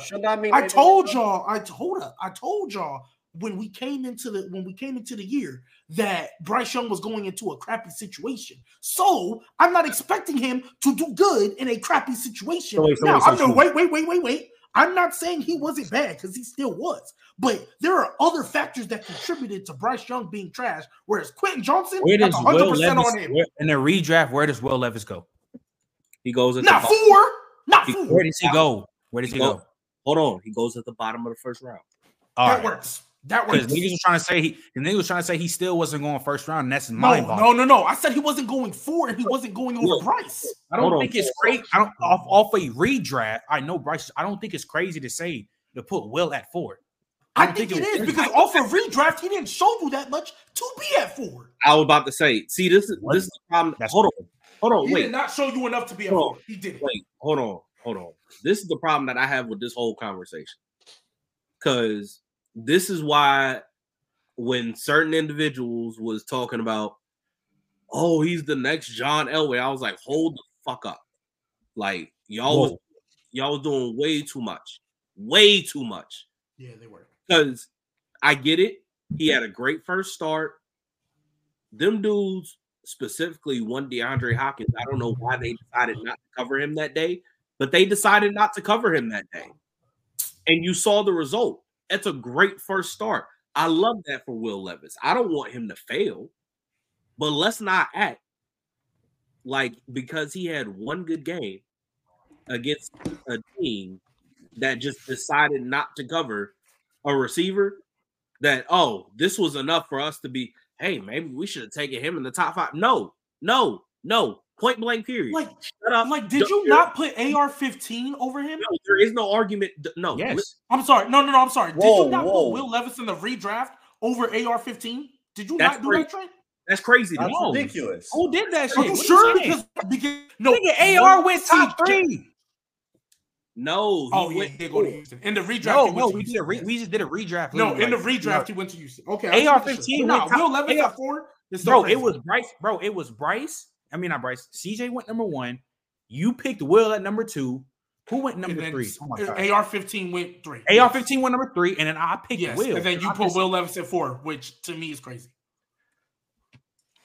Should not mean I told y'all. I told up. I told y'all when we came into the when we came into the year that Bryce Young was going into a crappy situation. So I'm not expecting him to do good in a crappy situation. So wait, so now, wait, so I'm no, so- wait, wait, wait, wait, wait. I'm not saying he wasn't bad because he still was, but there are other factors that contributed to Bryce Young being trash. Whereas Quentin Johnston, Where that's does 100 Will Levis on him. where, in the redraft? Where does Will Levis go? He goes at Not the bottom. four, not four. Where does he go? Where does he Go- go? Hold on. He goes at the bottom of the first round. All that right. works. That works. niggas was trying to say he, the niggas was trying to say he still wasn't going first round. And that's No, mind no, no, no. I said he wasn't going four and he wasn't going over Look. Bryce. I don't Hold on. think it's great. I don't off off a redraft. I know Bryce. I don't think it's crazy to say to put Will at four. I, don't think, think it it is was- because off of redraft, he didn't show you that much to be at four. I was about to say, see, this is What? this is the problem. That's hold on. Hold on, He wait, did not show you enough to be at Hold four. He did. wait, hold on, hold on. This is the problem that I have with this whole conversation. Cause this is why when certain individuals was talking about, oh, he's the next John Elway, I was like, hold the fuck up. Like y'all was y'all was doing way too much. Way too much. Yeah, they were. because I get it. He had a great first start. Them dudes, specifically one DeAndre Hopkins, I don't know why they decided not to cover him that day, but they decided not to cover him that day. And you saw the result. It's a great first start. I love that for Will Levis. I don't want him to fail, but let's not act like because he had one good game against a team that just decided not to cover a receiver that oh this was enough for us to be hey maybe we should have taken him in the top five no no no point blank period Like, shut up like, did you There- not put AR fifteen over him? no, there is no argument d- no Yes. I'm sorry. No, no, no. I'm sorry. Did you not whoa. put Will Levis in the redraft over AR fifteen? Did you That's not do great. that, Trent? that's crazy That's. No. ridiculous. Who did that shit? Are you What sure? you? Because, because no, Nigga, AR went top three. no he Oh yeah, went- he did go to Houston. In the redraft, No, he went no, to we just did a redraft. No, in the redraft, he went to Houston, re- yes. we just did a redraft. No, Literally, in the like, redraft, he went to Houston. Okay, I AR was making 15 sure. Nah, went top- Will Levis AR at four. is so bro, crazy. it was Bryce. Bro, it was Bryce. I mean, not Bryce. CJ went number one. You picked Will at number two. Who went number then three? Oh. AR fifteen went three. AR 15 went number three, and then I picked Yes, Will. and then you I put just- Will Levis at four, which to me is crazy.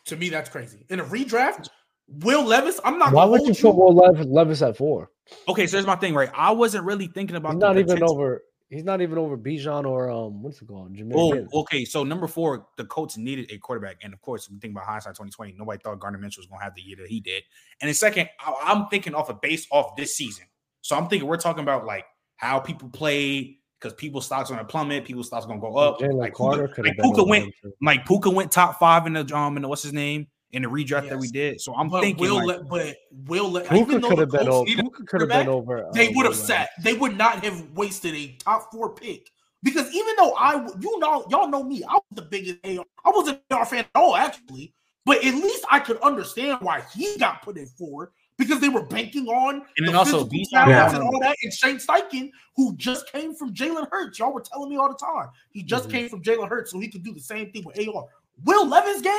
To me, that's crazy. In a redraft, Will Levis, I'm not. Why gonna would you hold put Will Levis, Levis at four? Okay, so here's my thing, right? I wasn't really thinking about He's the not even over. He's not even over Bijan or um. What's it called? Jahmyr Oh, Gibbs. okay. So number four, the Colts needed a quarterback, and of course, we think about hindsight 2020. Nobody thought Gardner Minshew was going to have the year that he did. And then second, I- I'm thinking off a base off this season. So I'm thinking we're talking about like how people play because people stocks going to plummet, people's stocks going to go up. Jalen Like Carter Puka, like. Puka went, like Puka went top five in the um in the what's his name in the redraft that we did. So I'm But thinking Will, like, Le- but Will, Le- Puka even though could the have been over. Puka could have been over. they uh, would have sat. They would not have wasted a top four pick because even though I, you know, y'all know me, I was the biggest AR. I wasn't an AR fan at all, actually. But at least I could understand why he got put in four because they were banking on And the also physical Bijan- talents Yeah. and all that. And Shane Steichen, who just came from Jalen Hurts, y'all were telling me all the time. He just Mhm. came from Jalen Hurts, so he could do the same thing with AR. Will Levis game?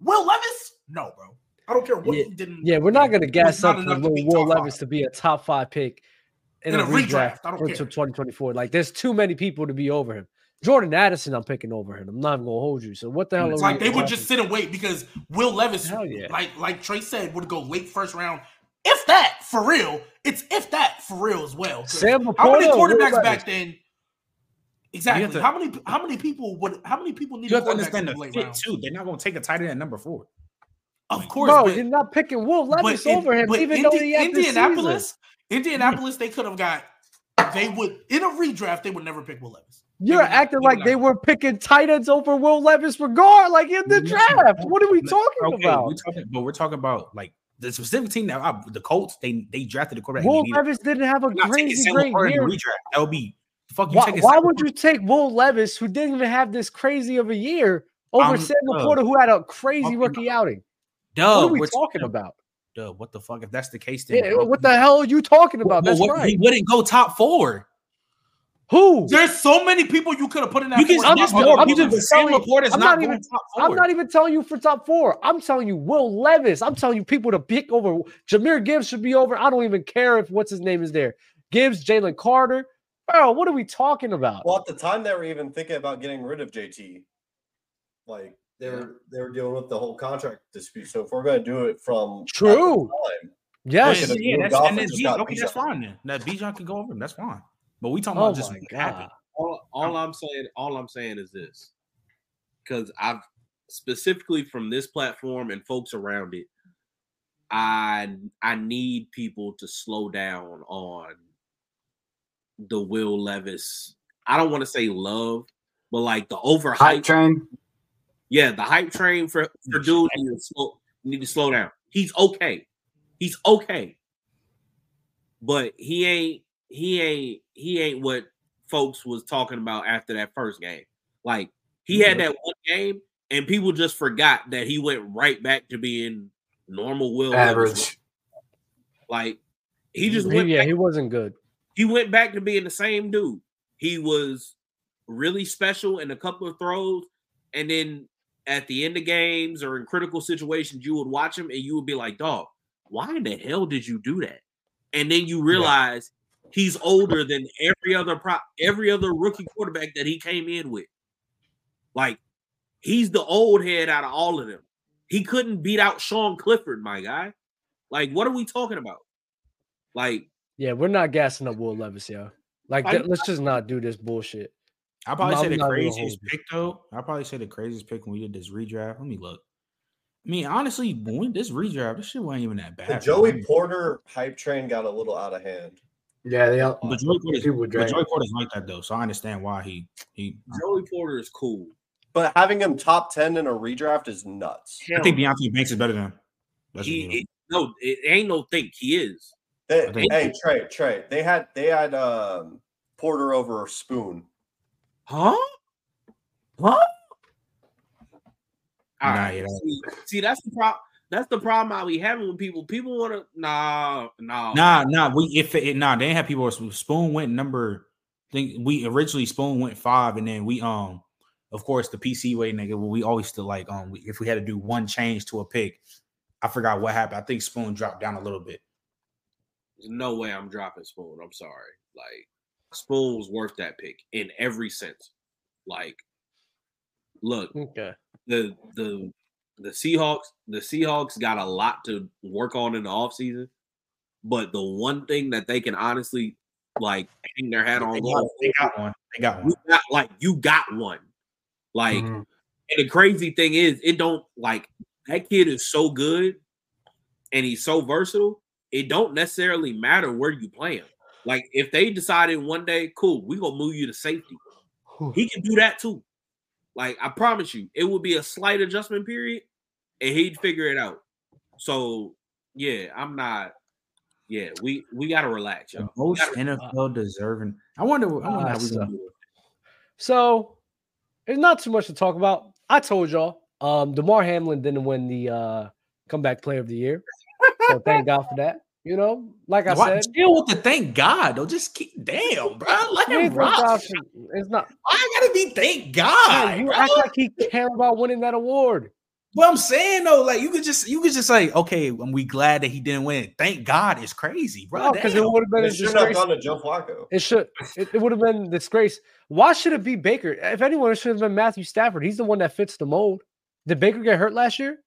Will Levis? No, bro. I don't care what Yeah. he did. in- Yeah, we're not going to gas up for enough to little be Will Levis five. to be a top five pick in, In a, a redraft, redraft, I don't for care. 2024. Like, there's too many people to be over him. Jordan Addison, I'm picking over him. I'm not even going to hold you. So what the hell? It's are we like they would just sit and wait because Will Levis, yeah. like like Trey said, would go late first round. If that for real, it's if that for real as well. Sam how many Will quarterbacks back then? Exactly. to- how many how many people would how many people need you have to quarterbacks understand in the the fit rounds? too. They're not going to take a tight end at number four. Of course, Bro, but, you're not picking Will Levis but in- over him, but even Indi- though he had Indianapolis, season. Indianapolis, they could have got. They would in a redraft. They would never pick Will Levis. You're would acting they like they were picking tight ends over Will Levis regard, like in the draft. What are we talking Okay, about? we're talking, but we're talking about like the specific team that I, the Colts. They they drafted the quarterback. Will they. Levis didn't have a You're not taking crazy great year. redraft. That would be the fuck you Why, taking. why would you take Will Levis, who didn't even have this crazy of a year, over Um, Sam uh, LaPorta, who had a crazy talking rookie outing? Duh, what are we we're talking about? Duh, what the fuck? If that's the case, then Yeah, what the hell are you talking about? Well, That's what- right. He wouldn't go top four. Who? There's so many people you could have put in that. You can. four. I'm there's just- more I'm just Sam telling you- LaPorta's I'm not, not even- top 4 I'm not even telling you for top four. I'm telling you Will Levis. I'm telling you people to pick over. Jahmyr Gibbs should be over. I don't even care if what's his name is there. Gibbs, Jalen Carter, Bro, what are we talking about? Well, at the time they were even thinking about getting rid of JT. Like they were they were dealing with the whole contract dispute. So if we're gonna do it from True. time, Yes. Look yeah, that's, and then just B- okay, that's fine then. That Bijan can go over him. That's fine. But we talking Oh about just my what god. happened. all, all I'm saying, all I'm saying is this, because I've specifically from this platform and folks around it, I I need people to slow down on the Will Levis. I don't want to say love, but like the overhype. Hype train. Yeah, the hype train for for dude need to slow need to slow down. He's okay. He's okay. But he ain't he ain't he ain't what folks was talking about after that first game. Like he had that one game and people just forgot that he went right back to being normal Will Levis. Average. Like he just He- went yeah, back he wasn't good. He went back to being the same dude. He was really special in a couple of throws, and then at the end of games or in critical situations, you would watch him and you would be like, "Dog, why in the hell did you do that?" And then you realize he's older than every other pro- every other rookie quarterback that he came in with. Like he's the old head out of all of them. He couldn't beat out Sean Clifford, my guy. Like, what are we talking about? Like, Yeah, we're not gassing up Will Levis, yo. Like, th- let's just not do this bullshit. I'll probably No, say I'm the craziest pick though. I'll probably say the craziest pick when we did this redraft. Let me look. I mean, honestly, when this redraft, this shit wasn't even that bad. the bad. Joey Porter hype train got a little out of hand. Yeah, they all But Joey Porter's, people but drag. Joey Porter's like that though, so I understand why he he. Joey Porter is cool. But having him top 10 in a redraft is nuts. I think Deonte Banks is better than him. That's he, it- no, it ain't no think he is. They, I think- hey, Trey, Trey, they had they had um, Porter over Spoon. Huh? Huh? All Nah, right. yeah, see, see, that's the problem. That's the problem I be having with people people want to nah nah Nah, nah. We if it, nah, they didn't have people. Spoon went number. I think we originally Spoon went five, and then we um, of course, the PC way nigga. well, We always still like um, we, if we had to do one change to a pick, I forgot what happened. I think Spoon dropped down a little bit. There's no way I'm dropping Spoon. I'm sorry. Like Spoon was worth that pick in every sense. Like, look, Okay. the the the Seahawks the Seahawks got a lot to work on in the offseason, but the one thing that they can honestly like hang their hat on They got, they got one. They got you one. got like you got one. Like Mhm. and the crazy thing is it don't like that kid is so good and he's so versatile, it don't necessarily matter where you play him. Like if they decided one day, cool, we gonna move you to safety. He can do that too. Like I promise you, it would be a slight adjustment period, and he'd figure it out. So yeah, I'm not. Yeah, we we gotta relax, The y'all. most gotta- NFL deserving. I wonder. I wonder how Ah, we so- gonna do it. So there's not too much to talk about. I told y'all, um, Damar Hamlin didn't win the uh comeback player of the year. So thank God for that. You know, like I Why, said, deal with the thank God though. Just keep damn, bro. Let you ain't him rock. It's not. I gotta be thank God. Man, you bro. act like he care about winning that award. What I'm saying though, like you could just you could just like, okay, and we glad that he didn't win. Thank God it's crazy, bro. because it would have been a It should have disgrace. gone to Joe Flacco. It should. It, it would have been disgrace. Why should it be Baker? If anyone, it should have been Matthew Stafford. He's the one that fits the mold. Did Baker get hurt last year?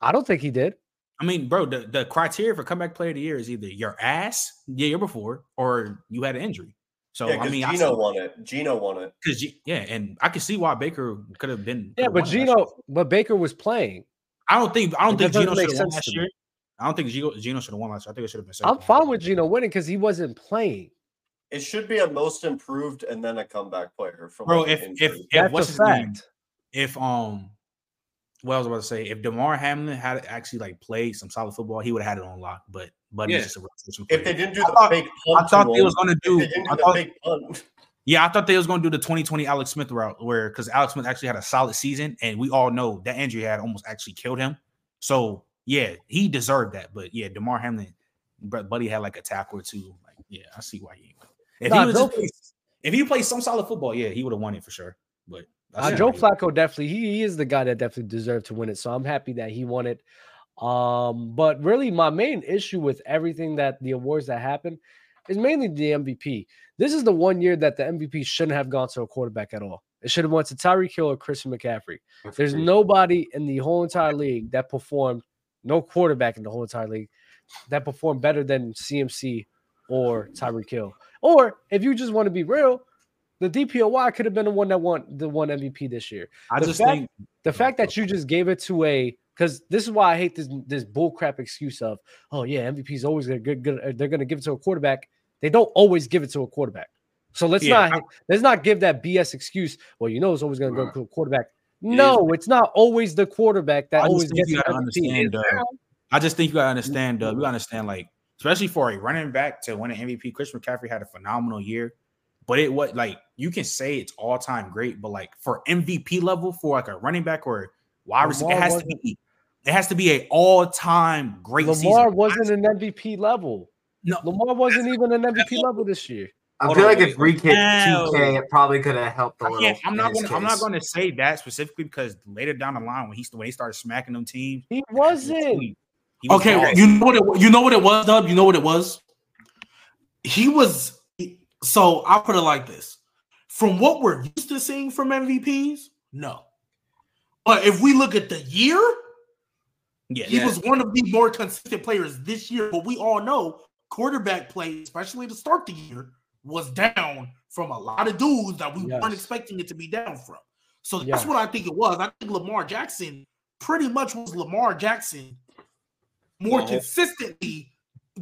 I don't think he did. I mean, bro, the, the criteria for comeback player of the year is either your ass the year before or you had an injury. So yeah, I because mean, I Gino won it. Gino won it. because yeah, and I can see why Baker could have been. Yeah, but won last year. Gino, but Baker was playing. I don't think I don't That think Gino should have won last year. I don't think Gino, Gino should have won last year. I think it should have been. I'm fine with Gino winning because he wasn't playing. It should be a most improved and then a comeback player from bro. like, an If if if That's what's a his name? If um, what I was about to say, if Damar Hamlin had actually like played some solid football, he would have had it on lock. But but Yeah. just a rotation if they didn't do I the thought- fake I thought they was gonna if do. I thought, yeah, I thought they was gonna do the 2020 Alex Smith route, where because Alex Smith actually had a solid season, and we all know that injury had almost actually killed him. So yeah, he deserved that. But yeah, Damar Hamlin, Buddy had like a tackle or two. Like yeah, I see why he. If Nah, he was just if he played some solid football, yeah, he would have won it for sure. But I Uh, Joe Flacco definitely he, he is the guy that definitely deserved to win it. So I'm happy that he won it. Um, but really, my main issue with everything that the awards that happened, is mainly the MVP. This is the one year that the MVP shouldn't have gone to a quarterback at all. It should have went to Tyreek Hill or Christian McCaffrey. There's nobody in the whole entire league that performed, no quarterback in the whole entire league that performed better than CMC or Tyreek Hill. Or if you just want to be real, the DPOY could have been the one that won the one MVP this year. I The just fact- think The fact that you just gave it to a because this is why I hate this this bullcrap excuse of oh yeah MVP is always gonna good, good they're gonna give it to a quarterback. They don't always give it to a quarterback. So let's Yeah, not let's not give that BS excuse. Well, you know it's always gonna go to a quarterback. No, it's not always the quarterback that I always gets you the gotta understand. I just think you gotta understand. You Mm-hmm. gotta understand, like, especially for a running back to win an MVP, Christian McCaffrey had a phenomenal year. But it was like you can say it's all time great, but like for MVP level for like a running back or wide receiver, it has to be it has to be a all time great Lamar season. wasn't an MVP level. No. Lamar wasn't even an MVP level this year. I Hold feel on, like if Reek hit No. 2K, it probably could have helped a I little. I'm not gonna I'm not gonna say that specifically because later down the line when he when they started smacking them teams, He wasn't. he was Okay, balling. you know what it you know what it was, Dub? You know what it was? He was so I'll put it like this. From what we're used to seeing from MVPs, no. But if we look at the year, yeah, he that- was one of the more consistent players this year. But we all know quarterback play, especially to start the year, was down from a lot of dudes that we Yes. weren't expecting it to be down from. So that's what I think it was. I think Lamar Jackson pretty much was Lamar Jackson more Well- consistently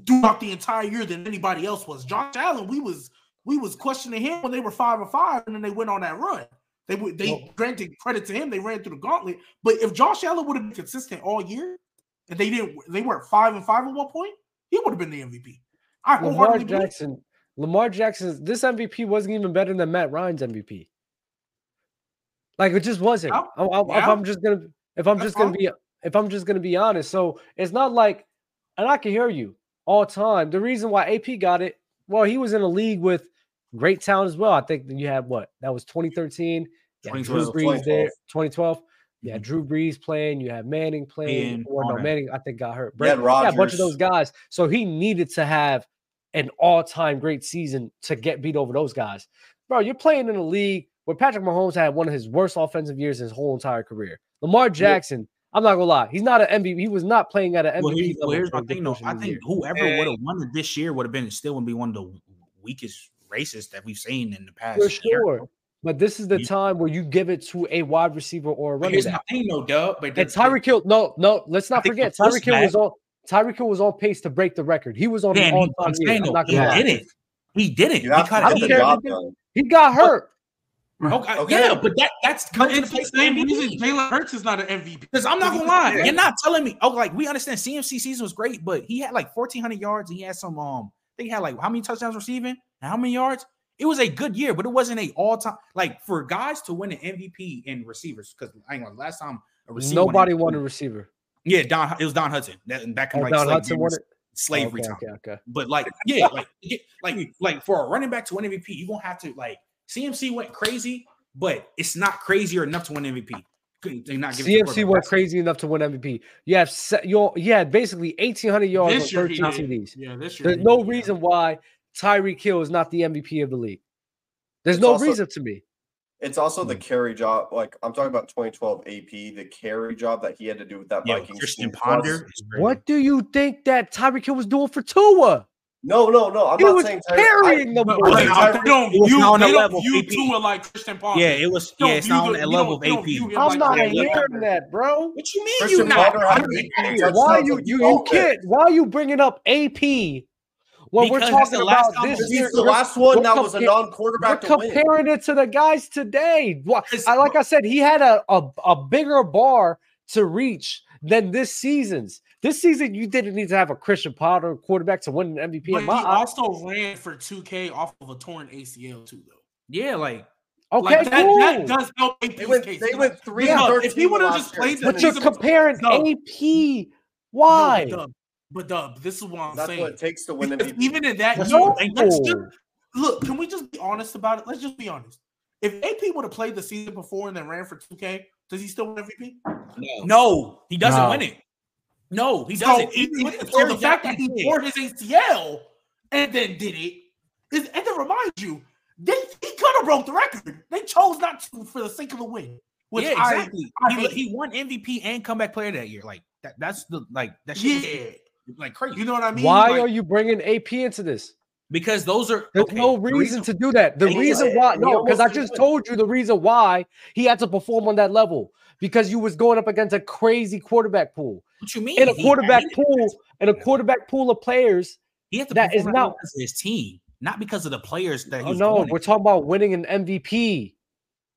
throughout the entire year than anybody else was. Josh Allen, we was we was questioning him when they were five and five, and then they went on that run. They would they Well- granted credit to him, they ran through the gauntlet. But if Josh Allen would have been consistent all year, and they didn't, they weren't five and five at one point, he would have been the MVP. I Lamar wholeheartedly believe- Jackson. Lamar Jackson. This MVP wasn't even better than Matt Ryan's MVP. Like it just wasn't. Yeah. I- I- If Yeah. I'm just gonna, if I'm That's just gonna fine. be, if I'm just gonna be honest, so it's not like, and I can hear you all time. The reason why AP got it, well, he was in a league with great talent as well. I think you had what that was 2013. Yeah, Drew 2012. Brees there, 2012. 2012. Yeah, mm-hmm. Drew Brees playing. You had Manning playing. Ian, or no, that. Manning I think got hurt. You had yeah, a bunch of those guys. So he needed to have an all-time great season to get beat over those guys. Bro, you're playing in a league where Patrick Mahomes had one of his worst offensive years his whole entire career. Lamar Jackson, I'm not gonna lie, he's not an MVP. He was not playing at an MVP Well, here's, level. well, here's my thing, though. I think year. whoever And- would have won it this year would have been still would be one of the weakest races that we've seen in the past. for year. sure. But this is the You- time where you give it to a wide receiver or a But running here's my back. thing, though, Dub. But And the- Tyreek Hill, no, no, let's not forget. first Tyreek Hill was on Tyreek Hill was on pace to break the record. He was on Man, an he, all-time I'm year. saying I'm though, he lie. didn't. He didn't. You have because to I get don't the job he He got hurt. okay, Okay. yeah, but that that's But comes it's into the play same reason Jalen Hurts is not an MVP. Because I'm not gonna lie, Yeah. you're not telling me. Oh, like we understand CMC season was great, but he had like 1,400 yards. And he had some. Um, I think he had like how many touchdowns receiving and how many yards. It was a good year, but it wasn't a all time like for guys to win an MVP in receivers. Because I ain't gonna last time a receiver Nobody it- won a receiver. Yeah, Don. It was Don Hutson. That back in Oh, like Don Hutson won it. slavery okay, time. okay, okay. But like, yeah, like, yeah, like, like for a running back to win MVP, you gonna have to like CMC went crazy, but it's not crazier enough to win MVP. Couldn't not give it CMC went crazy enough to win MVP. You have you you had basically 1,800 yards This on 13. TDs. Yeah, this year. There's no reason why Tyreek Hill is not the MVP of the league. There's It's no also- reason to me. It's also Hmm. the carry job. Like I'm talking about 2012 AP, the carry job that he had to do with that Yeah, Vikings Christian. Ponder. Plus- is crazy. What do you think that Tyreek Hill was doing for Tua? No, no, no. I'm He not was saying Tyreek- carrying the But, ball. but I- they don't It was view, not on they don't level view AP. Tua like Christian Ponder. Yeah, it was. Yeah, it's not on that level of AP. I'm like not that. hearing that, bro. What you mean Christian you not? Ponder had I'm 18 serious. touchdowns Why of you you, you can't? Why are you bringing up AP when we're Because talking the last about this This year? is the last one we're that was a non-quarterback We're to win. comparing it to the guys today. Why- I, like I said, he had a, a, a bigger bar to reach than this season's. This season, you didn't need to have a Christian Ponder quarterback to win an MVP. But in he my eyes. also ran for 2K off of a torn ACL too, though. Yeah, like Okay, like that, cool. that does help AP's They went, case. they went three Yeah, if he would've just year. played the but you're season- comparing No. AP. Why? but, Dub, but Dub, this is what I'm That's saying. what it takes to win Because MVP. even in that That's year, let's just, look, can we just be honest about it? Let's just be honest. If AP would have played the season before and then ran for 2K, does he still win MVP? No. no, he doesn't No. win it. No, he So, doesn't. he- Even with so the fact that he did. tore his ACL and then did it. Is and then remind you, they he could have broke the record. They chose not to for the sake of the win. Which yeah, exactly. I he, he won MVP and comeback player that year. Like that. That's the like that. Shit yeah, was, like crazy. you know what I mean. Why Like, are you bringing AP into this? because those are There's okay, no the reason, to do that. The He reason did. why, no, because I just told you the reason why he had to perform on that level because you was going up against a crazy quarterback pool What you mean? in a quarterback he- pool in a quarterback pool of players. He had to that perform not- because of his team, not because of the players that he Oh, no, we're against. talking about winning an MVP.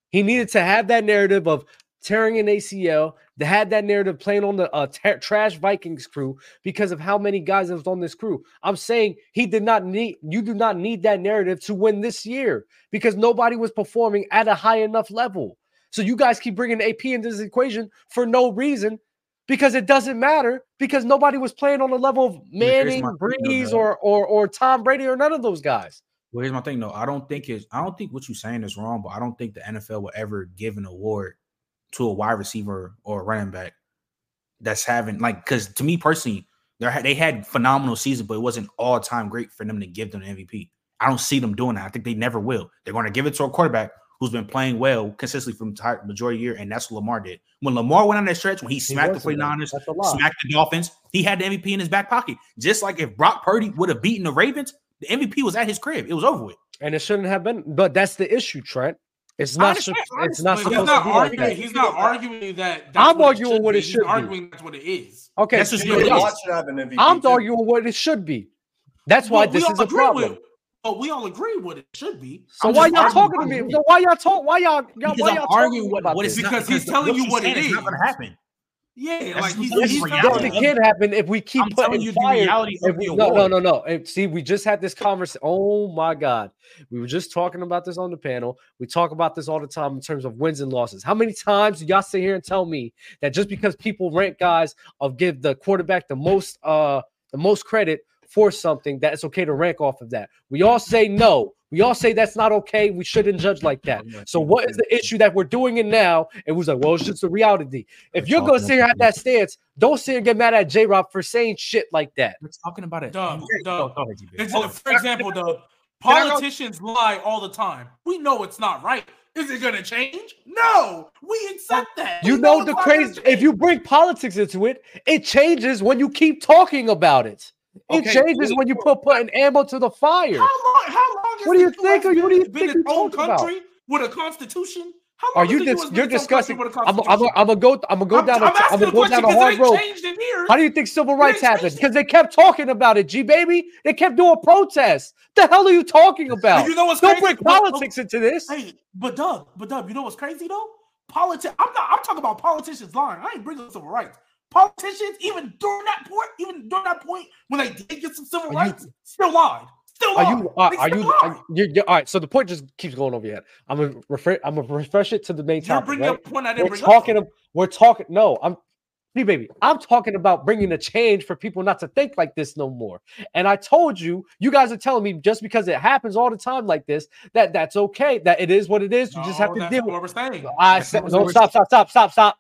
He needed to have that narrative of tearing an ACL. They had that narrative playing on the uh, tra- trash Vikings crew because of how many guys that was on this crew. I'm saying he did not need. You do not need that narrative to win this year because nobody was performing at a high enough level. So you guys keep bringing AP into this equation for no reason. Because it doesn't matter because nobody was playing on the level of Manning, my thing, though, Brees, or or or Tom Brady or none of those guys. Well, here's my thing though. I don't think it's I don't think what you're saying is wrong, but I don't think the NFL will ever give an award to a wide receiver or a running back that's having like because to me personally, they they had phenomenal season, but it wasn't all time great for them to give them the MVP. I don't see them doing that. I think they never will. They're going to give it to a quarterback who's been playing well consistently from the majority of the year, and that's what Lamar did. When Lamar went on that stretch, when he smacked the wasn't, 49ers, That's a lot. smacked the Dolphins, he had the MVP in his back pocket. Just like if Brock Purdy would have beaten the Ravens, the MVP was at his crib. It was over with. And it shouldn't have been, but that's the issue, Trent. It's not. understand, sup- It's not But supposed he's not to be like arguing. that. he's not arguing that. that's I'm what arguing what be. it should be. He's arguing that's what it is. Okay, That's just what it you're is. not- Watt should have an MVP. I'm too. arguing what it should be. That's why But we this is a problem. with- But we all agree what it should be. So I'm why y'all talking to me? So why y'all talk? Why y'all? y'all why I'm y'all arguing talking what, about what is this? Because he's telling you what it is. not going to happen. Yeah, That's like the- he's, that's he's the telling reality it you- can't happen if we keep I'm putting you the fire. reality if of we- the no, no, award. no, no. And see, we just had this conversation. Oh my god, we were just talking about this on the panel. We talk about this all the time in terms of wins and losses. How many times do y'all sit here and tell me that just because people rank guys of give the quarterback the most uh the most credit for something that it's okay to rank off of that? We all say no. We all say that's not okay. We shouldn't judge like that. So what is the issue that we're doing it now? It was like, well, it's just the reality. If you're gonna sit here and have that stance, don't sit and get mad at J Rob for saying shit like that. We're talking about it. Dub, Go- dub. go ahead, G-Baby. It's- Oh, for example, the politicians lie all the time. We know it's not right. Is it gonna change? No, we accept that. You We know it's the crazy. If you bring politics into it, it changes when you keep talking about it. It Okay, changes when you put putting ammo to the fire. How long? How long? What do you think- what do you think its own talking about? country with a constitution? How Are you dis- you're discussing? country with a I'm, I'm. I'm gonna go. I'm gonna go I'm- down. I'm a, I'm gonna go down a it hard road. changed in years. How do you think civil rights happened? Because they kept talking about it, G baby. They kept doing protests. The hell are you talking about? But you know what's Don't crazy? bring But- oh, politics into this. Hey, but Doug, but Doug, you know what's crazy though? Politics. I'm not. I'm talking about politicians lying. I ain't bringing civil rights. Politicians, even during that point, even during that point when they did get some civil Are you- rights, still lied. Still lied. Are you? Are, uh, are you? Are, you're, you're- all right. So the point just keeps going over your head. I'm gonna refresh. I'm gonna refresh it to the main You're topic. bringing right? up point I didn't We're bring talking. up. We're talking. No, I'm. See, baby, I'm talking about bringing a change for people not to think like this no more. And I told you, you guys are telling me just because it happens all the time like this, that that's okay. That it is what it is. You just have to deal with. what we're saying. I said, no, stop, stop, stop, stop, stop.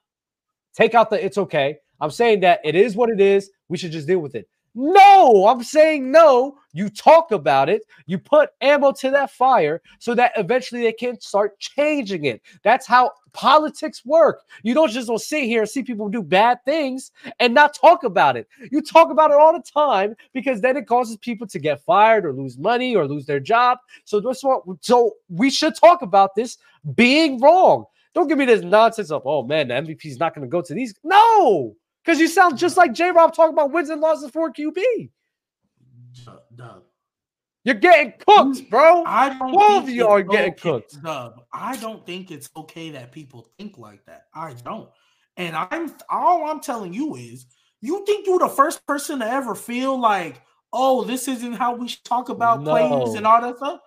Take out the it's okay. I'm saying that it is what it is. We should just deal with it. No, I'm saying no. You talk about it. You put ammo to that fire so that eventually they can start changing it. That's how politics work. You don't just don't sit here and see people do bad things and not talk about it. You talk about it all the time because then it causes people to get fired or lose money or lose their job. So that's what. So we should talk about this being wrong. Don't give me this nonsense of, oh man, the MVP is not going to go to these. No, because you sound just like J Rob talking about wins and losses for QB. Doug, You're getting cooked, bro. I don't. Both of think you are it's getting okay- cooked. Doug, I don't think it's okay that people think like that. I don't. And I'm all I'm telling you is, you think you're the first person to ever feel like, oh, this isn't how we should talk about plays No. and all that stuff.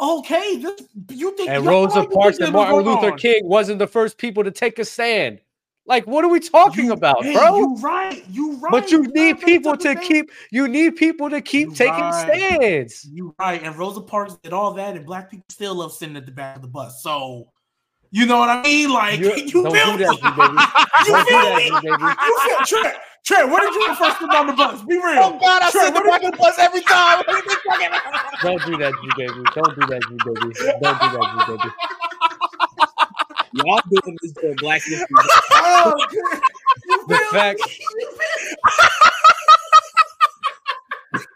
Okay, this you think And Rosa Parks and Martin Luther on? King wasn't the first people to take a stand. Like, what are we talking You- about, hey, bro? You right, you right. but you gotta need people to thing. keep. You need people to keep You taking right. stands. You right, and Rosa Parks did all that, and black people still love sitting at the back of the bus. So, you know what I mean? Like, You- you, don't feel do that, me? G, baby. You Don't feel that, me? Baby. You feel Trent, Trent, what did you first sit on the bus? Be real. Oh God, I Trent, sit the what back of the bus every time. What are you talking about? Don't do that, G baby. Don't do that, G baby. Don't do that, G baby. Y'all doing this for Black History. Oh, The fact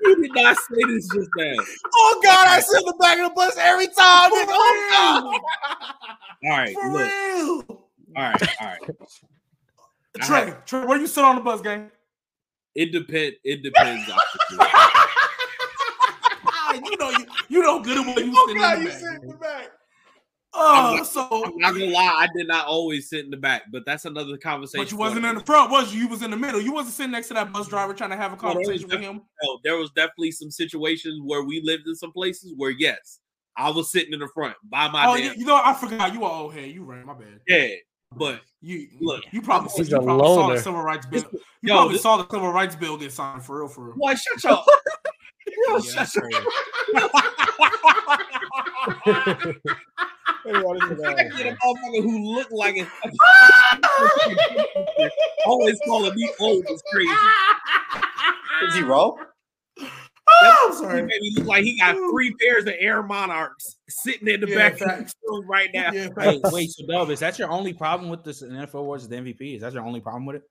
You did not say this just now. Oh God, I sit in the back of the bus every time. nigga. Oh All right, for look. real. All right, all right. I Trent, Trent, where you sit on the bus, gang? It depend. It depends. obviously. Ah, you know you you know good when you God, sitting God, in you the sit back. in the back. Oh, I'm so I'm not gonna lie. I did not always sit in the back, but that's another conversation. but you wasn't in the front, was you? You was in the middle. You wasn't sitting next to that bus driver trying to have a Well, conversation with him. No, there was definitely some situations where we lived in some places where yes, I was sitting in the front by my Oh, you, damn you know, I forgot you were old head. You ran, my bad. yeah. But You Look, you probably, you probably saw the civil rights bill. You Yo, probably this- saw the civil rights bill get signed for real, for real. Why shut your Yo, shut your I get a motherfucker who look like it. Always calling me old is crazy. Is he wrong? Oh, I'm He sorry. made me look like he got three pairs of Air Monarchs sitting in the Yeah, back facts. room right now. Yeah, Wait, wait, so Dub, is that your only problem with this NFL awards? Is the MVP? Is that your only problem with it?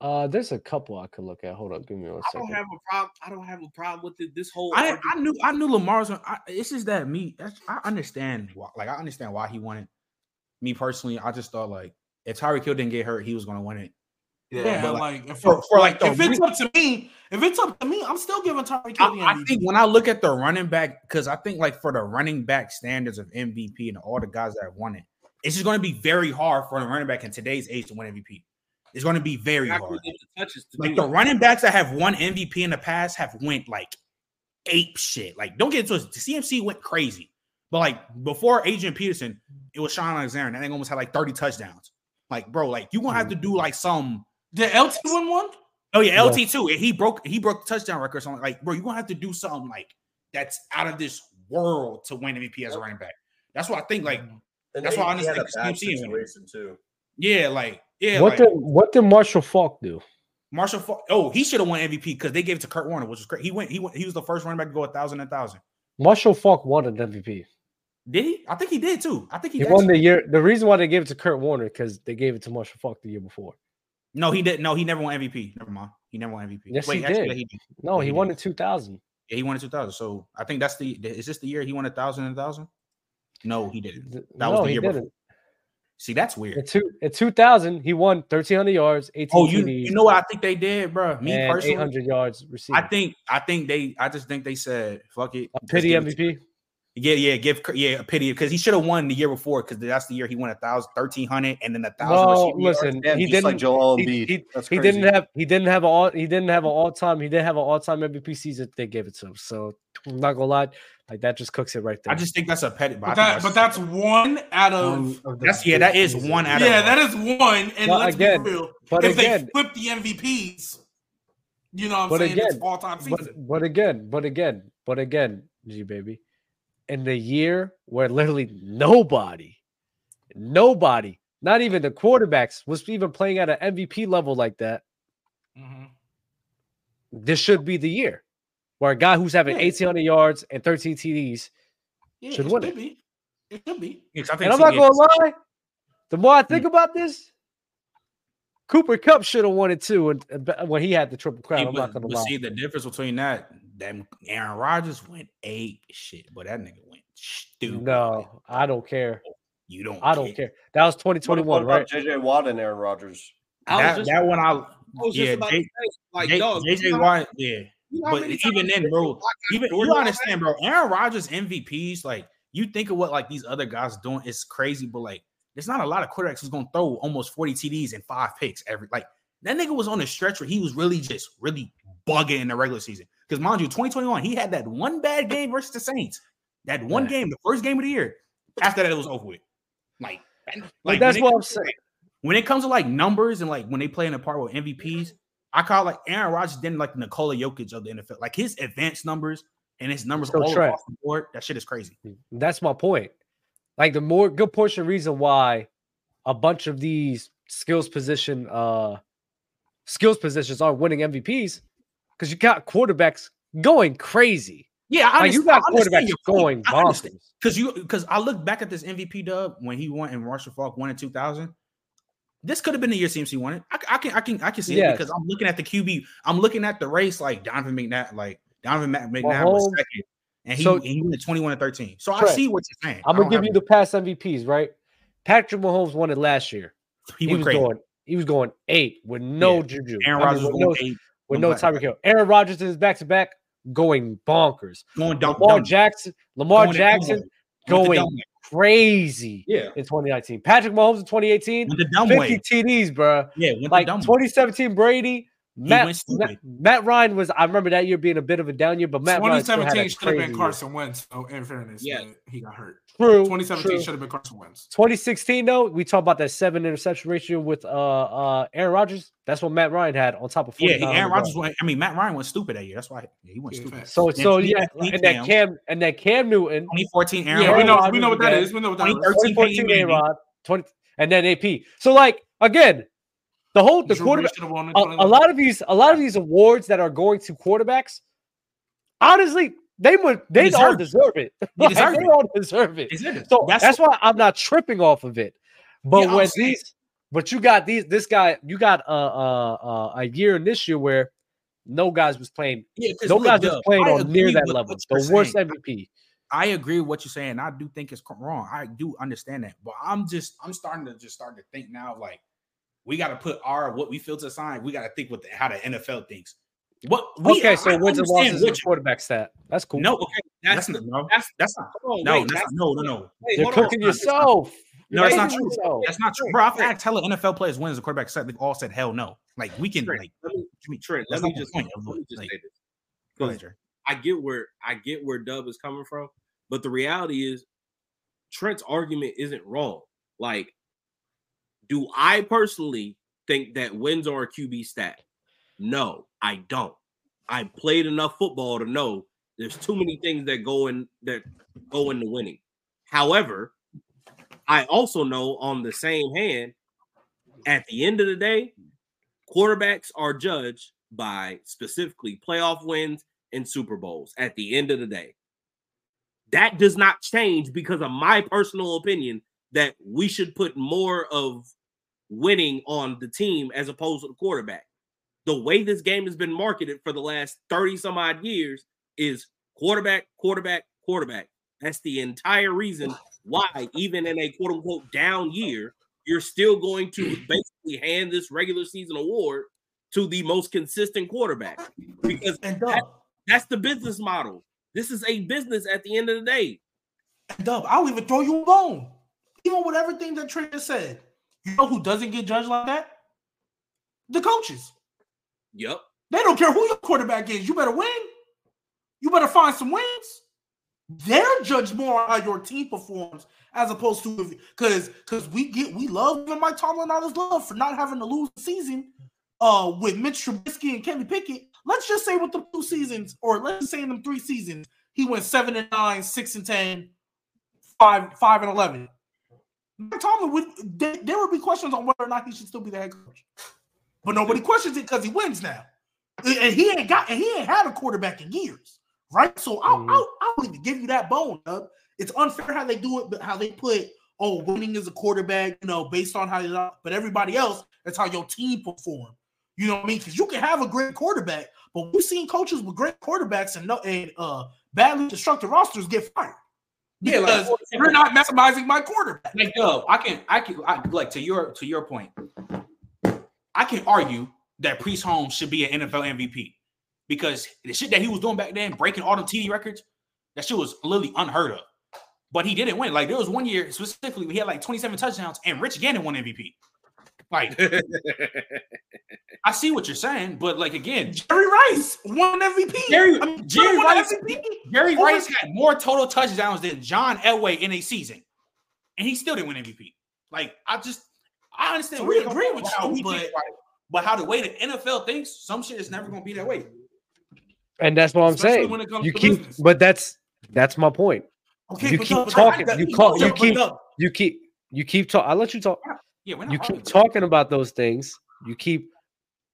Uh there's a couple I could look at. Hold up, give me one I don't have a problem. I don't have a problem with it. This whole I, I knew I knew Lamar's. I, it's just that me. that's- I understand why. Like I understand why he won it. Me personally, I just thought like if Tyreek Hill didn't get hurt, he was gonna win it. Yeah, but, like, if, for- for, like, the if it's up to me, if it's up to me, I'm still giving Tyreek Hill the I, I think when I look at the running back, because I think like for the running back standards of MVP and all the guys that have won it, it's just going to be very hard for a running back in today's age to win MVP. It's going to be very hard. the Like do the running backs that have won MVP in the past have went like ape shit. Like don't get into it. CMC went crazy, but like before Adrian Peterson, it was Shaun Alexander. and That thing almost had like thirty touchdowns. Like bro, like you gonna have to mm. do like some. Did LT win one? Oh yeah, Yeah. LT too. He broke he broke the touchdown record. or something. Like bro, you gonna have to do something like that's out of this world to win MVP as a running back. That's what I think. Like mm. And That's why I he had understand CMC situation too. yeah, like yeah. what like, did what did Marshall Faulk do? Marshall. Fa- oh, he should have won MVP because they gave it to Kurt Warner, which was great. He went. He went. He was the first running back to go a thousand, thousand. Marshall Faulk won an MVP. Did he? I think he did too. I think he, He won the year. The reason why they gave it to Kurt Warner because they gave it to Marshall Faulk the year before. No, he didn't. No, he never won MVP. Never mind. He never won MVP. Yes, Wait, he actually, did. he did. No, he he won did. in 2000. Yeah, he won in 2000. So I think that's the. Is this the year he won a thousand and a thousand? No, he didn't. Th- That was no, the he year before. Didn't. See, that's weird. In, two, in 2000, he won 1,300 yards, 18 Oh, you, TDs, you know what I think they did, bro? Me and personally, 800 yards receiving. I think I think they I just think they said fuck it. a pity give it to- MVP. Yeah, yeah, give yeah a pity because he should have won the year before because that's the year he won a thousand, thirteen hundred, and then a thousand. No, receiving yards. listen, he didn't. like Joel he- Embiid. he- That's he didn't have. He didn't have a all. He didn't have an all time. He didn't have an all time MVP season. They gave it to him. So I'm not gonna lie, like that just cooks it right there. I just think that's a petty. But, But, that, but that's one out of. Um, of That's- yeah, that is big one out of- yeah, that is one. And But let's again- be real. but if again- they flip the MVPs, you know what I'm But saying? it's all time but season. but again, but again, but again, G baby, in the year where literally nobody, nobody, not even the quarterbacks, was even playing at an MVP level like that, Mhm. this should be the year where a guy who's having Yeah. 1,800 yards and 13 TDs, Yeah, Should it win should it. be. It should be. Yes, I think and I'm not gonna lie, the more I hmm. think about this, Cooper Kupp should have won it too, and and when he had the triple crown, See, I'm but, not gonna lie. see the difference between that, them Aaron Rodgers went ape shit, but that nigga went stupid. No, I don't care. you don't. I don't care. That was What 2021, about right? JJ Watt and Aaron Rodgers. I was That, just, that one, I I was just yeah, about J- to say, like, J- dog, JJ Watt, yeah. You know But even then, bro, Even you understand, bro. Aaron Rodgers MVPs, like you think of what like these other guys doing, it's crazy, but like there's not a lot of quarterbacks who's gonna throw almost 40 TDs and five picks every like that nigga was on a stretch where he was really just really bugging in the regular season. Because mind you, 2021, he had that one bad game versus the Saints. That one Yeah. game, the first game of the year. After that, it was over with. Like, like Like, that's when it what I'm saying. when it comes to like numbers and like when they play in a part with MVPs, I call like Aaron Rodgers didn't like Nikola Jokic of the NFL. Like his advanced numbers and his numbers So all Trent- across the board, that shit is crazy. That's my point. Like the more good portion reason why a bunch of these skills position uh skills positions aren't winning MVPs because you got quarterbacks going crazy. Yeah, I Like you got quarterbacks going bonkers. because you because I look back at this MVP dub when he won and Marshall Faulk won in 2000. This could have been the year CMC won it. I, I can I can I can see Yes. it because I'm looking at the QB. I'm looking at the race like Donovan McNabb, like Donovan McNabb was second, and he So- and he went 21 and 13. So I see what you're saying. I'm gonna give you the past MVPs, right? Patrick Mahomes won it last year. he, He, was crazy. going, he was going eight with no Yeah. juju. Aaron I mean, Rodgers was with no, going eight, with no Tyreek Hill. Aaron Rodgers is back to back going bonkers. going dumb, Lamar dumb, Jackson, Lamar going Jackson dumb way. Went the going. Crazy Yeah, in 2019. Patrick Mahomes in 2018, went the dumb 50 way. TDs, bro. Yeah, went Like the dumb way. 2017 Brady. Matt, went Matt. Matt Ryan was. I remember that year being a bit of a down year, but Matt Ryan still had 2017 a should have crazy been year. Carson Wentz. Oh, in fairness, Yeah. yeah, he got hurt. True. 2017 true. should have been Carson Wentz. 2016 though, we talk about that seven interception ratio with uh uh Aaron Rodgers. That's what Matt Ryan had on top of Yeah, Aaron yards. Rodgers went. I mean, Matt Ryan went stupid that year. That's why yeah, he went Yeah, stupid. So And so yeah, he and that Cam. Cam and that Cam Newton, 2014 Aaron Yeah, we know we know what that is. We know what that is. 2013 2014 Peyton A Manning. Rod, 20 and then AP. So like again, the whole the Drew quarterback should have won in a, a lot of these a lot of these awards that are going to quarterbacks, honestly, they would they all deserve it. They Like, deserve they it. all deserve it. It? So that's, why I'm not tripping off of it. But Yeah, when these, but you got these, this guy, you got uh, uh, uh, a year in this year where no guys was playing, yeah, no guys was playing I on near that level. The worst saying. MVP. I agree with what you're saying. I do think it's wrong. I do understand that, but I'm just I'm starting to just start to think now like we got to put our what we feel to sign. We got to think what the, how the NFL thinks. What we, okay, so I wins and losses is what a you- quarterback stat. That's cool. No, okay, That's that's, not no, that's that's not hold on, no, wait, that's that's- no, no, no. wait, You're hold on. cooking no, it's not. yourself. No, You're it's not true. yourself. That's not true, bro. I've asked hella NFL players when is a quarterback set. They've all said hell no. Like we can Trent, like let me, Trent, let me just point let me just like- say this. go ahead, Jerry. I get where I get where Dub is coming from, but the reality is Trent's argument isn't wrong. Like, do I personally think that wins are a QB stat? No, I don't. I played enough football to know there's too many things that go in that go into winning. However, I also know on the same hand, at the end of the day, quarterbacks are judged by specifically playoff wins and Super Bowls at the end of the day. That does not change because of my personal opinion that we should put more of winning on the team as opposed to the quarterback. The way this game has been marketed for the last 30 some odd years is quarterback, quarterback, quarterback. That's the entire reason why, even in a quote unquote down year, you're still going to basically hand this regular season award to the most consistent quarterback because And that- that's the business model. This is a business at the end of the day. Dub, I'll even throw you a bone. Even with everything that Trey just said, you know who doesn't get judged like that? The coaches. Yep. They don't care who your quarterback is. You better win. You better find some wins. They're judged more on how your team performs as opposed to because because we get we love Mike Tomlin all his love for not having to lose the season uh with Mitch Trubisky and Kenny Pickett. Let's just say with the two seasons, or let's say in them three seasons, he went seven and nine, six and ten, five, five and eleven. Mike Tomlin would there, there would be questions on whether or not he should still be the head coach. But nobody questions it because he wins now. And he ain't got and he ain't had a quarterback in years, right? So I'll, Mhm. I'll, I'll even give you that bone, Doug. It's unfair how they do it, but how they put oh winning is a quarterback, you know, based on how you but everybody else, that's how your team perform. You know what I mean? Because you can have a great quarterback, but we've seen coaches with great quarterbacks and no and uh badly constructed rosters get fired. Yeah, like, Because you're not maximizing my quarterback. like Dub, I can I can I, like to your to your point. I can argue that Priest Holmes should be an NFL MVP because the shit that he was doing back then, breaking all the TD records, that shit was literally unheard of. But he didn't win. Like there was one year specifically, he had like 27 touchdowns, and Rich Gannon won MVP. Like I see what you're saying, but like again, Jerry Rice won MVP. Jerry- I mean, Jerry won Rice- MVP. Jerry Rice had more total touchdowns than John Elway in a season, and he still didn't win MVP. Like I just, I understand. So we agree with you, but- about but how the way the NFL thinks, some shit is never gonna be that way. And that's what I'm Especially saying. when it comes You to keep, business. but that's that's my point. Okay, You keep no, talking, that- you that- call- you keep- You keep you keep talking. I'll let you talk. Yeah, we're You keep talking about those things. You keep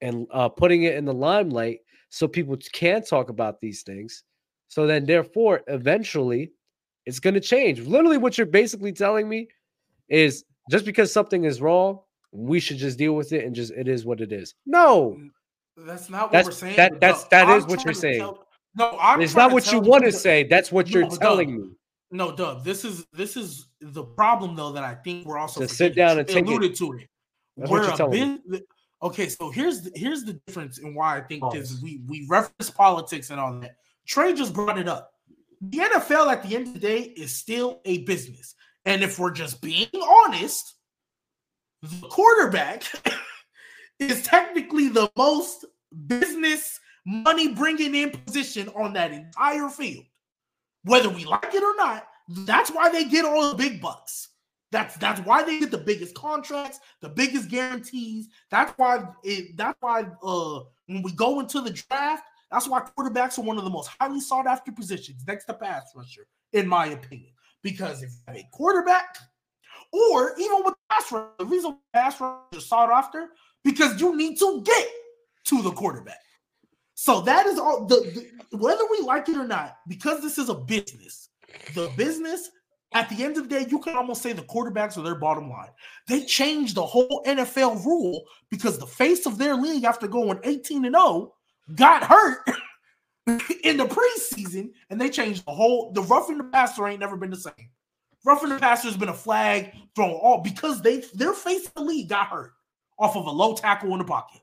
and uh, putting it in the limelight so people can talk about these things. So then, therefore, eventually, it's going to change. Literally, what you're basically telling me is just because something is wrong, we should just deal with it and just it is what it is. No, That's not what That's- we're saying. that- that's- that is what you're saying. tell- no, I'm it's not what you want to say. That's what you're No, telling Doug, me. No, Dub. This is this is the problem though that I think we're also So sit down and take it. alluded to it. That's We're a. Okay, so here's the, here's the difference in why I think this Oh. is we we reference politics and all that. Trey just brought it up. The NFL at the end of the day is still a business, and if we're just being honest, the quarterback is technically the most business money bringing in position on that entire field. Whether we like it or not, that's why they get all the big bucks. That's that's why they get the biggest contracts, the biggest guarantees. That's why it. That's why uh when we go into the draft, that's why quarterbacks are one of the most highly sought after positions next to pass rusher, in my opinion. Because if you have a quarterback, or even with pass rusher, the reason pass rusher is sought after because you need to get to the quarterback. So that is all. The, the whether we like it or not, because this is a business, the business at the end of the day, you can almost say the quarterbacks are their bottom line. They changed the whole NFL rule because the face of their league after going 18 and 0 got hurt in the preseason, and they changed the whole the roughing the passer ain't never been the same. Roughing the passer has been a flag thrown all because they their face of the league got hurt off of a low tackle in the pocket.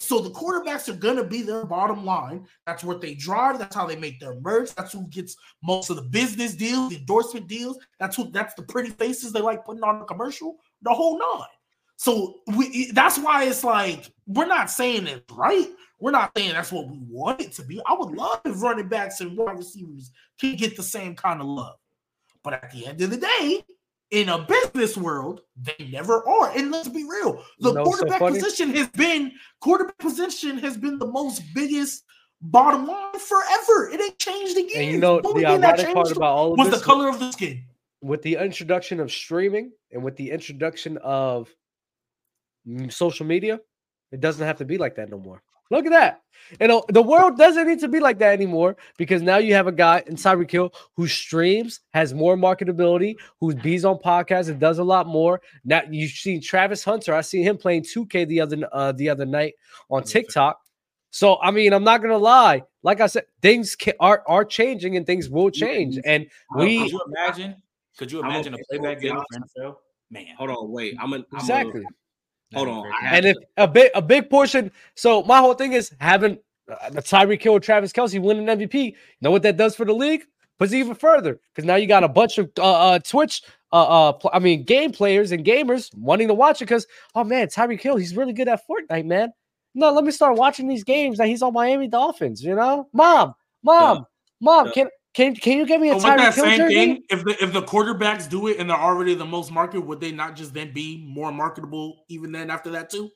So the quarterbacks are gonna be their bottom line. That's what they drive. That's how they make their merch. That's who gets most of the business deals, the endorsement deals. That's who. That's the pretty faces they like putting on the commercial. The whole nine. So we. That's why it's like we're not saying it's right. We're not saying that's what we want it to be. I would love if running backs and wide receivers can get the same kind of love. But at the end of the day, in a business world, they never are. And let's be real, the You know what's so quarterback position has been quarterback position has been the most biggest bottom line forever. It ain't changed again. And you know the that ironic part about all of was this the color of the skin. with the introduction of streaming and with the introduction of social media, it doesn't have to be like that no more. Look at that. You know, the world doesn't need to be like that anymore because now you have a guy in Tyreek Hill who streams, has more marketability, who bees on podcasts and does a lot more. Now you've seen Travis Hunter. I seen him playing 2K the other uh, the other night on TikTok. So I mean, I'm not gonna lie. Like I said, things ca- are are changing and things will change. And Could we you imagine? Could you imagine a okay. playback game for NFL? Man, Hold on, wait. I'm an I'm exactly. A, hold on. And if a big a big portion, so my whole thing is having uh, the Tyreek Hill, Travis Kelce winning an MVP. You know what that does for the league? Puts even further because now you got a bunch of uh, uh Twitch, uh, uh, pl- I mean, game players and gamers wanting to watch it because oh man, Tyreek Hill, he's really good at Fortnite, man. No, let me start watching these games that he's on Miami Dolphins. You know, mom, mom, mom, Yeah. can can can you give me a oh, But with Tyreek that Hill same jersey? thing, if the if the quarterbacks do it and they're already the most market, would they not just then be more marketable even then after that too?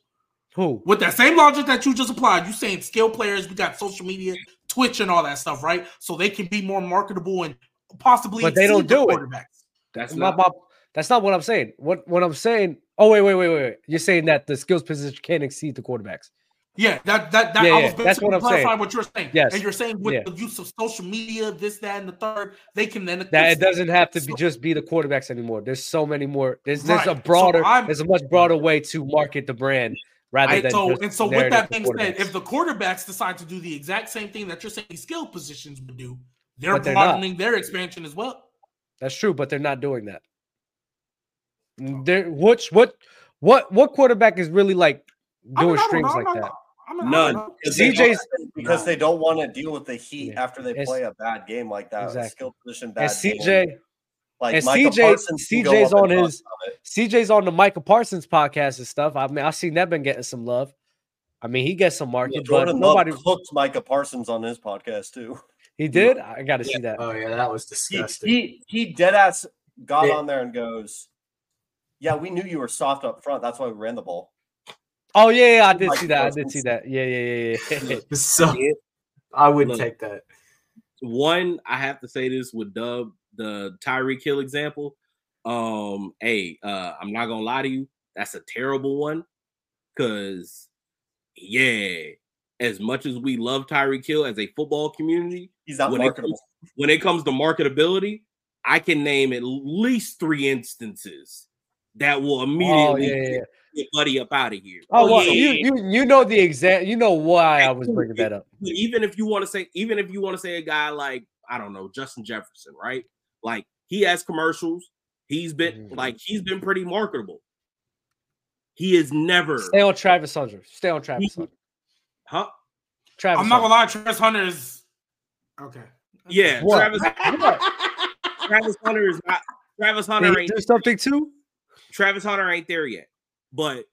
Who? With that same logic that you just applied, you saying skill players, we got social media, Twitch, and all that stuff, right? So they can be more marketable and possibly. But they don't exceed the do it. that's My- not my- that's not what I'm saying. What what I'm saying? Oh wait, wait, wait, wait. wait. You're saying that the skills position can't exceed the quarterbacks. Yeah, that that that Yeah, I yeah, was that's basically what I'm saying. clarifying what you're saying. Yes, and you're saying with yeah. the use of social media, this, that, and the third, they can then That it doesn't have to be just be the quarterbacks anymore. There's so many more. There's there's a Right. So broader. I'm- there's a much broader way to market the brand rather I, than so and so with that being said, if the quarterbacks decide to do the exact same thing that you're saying skill positions would do, they're, they're not. their expansion as well. That's true, but they're not doing that. There, which what what what quarterback is really like doing I streams know, like that? Know. I mean, I don't None. Because they CJ's don't- because they don't want to deal with the heat Yeah. after they It's- play a bad game like that. a Exactly. Skill position bad and game. CJ like and Micah CJ Parsons CJ's on his bust on it. CJ's on the Micah Parsons podcast and stuff. I mean, I've seen that been getting some love. I mean, he gets some Yeah, market, but Jordan Love nobody cooked Micah Parsons on his podcast too. he did. I got to see that. Oh yeah, that was He disgusting. he, he dead ass got Yeah. on there and goes, "Yeah, we knew you were soft up front. That's why we ran the ball." Oh yeah, yeah, I did Mike see that. I did see that. Yeah, yeah, yeah, yeah. so I would Look. take that. one, I have to say this with Dub, the Tyreek Hill example. Um, hey, uh, I'm not gonna lie to you, that's a terrible one because yeah, as much as we love Tyreek Hill as a football community, He's not when it, marketable. comes, when it comes to marketability, I can name at least three instances that will Oh immediately yeah, yeah, yeah. Get Buddy up out of here. Oh, well, yeah, you, you you know the exact. You know why I was bringing that up. Even if you want to say, even if you want to say a guy like I don't know Justin Jefferson, right? Like he has commercials. He's been Mhm. like he's been pretty marketable. He is never, Stay on Travis Hunter. Stay on Travis He- Hunter. huh? Travis. I'm not gonna lie, Travis Hunter is okay. Yeah, What? Travis. Travis Hunter is not. Travis Hunter he ain't. do something too? Travis Hunter ain't there yet. But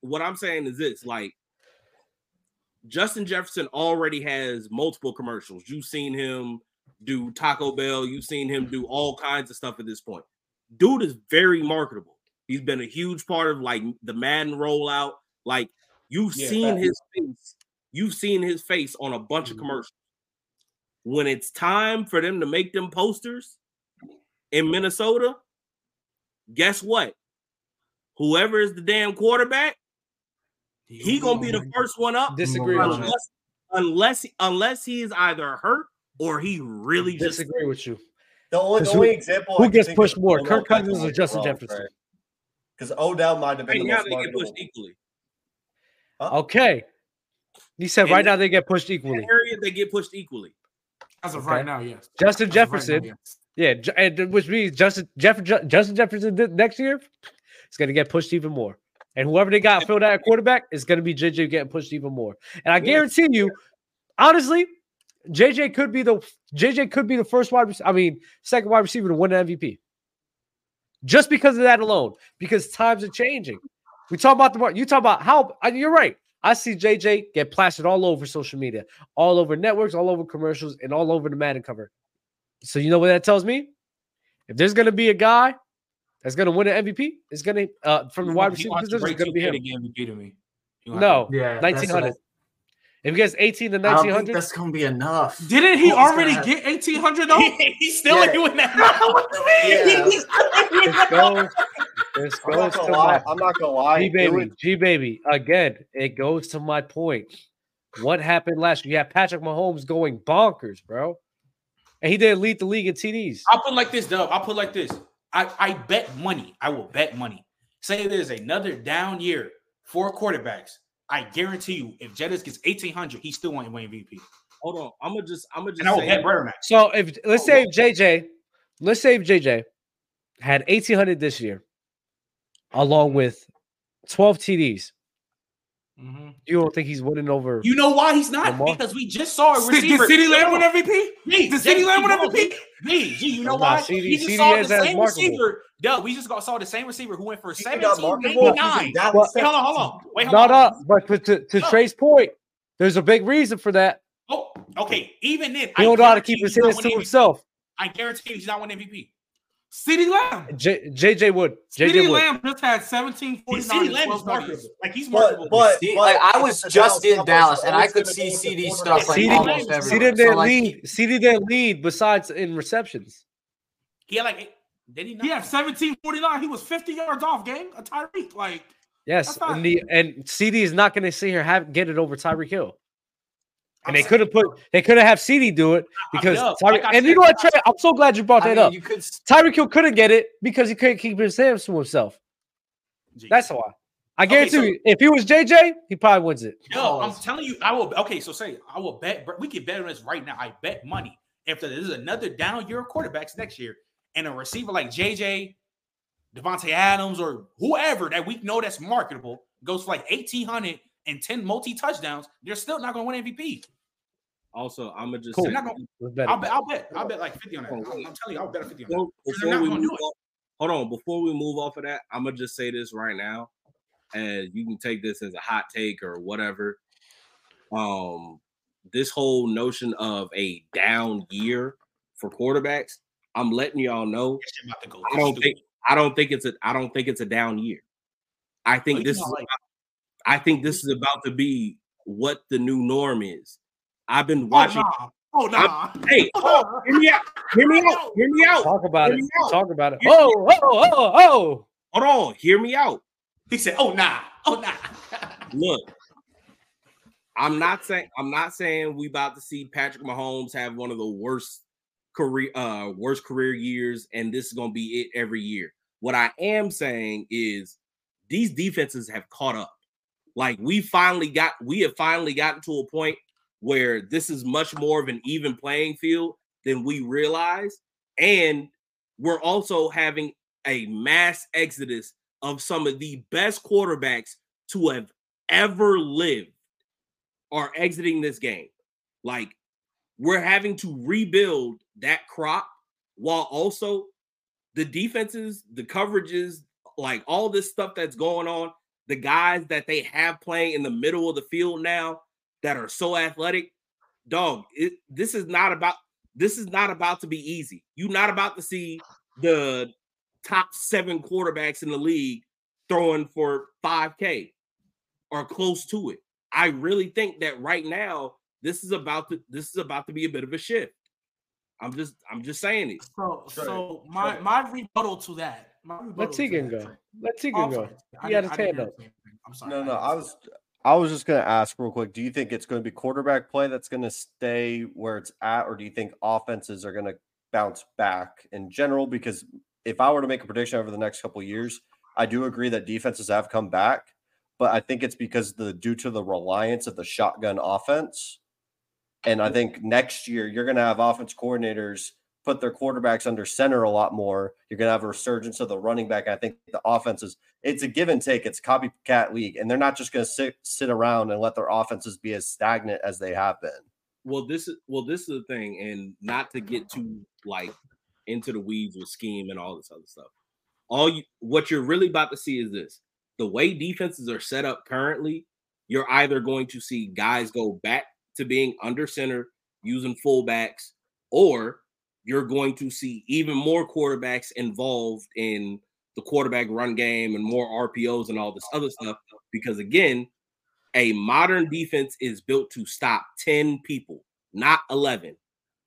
what I'm saying is this: like Justin Jefferson already has multiple commercials. You've seen him do Taco Bell. You've seen him do all kinds of stuff at this point. Dude is very marketable. He's been a huge part of like the Madden rollout. Like you've Yeah, seen his face. You've seen his face on a bunch of Mhm. commercials. When it's time for them to make them posters in Minnesota, guess what? Whoever is the damn quarterback, he gonna be the first one up Disagree Right. with you. unless unless unless he is either hurt or he really just Disagree with you. The only, the 'Cause who- only example who I gets pushed more, Odell Kirk Cousins or was Justin wrong, Jefferson? Because Odell might have been Hey, the now most they get pushed equally. Okay. he said And right that- now they get pushed equally. that area they get pushed equally. As of Okay. right now, yes. Justin As of right now, Jefferson, yes. yeah, and which means Justin Jeff, Justin Jefferson next year is going to get pushed even more. And whoever they got filled out at quarterback is going to be JJ getting pushed even more. And I guarantee you, honestly, JJ could be the JJ could be the first wide. I mean, second wide receiver to win an MVP. Just because of that alone, because times are changing. We talk about the you talk about how you're right. I see JJ get plastered all over social media, all over networks, all over commercials, and all over the Madden cover. So you know what that tells me? If there's going to be a guy that's going to win an MVP, it's going to uh, from the wide receiver position, it's going to be him. MVP to me. You gonna No, Yeah, 1900. If he gets 18 to I, I don't think 1900, that's gonna be enough. Didn't he Who's gonna already get eighteen hundred though? He's still Yeah. doing that. what do you mean? Yeah. He's still this goes, I'm not goes to gonna lie. my I'm not gonna lie. G baby, G baby. Again, it goes to my point. What happened last year? You had Patrick Mahomes going bonkers, bro. And he didn't lead the league in TDs. I'll put like this, Dub. I'll put like this. I, I bet money. I will bet money. Say there's another down year for quarterbacks. I guarantee you, if Jettis gets 1800, he still won't win MVP. Hold on. I'm gonna just I'm gonna just And I will say bet Burner So if let's say if JJ, let's say if JJ had 1800 this year, along with 12 TDs, Mhm. you don't think he's winning over? You know why he's not? Lamar? Because we just saw a receiver. did CeeDee Lamb win MVP? Me, Did CeeDee Lamb win MVP? Me, G, you know Nah, why? CD we just CD saw the same marketable. receiver. Duh, we just got, saw the same receiver who went for He got marketable because 1799. Well, hold on, hold on. Wait, hold Not on. up, but to, to, to No. Trey's point, there's a big reason for that. Oh, okay. Even then, He don't know how to keep his hands to MVP. himself. I guarantee he's not winning MVP. CeeDee Lamb. J, JJ Wood, JJ CD Wood. Lamb just had seventeen forty CD nine. Lamb is marketable. Like he's But marketable. but, See, but like, I was just in Cowboys Dallas, and I could see go with the CD stuff like CD almost Lamb- everywhere. CD So, like, lead. CD didn't lead besides in receptions. he had like, did he not? He had seventeen forty nine. He was fifty yards off game. A Tyreek. Like Yes, That's and the and CD is not going to see her have get it over Tyreek Hill. I'm And they saying- could have put they could have have CD do it because Yeah, Tyreek. like and you know what, Trey? I'm so glad you brought I that mean, up. you could Tyreek Hill couldn't get it because he couldn't keep his hands to himself. G. That's why. I Okay, guarantee so- you, if he was JJ, he probably wins it. Yo, I'm telling you, I will. Okay, so say I will bet. We can bet on this right now. I bet money if there is another down year of quarterbacks next year, and a receiver like JJ, Davante Adams, or whoever that we know that's marketable goes for like eighteen hundred and ten multi touchdowns, they're still not going to win MVP. Also, I'm gonna just Cool. say not gonna, I'll bet. I'll bet. I'll bet like fifty on that. I'm, I'm telling you, I'll bet fifty on that. before, they're not we gonna move do it. off, hold on before we move off of that i'm gonna just say this right now and you can take this as a hot take or whatever um this whole notion of a down year for quarterbacks i'm letting y'all know That shit about to go i don't think i don't think it's a i don't think it's a down year i think Well, this is like- i think this is about to be what the new norm is i've been oh watching nah. Oh nah. hey oh, hear me out hear me out hear me out Talk about Hear it. out. Talk about it. Hear Oh, oh, oh, oh. hold on hear me out He said, "Oh nah, oh nah." look, I'm not saying I'm not saying we about to see Patrick Mahomes have one of the worst career uh worst career years and this is going to be it every year. What I am saying is these defenses have caught up. Like we finally got we have finally gotten to a point where this is much more of an even playing field than we realize and we're also having a mass exodus of some of the best quarterbacks to have ever lived are exiting this game. Like we're having to rebuild that crop while also the defenses, the coverages, like all this stuff that's going on, the guys that they have playing in the middle of the field now that are so athletic, dog, it, this is not about this is not about to be easy. You're not about to see the top seven quarterbacks in the league throwing for 5K or close to it. I really think that right now this is about to this is about to be a bit of a shift. I'm just I'm just saying it. So so my my rebuttal to that. My rebuttal Let to Tegan that, go. Trey. Let Oh, Tegan I'm go. He had didn't- his hand up. I'm sorry. No, no, didn't I was I was just gonna ask real quick. Do you think it's going to be quarterback play that's going to stay where it's at, or do you think offenses are going to bounce back in general? Because if I were to make a prediction over the next couple of years, I do agree that defenses have come back, but I think it's because the due to the reliance of the shotgun offense. And I think next year you're going to have offense coordinators put their quarterbacks under center a lot more. You're going to have a resurgence of the running back. I think the offenses, it's a give and take. It's copycat league, and they're not just going to sit sit around and let their offenses be as stagnant as they have been. Well, this is well, this is the thing, and not to get too like into the weeds with scheme and all this other stuff. All you what you're really about to see is this: the way defenses are set up currently, you're either going to see guys go back to being under center using fullbacks, or you're going to see even more quarterbacks involved in the quarterback run game and more RPOs and all this other stuff. Because again, a modern defense is built to stop 10 people, not 11.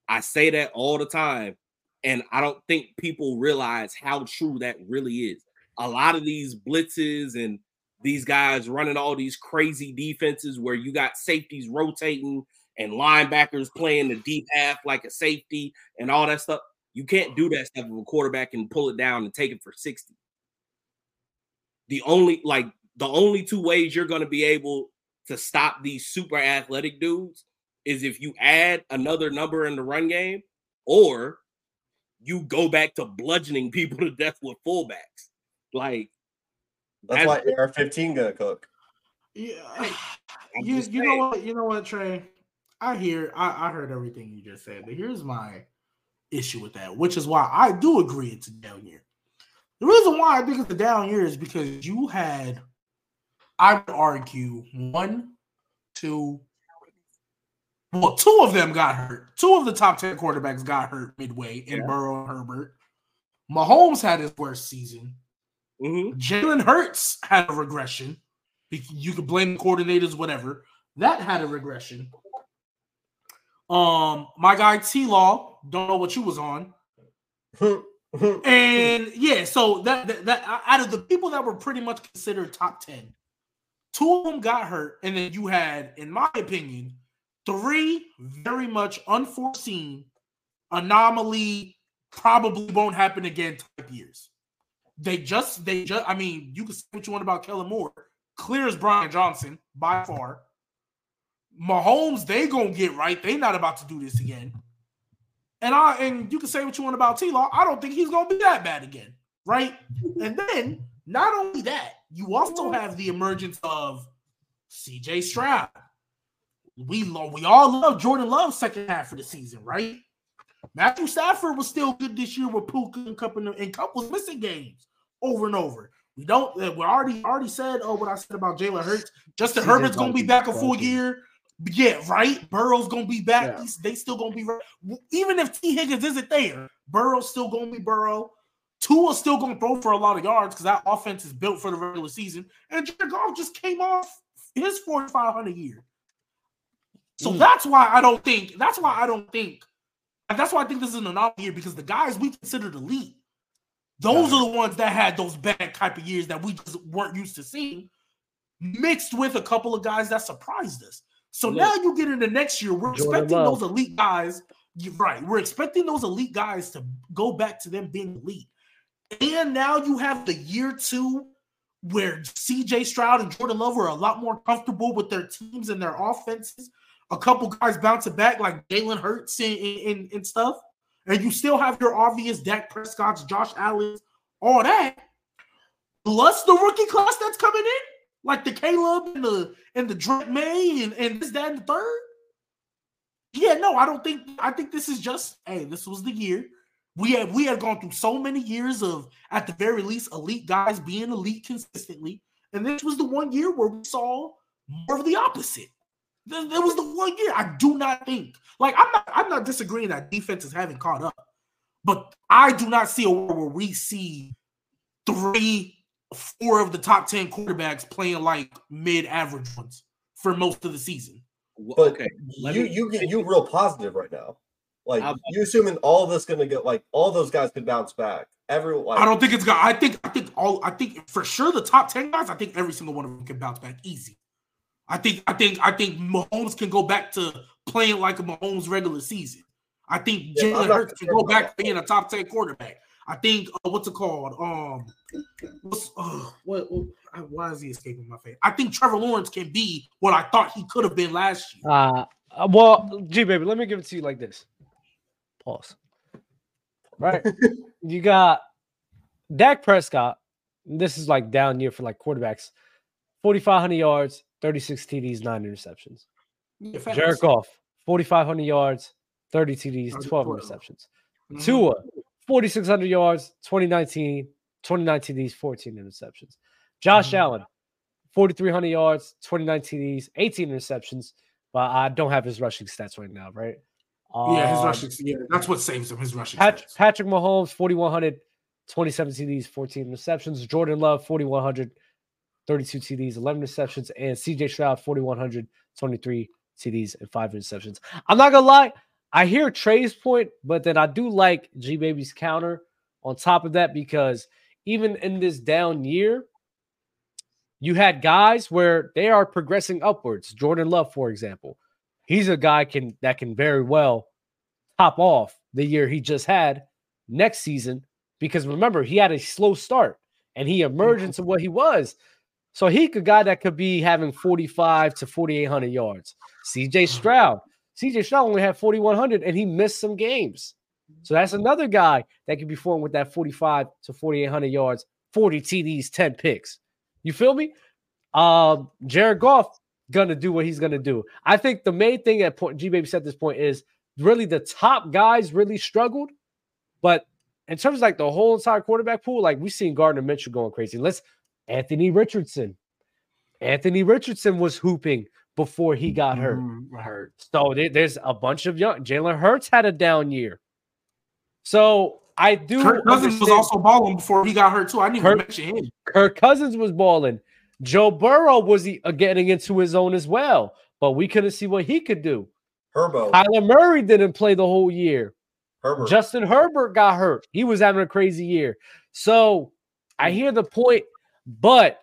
I say that all the time, and I don't think people realize how true that really is. A lot of these blitzes and these guys running all these crazy defenses where you got safeties rotating and linebackers playing the deep half like a safety and all that stuff. You can't do that stuff with a quarterback and pull it down and take it for 60. The only like the only two ways you're going to be able to stop these super athletic dudes is if you add another number in the run game or you go back to bludgeoning people to death with fullbacks. Like That's As- why AR-15 gonna cook. Yeah, you you know what you know what Trey. I hear I, I heard everything you just said, but here's my issue with that, which is why I do agree it's a down year. The reason why I think it's a down year is because you had, I would argue, one, two, well, two of them got hurt. Two of the top 10 quarterbacks got hurt midway in Yeah. Burrow and Herbert. Mahomes had his worst season. mhm. Jalen Hurts had a regression. You could blame the coordinators, whatever. That had a regression. Um, my guy T Law, don't know what you was on. And yeah, so that, that that out of the people that were pretty much considered top 10, two of them got hurt, and then you had, in my opinion, three very much unforeseen anomaly, probably won't happen again type years. They just, they just, I mean, you can say what you want about Kellen Moore. Clear as Brian Johnson by far. Mahomes, they gonna get right. They not about to do this again. And I and you can say what you want about T Law. I don't think he's gonna be that bad again, right? And then not only that, you also have the emergence of CJ Stroud. We lo- we all love Jordan Love second half of the season, right? Matthew Stafford was still good this year with Puka and Kupp and, and Kupp was missing games over and over. We don't. uh, We already already said. Oh, what I said about Jalen Hurts. Justin Herbert's gonna be back a full year. Yeah, right. Burrow's gonna be back. Yeah. They still gonna be right. Even if Tee Higgins isn't there, Burrow's still gonna be Burrow. Tua's still gonna throw for a lot of yards because that offense is built for the regular season. And Jared Goff just came off his 4,500 year. So Mm. that's why I don't think. That's why I don't think. That's why I think this is an anomaly year because the guys we considered elite, those are the ones that had those bad type of years that we just weren't used to seeing, mixed with a couple of guys that surprised us. So Look. now you get into next year, we're Jordan expecting Love. those elite guys. You're right. We're expecting those elite guys to go back to them being elite. And now you have the year two where CJ Stroud and Jordan Love are a lot more comfortable with their teams and their offenses. A couple guys bouncing back like Jalen Hurts and, and, and stuff. And you still have your obvious Dak Prescott's, Josh Allen's, all that. Plus the rookie class that's coming in, like the Caleb and the and the Drake Maye and, and this, that, and the third. Yeah, no, I don't think I think this is just hey, this was the year. We had we had gone through so many years of at the very least elite guys being elite consistently. And this was the one year where we saw more of the opposite. That was the one year. I do not think like I'm not I'm not disagreeing that defenses haven't caught up, but I do not see a world where we see three, four of the top ten quarterbacks playing like mid-average ones for most of the season. But okay, you me- you get you real positive right now. Like I'll- you assuming all this gonna get like all those guys could bounce back. Everyone like I don't think it's got. I think. I think all. I think for sure the top ten guys. I think every single one of them can bounce back easy. I think. I think. I think Mahomes can go back to playing like a Mahomes regular season. I think Yeah, I'm Jalen not Hurts can go back about to being a top ten quarterback. I think. Uh, what's it called? Um, what's uh, what, what? Why is he escaping my face? I think Trevor Lawrence can be what I thought he could have been last year. Uh, uh, well, G baby, let me give it to you like this. Pause. Right. you got Dak Prescott. This is like down year for like quarterbacks. 4,500 yards, 36 TDs, nine interceptions. Yeah, facts. Jared Goff, 4,500 yards, 30 TDs, 12 12. interceptions. Mhm. Tua, 4,600 yards, 2019, 29 TDs, 14 interceptions. Josh Mhm. Allen, 4,300 yards, 29 TDs, 18 interceptions. But I don't have his rushing stats right now, right? Yeah, his Um, rushing. Yeah, that's what saves him. His rushing. Pat- stats. Patrick Mahomes, 4,100, 27 TDs, 14 interceptions. Jordan Love, 4,100, 32 TDs, 11 interceptions. And CJ Stroud, 4,100, 23 TDs, and five interceptions. I'm not going to lie. I hear Trey's point, but then I do like G Baby's counter on top of that because even in this down year, you had guys where they are progressing upwards. Jordan Love, for example, he's a guy can that can very well top off the year he just had next season because remember he had a slow start and he emerged into what he was. So he could guy that could be having 45 to 4800 yards. CJ Stroud. CJ Stroud only had 4100 and he missed some games. So that's another guy that could be formed with that 45 to 4800 yards, 40 TDs, 10 picks. You feel me? Um, Jared Goff gonna do what he's gonna do. I think the main thing at point G Baby said this point is really the top guys really struggled, but in terms of like the whole entire quarterback pool, like we've seen Gardner Minshew going crazy. Let's Anthony Richardson. Anthony Richardson was hooping before he got hurt. Mhm, hurt. So there's a bunch of young Jalen Hurts had a down year. So I do Kirk Cousins was also balling before he got hurt too. I didn't even Kirk- mention him. Kirk Cousins was balling. Joe Burrow was he, uh, getting into his own as well, but we couldn't see what he could do. Herbo. Kyler Murray didn't play the whole year. Herbert. Justin Herbert got hurt. He was having a crazy year. So I hear the point, but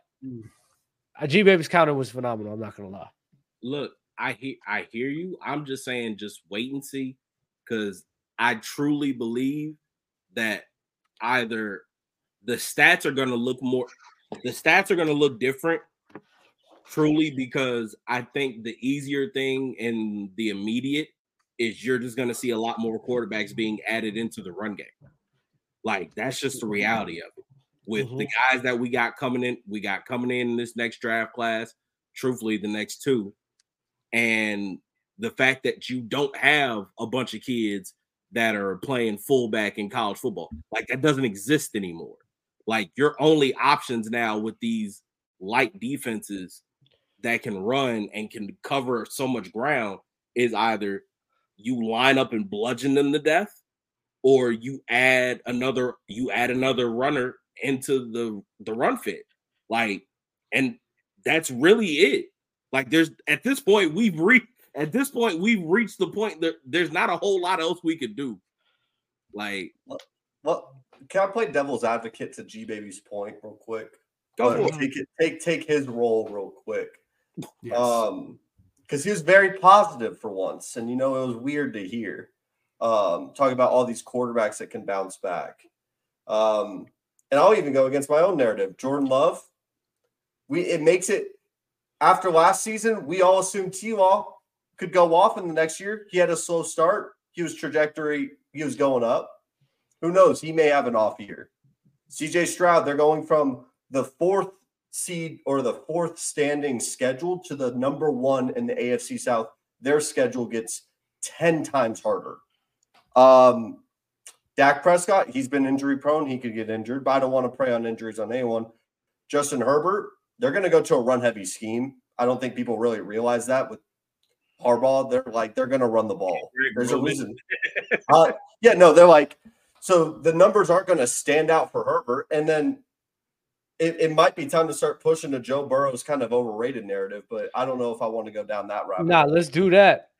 uh, G Baby's counter was phenomenal. I'm not gonna lie. Look, I hear I hear you. I'm just saying, just wait and see, because I truly believe that either the stats are going to look more, the stats are going to look different, truly, because I think the easier thing in the immediate is you're just going to see a lot more quarterbacks being added into the run game. Like that's just the reality of it. With the mm-hmm. guys that we got coming in, we got coming in, in this next draft class. Truthfully, the next two, and the fact that you don't have a bunch of kids that are playing fullback in college football, like that doesn't exist anymore. Like your only options now with these light defenses that can run and can cover so much ground is either you line up and bludgeon them to death, or you add another you add another runner into the the run fit. Like, and that's really it. Like, there's at this point we've reached at this point we've reached the point that there's not a whole lot else we could do. Like, Well, can I play devil's advocate to G Baby's point real quick? go Uh, take it, take take his role real quick. Yes. Um, because he was very positive for once, and you know it was weird to hear. Um, talking about all these quarterbacks that can bounce back. Um, and I'll even go against my own narrative. Jordan Love, we it makes it after last season, we all assumed T Law could go off in the next year. He had a slow start. He was trajectory, he was going up. Who knows? He may have an off year. CJ Stroud, they're going from the fourth seed or the fourth standing schedule to the number one in the AFC South. Their schedule gets 10 times harder. Um, Dak Prescott, he's been injury prone. He could get injured, but I don't want to prey on injuries on anyone. Justin Herbert, they're going to go to a run heavy scheme. I don't think people really realize that with Harbaugh. They're like, they're going to run the ball. There's a reason. Uh, yeah, no, they're like, so the numbers aren't going to stand out for Herbert. And then it, it might be time to start pushing the Joe Burrow's kind of overrated narrative, but I don't know if I want to go down that route. Nah, let's do that.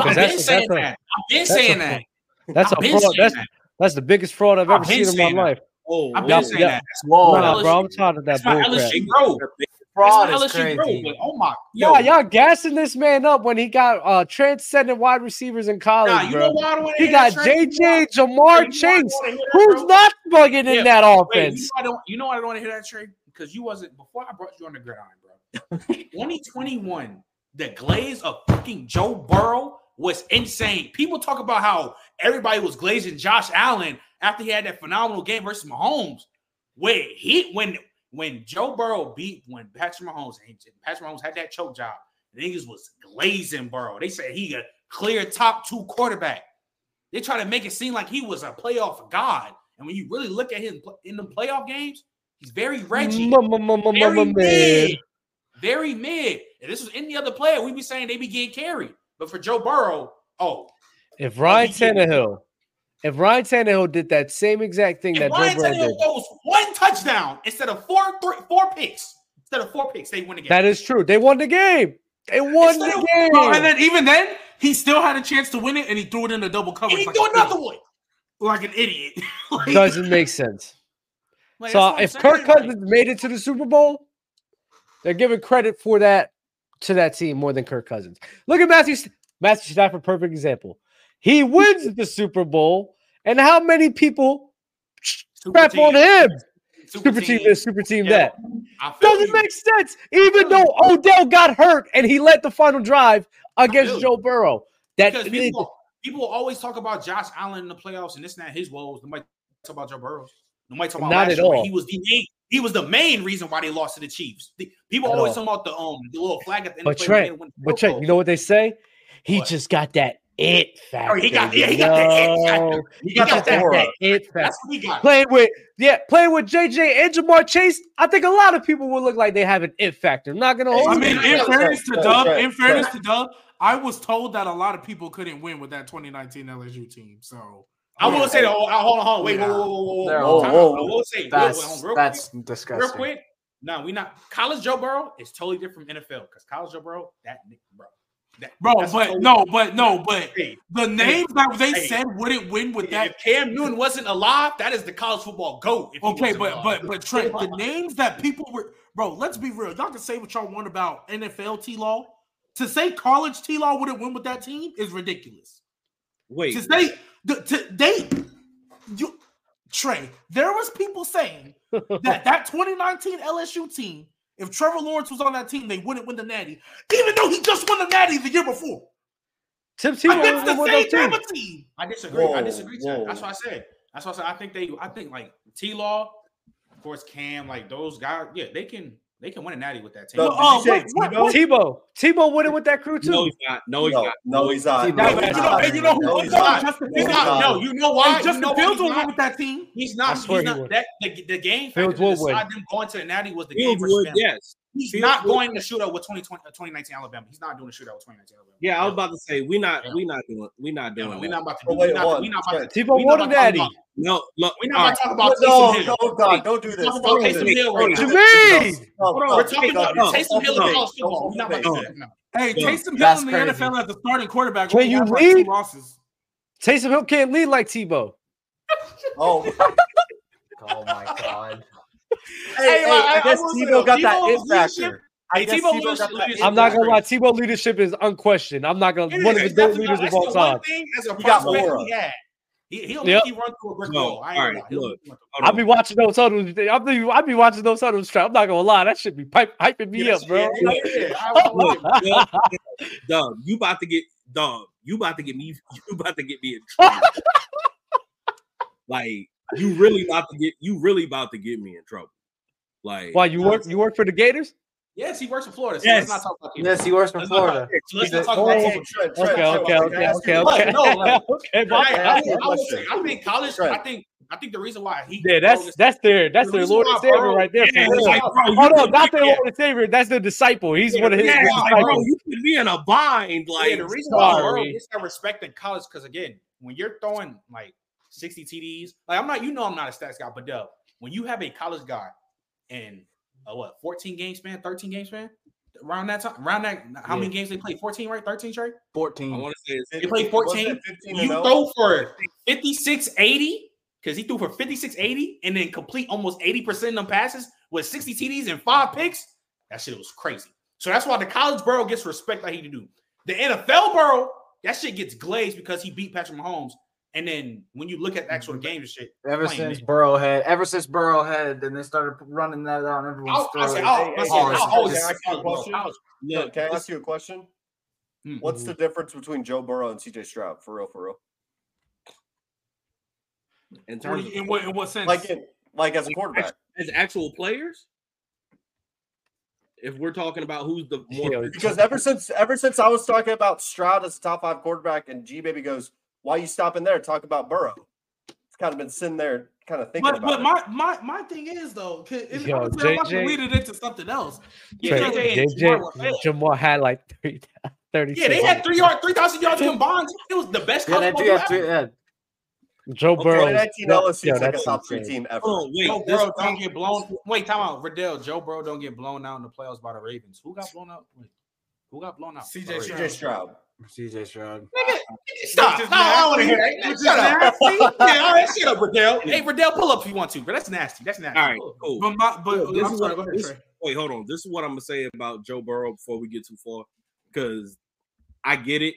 I've been saying that's a- that. I've been that's a saying that. That's I've a fraud. That's that. that's the biggest fraud I've I've ever seen in my that. life. Oh, I've yeah. been saying yeah. that. That's Whoa, Nah, bro, I'm tired of that That's my bull crap. LSU, bro. fraud That's is my LSU, bro. crazy. But, oh my, Yo, yo, y'all gassing this man up when he got uh transcendent wide receivers in college, Nah, you bro. know why I don't He got Trey? JJ, Ja'Marr You know why I don't Chase. wanna that, Who's not bugging in Yeah, that Wait, you offense? know I don't. You know why I don't want to hear that, trade Because you wasn't before I brought you on the gridiron, bro. 2021, the glaze of fucking Joe Burrow was insane. People talk about how everybody was glazing Josh Allen after he had that phenomenal game versus Mahomes. Wait, he when when Joe Burrow beat when Patrick Mahomes and Patrick Mahomes had that choke job, the niggas was glazing Burrow. They said he a clear top two quarterback. They try to make it seem like he was a playoff god. And when you really look at him in the playoff games, he's very Reggie, Ma- ma- ma- ma- very mm. mid, very mid. If this was any other player, we'd be saying they be getting carried. But for Joe Burrow, oh, If Ryan oh, he Tannehill, if Ryan Tannehill did that same exact thing if that Ryan Joe Burrow Tannehill did, throws one touchdown instead of four, three, four picks, instead of four picks, they win the game. that is true. They won the game. They won Instead the of- game. Bro, and then even then, he still had a chance to win it, and he threw it in the double and coverage. he like do an another idiot. one. like an idiot. Like- Doesn't make sense. Like, so that's what I'm if saying, Kirk like- Cousins made it to the Super Bowl, they're giving credit for that to that team more than Kirk Cousins. Look at Matthew St- Matthew Stafford, perfect example. He wins the Super Bowl, and how many people Super crap team. on him? Super, Super team this, super team Yeah. that. Doesn't you. make sense. Even though Odell got hurt and he led the final drive against Joe Burrow. That because people, people always talk about Josh Allen in the playoffs and this and that his woes. Nobody talk about Joe Burrow. Nobody talk about Not last at year all. He was the main. He was the main reason why they lost to the Chiefs. The- people At always all. talk about the um the little flag at the end But of the play when Trent, but Trent, you know what they say? He What? just got that it factor. Oh, he got- yeah, he you got that it factor. He He got got that that, aura. that it factor. That's what he got. Playing with yeah, playing with JJ and Ja'Marr Chase, I think a lot of people would look like they have an it factor. I'm not gonna hold I mean, in Right, fairness to right, Dub, right, in fairness right. to Dub, I was told that a lot of people couldn't win with that 2019 LSU team. So I will say though. Hold on, hold on. Wait, Yeah. whoa, whoa, whoa, whoa, They're whoa. all- Time out. whoa, I will say, real, That's real, that's quick, disgusting. real quick. No, we not college Joe Burrow is totally different from NFL because college Joe Burrow, that nigga, bro, that, bro, but totally- no, but no, but Hey, the names that they Hey. said wouldn't win with that if Cam Newton wasn't alive, that is the college football goat. if Okay, but alive. but but Trent, the names that people were bro, let's be real. Y'all can say what y'all want about NFL T Law. To say college T Law wouldn't win with that team is ridiculous. Wait, To say the, to they you Trey, there was people saying that that 2019 LSU team, if Trevor Lawrence was on that team, they wouldn't win the Natty, even though he just won the Natty the year before Tim Tebow against the same those teams. Team. I disagree. I disagree. Whoa. That's what I said. That's what I said. I think they. I think like T Law, of course, Cam, like those guys. Yeah, they can. They can win a natty with that team. No, oh, did what- what- Tebow? Tebow. Tebow winning with that crew too. no, he's not. No, he's No, not. no, he's not. Tebow. No, And he's you know, not. and you know who No, he's not. Justin No, Fields? not. not. No, you know why? And You Justin know Fields will win with that team. He's I not. swear He's he not would. that the, the game Fields factor to decide them going to the natty was the game Fields versus would, Bama. yes. He's Fields not would. going to shootout with 2020, uh, 2019 Alabama. He's not doing a shootout with 2019 Alabama. Yeah, I was about to say we not Yeah. we not doing we not Yeah, doing we're not about to Oh, do. wait, We're not, we on. not about to. Tebow we won not a about to natty. talk about- No, look, We're not right. about to talk about No, Taysom Hill. no, God, don't do this. Talk about Don't Taysom. Hill Don't right now. this. Jermaine! No, Hold on, no, we're talking about Taysom Hill in college football. We're not about to do that. No. Hey, Taysom Hill in the. NFL as a starting quarterback. Can you has like two lead? losses. Taysom Hill can't lead like Tebow. Oh, Oh my god. Hey, hey, I- I I guess will say Tebow though, got that Tebow's it factor. I Hey, guess Tebow Tebow Lewis- got that- Lewis- I'm not gonna lie, Tebow leadership is unquestioned. I'm not gonna It one of the That's GOAT leaders of all time. thing as got prospect Laura. he had. He, he'll Yep. make you run through a brick No, wall. I ain't all gonna right, lie. He'll look. make you run through- Hold I'll be watching those huddles. I'll be I'll be watching those huddles. I'm not gonna lie, that should be pipe, hyping me Yeah, up, bro. yeah, yeah, I Look, lie. Dub, Dub, you about to get Dub, you about to get me you about to get me in trouble. like you really about to get you really about to get me in trouble. Like Why you work you work for the Gators? Yes, he works in Florida. So Yes. let's not talk about him. Yes, he works from Let's not Florida. Let's not talk about Hey, him. Trent, Okay, Trent, okay, okay, can I ask okay, you okay. no, like- okay, But my I, I, I will say, I think college. I think I think the reason why he Yeah, that's that's their that's The their Lord and Savior Burrow- right there. Yeah, for like, bro, Hold on, not me- their Lord and Savior. That's their disciple. He's Yeah, one of his yeah, Yeah, like, bro, you put me in a bind. Like yeah, the reason why sorry. Burrow gets that respect in college because again, when you're throwing like 60 TDs, like I'm not, you know, I'm not a stats guy, but Dub, when you have a college guy in a what 14 game span, 13 game span, around that time, around that, how many games they play? 14, right? 13 straight. I 14. want to say it's They played 14. It 15 You and oh? 0? throw for 56 80 because he threw for 56 80 and then complete almost 80% of them passes with 60 TDs and five picks. That shit was crazy. So that's why the college Burrow gets respect like he to do. The NFL Burrow, that shit gets glazed because he beat Patrick Mahomes. And then when you look at the actual games and shit, Ever since it. Burrow had, ever since Burrow had, then they started running that on everyone's I'll, I'll throat. say, I'll, Hey, I'll, hey, hey, I'll listen, always can I ask you a question? College- yeah, Can I ask you a question? Hmm. What's the difference between Joe Burrow and CJ Stroud? For real, for real. in What terms do of in what in what sense? Like, in, like as a quarterback. as actual players. If we're talking about who's the more Because ever since ever since I was talking about Stroud as a top five quarterback, and G Baby goes, "Why you stopping there? Talk about Burrow." It's kind of been sitting there, kind of thinking but about but it. my, my my thing is though, 'cause it, Yo, I'm, about to JJ lead it into something else. Yeah, Trey, JJ and JJ, Ja'Marr were had like 30, 30 Yeah, they had three yard, three thousand yards combined. It was the best. yeah, they college do football have three. Yeah, Joe Burrow. 2019 Yo, LSU yo, is like a top three team ever. Hold on, wait. Joe Burrow don't get blown. Wait, time out. Riddell, Joe Burrow don't get blown out in the playoffs by the Ravens. Who got blown out? Who got blown out? CJ By Stroud. CJ Stroud. CJ Stroud. Nigga, uh, stop. Which No, I don't want to hear that. Shut up. nasty. Yeah, all right, shut up, Riddell. Hey, Riddell, pull up if you want to, but that's nasty. That's nasty. All right, cool. But my but Look, this I'm is sorry, what- go ahead, this- Trey. wait, hold on. This is what I'm gonna say about Joe Burrow before we get too far, because I get it.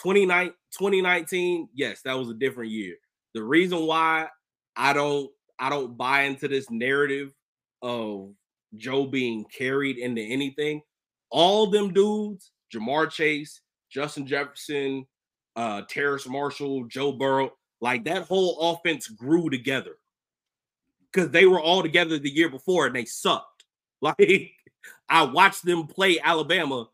29 2019, yes, that was a different year. The reason why I don't I don't buy into this narrative of Joe being carried into anything. All them dudes, Ja'Marr Chase, Justin Jefferson, uh, Terrace Marshall, Joe Burrow, like that whole offense grew together because they were all together the year before and they sucked. Like I watched them play Alabama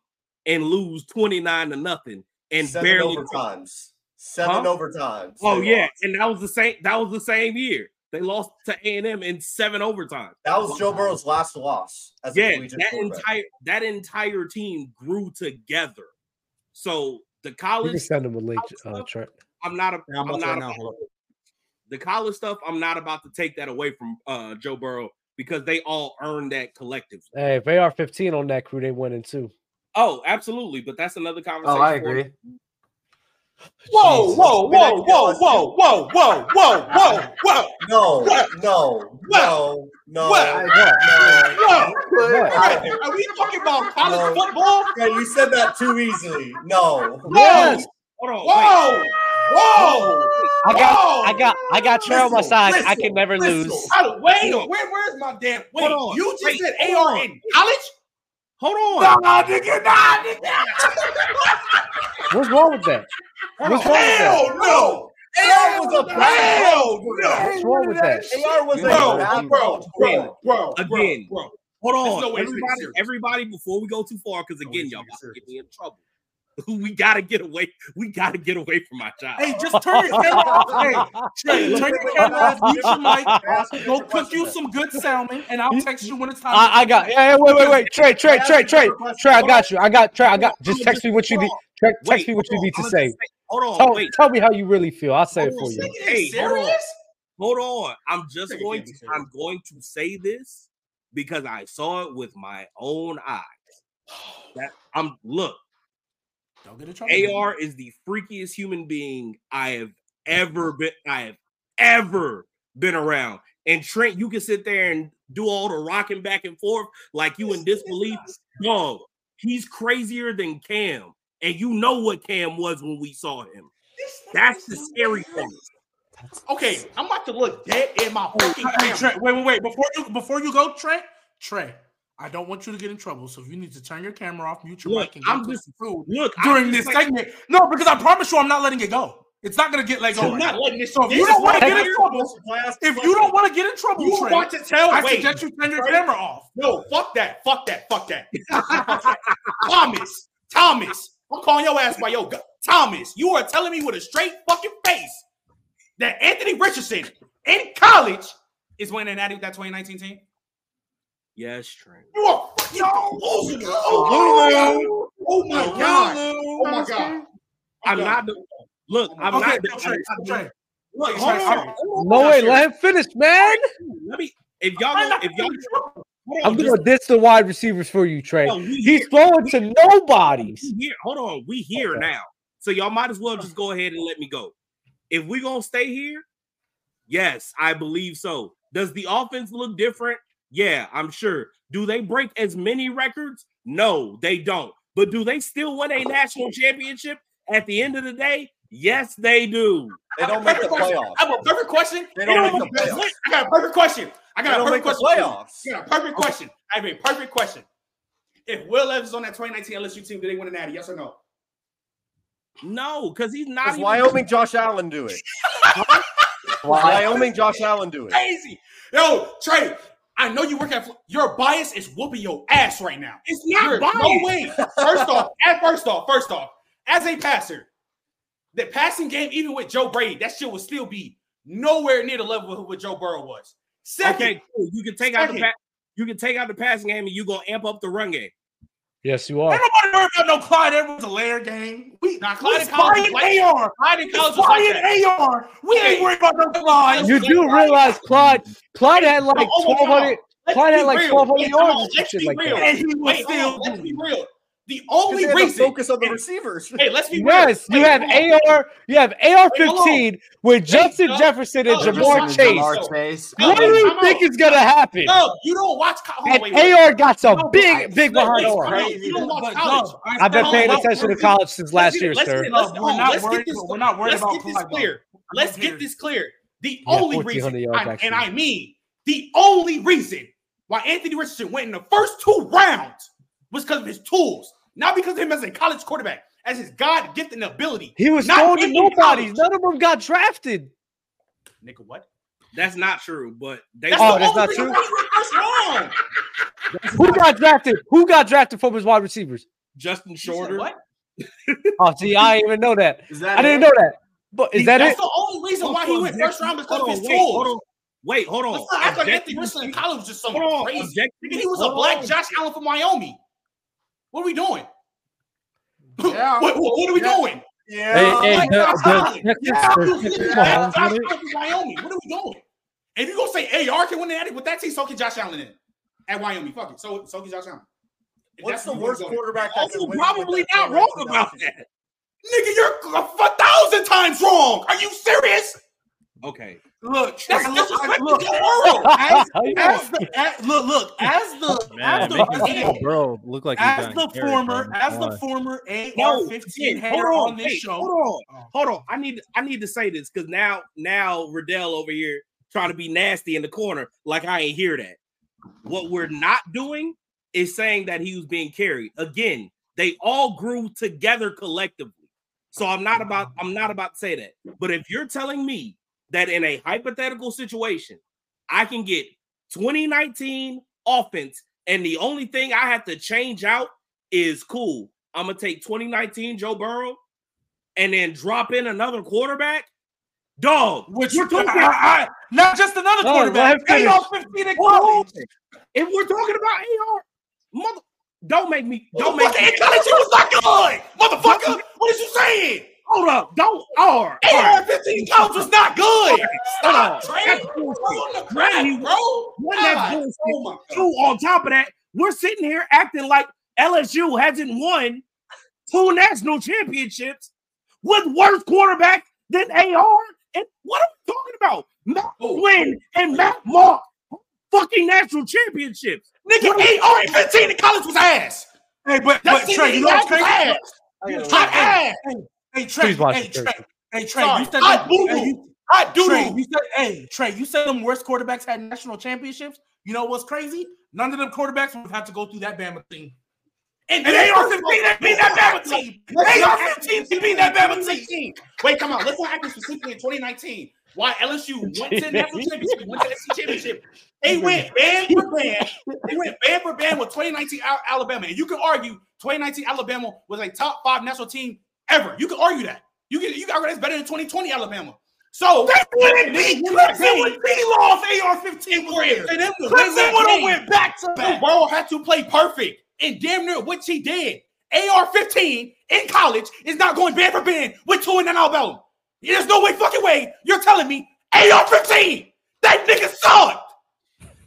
and lose 29 to nothing and Seven barely overtimes. Seven Huh? overtimes. Oh yeah, lost. and that was the same that was the same year. They lost to A&M in seven overtime. that was Joe Burrow's last loss as Yeah, that quarterback. entire that entire team grew together. So the You can college, send him a link, uh, Trent. I'm not a, Yeah, I'm I'm not right now. about- the college stuff. I'm not about to take that away from uh Joe Burrow because they all earned that collectively. Hey, if AR 15 on that crew, they winning too. Oh, absolutely, but that's another conversation. Oh, I for- agree. Whoa, Jesus. whoa, whoa, whoa, whoa, whoa, whoa, whoa, whoa, whoa, No, no, no, no, What? no. What? Are we talking about college No. football? Yeah, you said that too easily. No. Yes. Hold on, wait. Whoa, whoa. I got, Whoa. I got, I got Trey on my Listen, side. I can never listen. lose. I Wait, where, where's my damn? Wait, Hold on. you just Wait, said AR in college? Hold on. Nah, nigga, nah, nigga. What's wrong with that? What's wrong with that? No. AR was a bad Hell no. What's wrong with that? AR was a Bro, bad bro, bro, bro, Again. bro, bro. Hold on, no everybody, everybody. Before we go too far, because again, it's y'all about to get me in trouble. we gotta get away. We gotta get away from my child. Hey, just turn your camera off. Hey, Trey, turn your camera off, mute your mic, go cook you some good salmon, and I'll text you when it's time. I, I got. Yeah, yeah, wait, wait, wait. Trey, Trey, Trey, Trey, Trey. I got you. I got Trey. I got. Just text me what you need. Trey, Wait, text me what you need on, to say. Hold on, Tell, wait. tell me how you really feel. I'll say it for you. Hey, hold on. serious? Hold on. I'm just going to. I'm going to say this because I saw it with my own eyes. That I'm look. Don't get in trouble. AR is the freakiest human being I have ever been. I have ever been around. And Trent, you can sit there and do all the rocking back and forth like you in disbelief. Dog, he's crazier than Cam. And you know what Cam was when we saw him. That's the scary part. Okay, I'm about to look dead in my fucking Oh, camera. hey, Trey, wait, wait, wait. Before you before you go, Trent, Trey, I don't want you to get in trouble. So if you need to turn your camera off, mute your Look, mic, and I'm just- food Look, I'm during this saying- segment. No, because I promise you, I'm not letting it go. It's not gonna get let go. I'm right not now. letting this. So if you don't want to get in trouble, if you don't want to get in trouble, you Trey, want to tell, I wait, suggest you turn your Trey, camera off. No, fuck that. Fuck that. Fuck that. Fuck that. Thomas. Thomas. I'm calling your ass by your gut. Thomas, you are telling me with a straight fucking face that Anthony Richardson in college is winning that that 2019 team? Yes, Trent. You are fucking delusional. Oh, oh, oh, oh my god. Oh my god. I'm not the look. I'm okay, not. The, Trey, I'm not look, Trey, hold Trey, on. I'm- hold on. No way, let him finish, man. Let me. If y'all, I'm go, if y'all, getting in I'm gonna just- ditch the wide receivers for you, Trey. no, He's here, throwing to nobodies. we here. Hold on, we here Okay. now. So y'all might as well just go ahead and let me go. If we gonna stay here, yes, I believe so. Does the offense look different? Yeah, I'm sure. Do they break as many records? No, they don't. But do they still win a national championship at the end of the day? Yes, they do. They don't make the playoffs. I have a perfect question. They don't They make the playoffs. I got a perfect question. I They got a perfect question. playoffs. I got a perfect question. I have a perfect question. If Will Levis is on that 2019 LSU team, do they win a natty? Yes or no? No, because he's not Does even Wyoming Josh Allen do it? Wyoming Josh Allen do it? Crazy. Yo, Trey, I know you work at your bias is whooping your ass right now. It's not biased. No way. First off, at first off, first off, as a passer, the passing game, even with Joe Brady, that shit would still be nowhere near the level of what Joe Burrow was. Second, Okay, cool. You can take out the pa- you can take out the passing game and you gonna amp up the run game. Yes, you Ain't are. nobody worried about no Clyde Edwards-Helaire game. We not we Clyde and Collins spying was AR. Clyde in We college was like that. AR. We Hey. ain't worried about no Clyde. You do realize Clyde, Clyde had like Oh, oh, 1,200. Clyde had like 1,200 Wait, yards Let's be like real. that. And he was Wait, still let's be real. The 'Cause only they reason focus on the Hey, receivers. Hey, let's be Yes, real. you Wait, have hold. AR. You have AR Wait, hold 15 with Justin Doug. Jefferson and Doug, Ja'Marr just- Chase. Ja'Marr Chase. No, What do no, you time think out. is gonna happen? No, you don't watch. co- And wait, wait. AR got some No, big, I- big Wait, behind wait, arm. You don't watch college. I- I've been Hold paying on, attention to college since last year, sir. let's- we're not get worried- this- we're not worried let's about get this clear. Let's get this clear. The only reason, and. I mean the only reason why Anthony Richardson went in the first two rounds was because of his tools, not because of him as a college quarterback, as his God gifted ability. He was Not throwing to in nobodies. college. None of them got drafted. Nigga, what? That's not true, but they That's Oh, the that's only not reason true? why he went first round. Who got drafted? Who got drafted from his wide receivers? Justin Shorter. What? Oh, see, I didn't even know that. Is that I didn't know that. But is that That's it? the only reason why he went first round because of Hold his wait, tools. hold on. Wait, hold on. Let's not Anthony Objectively Richardson in college was just something Hold on. crazy. he was a black. Josh Allen from Wyoming. What are we doing? Yeah. what, what, what are we Yeah. doing? Yeah. Hey, hey, Like the, Josh the Allen. Yeah, the you Texas said Mahomes Josh did Allen it. from Wyoming. What are we doing? And if you gonna say AR can win the that with that team, so can Josh Allen in at Wyoming. Fuck it. So so can Josh Allen. If What's that's the what worst quarterback that can Also, win probably not wrong about that. Nigga, you're a a thousand times wrong. Are you serious? Okay. Look, That's look, disrespectful look, the as, as the as, look, look, as the oh, as Man, the making president, bro look like as the former, bro. as the former AR-15 again, hater on, on, this hey, show. hold on, Oh. hold on. I need I need to say this because now now Riddell over here trying to be nasty in the corner like I ain't hear that. What we're not doing is saying that he was being carried. Again, they all grew together collectively. So I'm not about I'm not about to say that. But if you're telling me that in a hypothetical situation, I can get 2019 offense and the only thing I have to change out is cool. I'm gonna take 2019 Joe Burrow and then drop in another quarterback. Dog, Which we're talking I, I, not just another No, quarterback. let him finish. AR-15 in college. if we're talking about AR, mother, don't make me don't Don't make fucking me in college, he was not good, motherfucker. What is you saying? Hold up, don't or AR 15 college was not good. Stop, Hold on. That's Bro, bullshit. on the crack, One, bro. One that's bullshit. Oh my Two, on top of that, we're sitting here acting like LSU hasn't won two national championships with worse quarterback than AR. And what are we talking about? Matt Oh. Flynn and Matt Mauck. fucking national championships. Nigga, AR and 15 in college was ass. Hey, but, but Trey, you know what's crazy? ass. Hot ass. Hey, Trey, Please watch hey, it, Trey, hey, Trey, Sorry. you said Hot them, boo-boo. hey, you, Hot Trey, you said, hey, Trey, you said them worst quarterbacks had national championships. You know what's crazy? None of them quarterbacks would have had to go through that Bama team. And, And AR-15 that beat that Bama team. They AR-15 beat that Bama team. team. Wait, come on. Let's not act specifically in 2019. Why LSU went to the national championship, went to the SEC championship. They went band for band. They went band for band with 2019 Alabama. And you can argue 2019 Alabama was a top five national team ever. You can argue that. You can you can argue that's better than 2020 Alabama. So They wouldn't beat Clemson with D-Law AR-15 was there. For them to win Clemson would have went back to back. Burrow had to play perfect, and damn near which he did. AR 15 in college is not going band for band with two in an Alabama. There's no way, fucking way. You're telling me AR 15. That nigga sucked.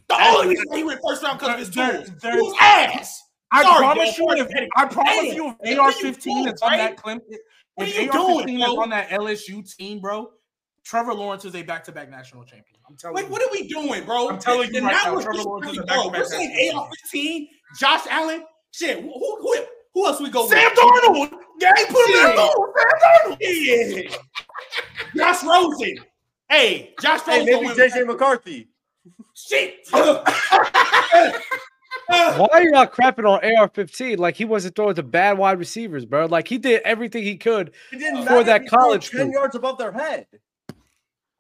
The only reason he went first round because of his He was ass. I Sorry, promise Joe. you, if I promise Damn. you, if AR-15 is on doing, that Clemson, What if are you AR-15 is on that LSU team, bro, Trevor Lawrence is a back-to-back national champion. I'm telling Like, you. what are we doing, bro? I'm telling you And right now now, we're Trevor Lawrence is a back-to-back We're saying national AR 15, Josh Allen. Shit, who, who, who else we go Sam with? Darnold. Yeah, he put him Yeah. in there. Sam Darnold. Yeah. Josh Rosen. Hey, Josh Hey, Rosen. maybe JJ McCarthy. Shit. Why are you not crapping on AR-15 like he wasn't throwing to bad wide receivers, bro? Like he did everything he could, It didn't For that he college ten group. yards above their head.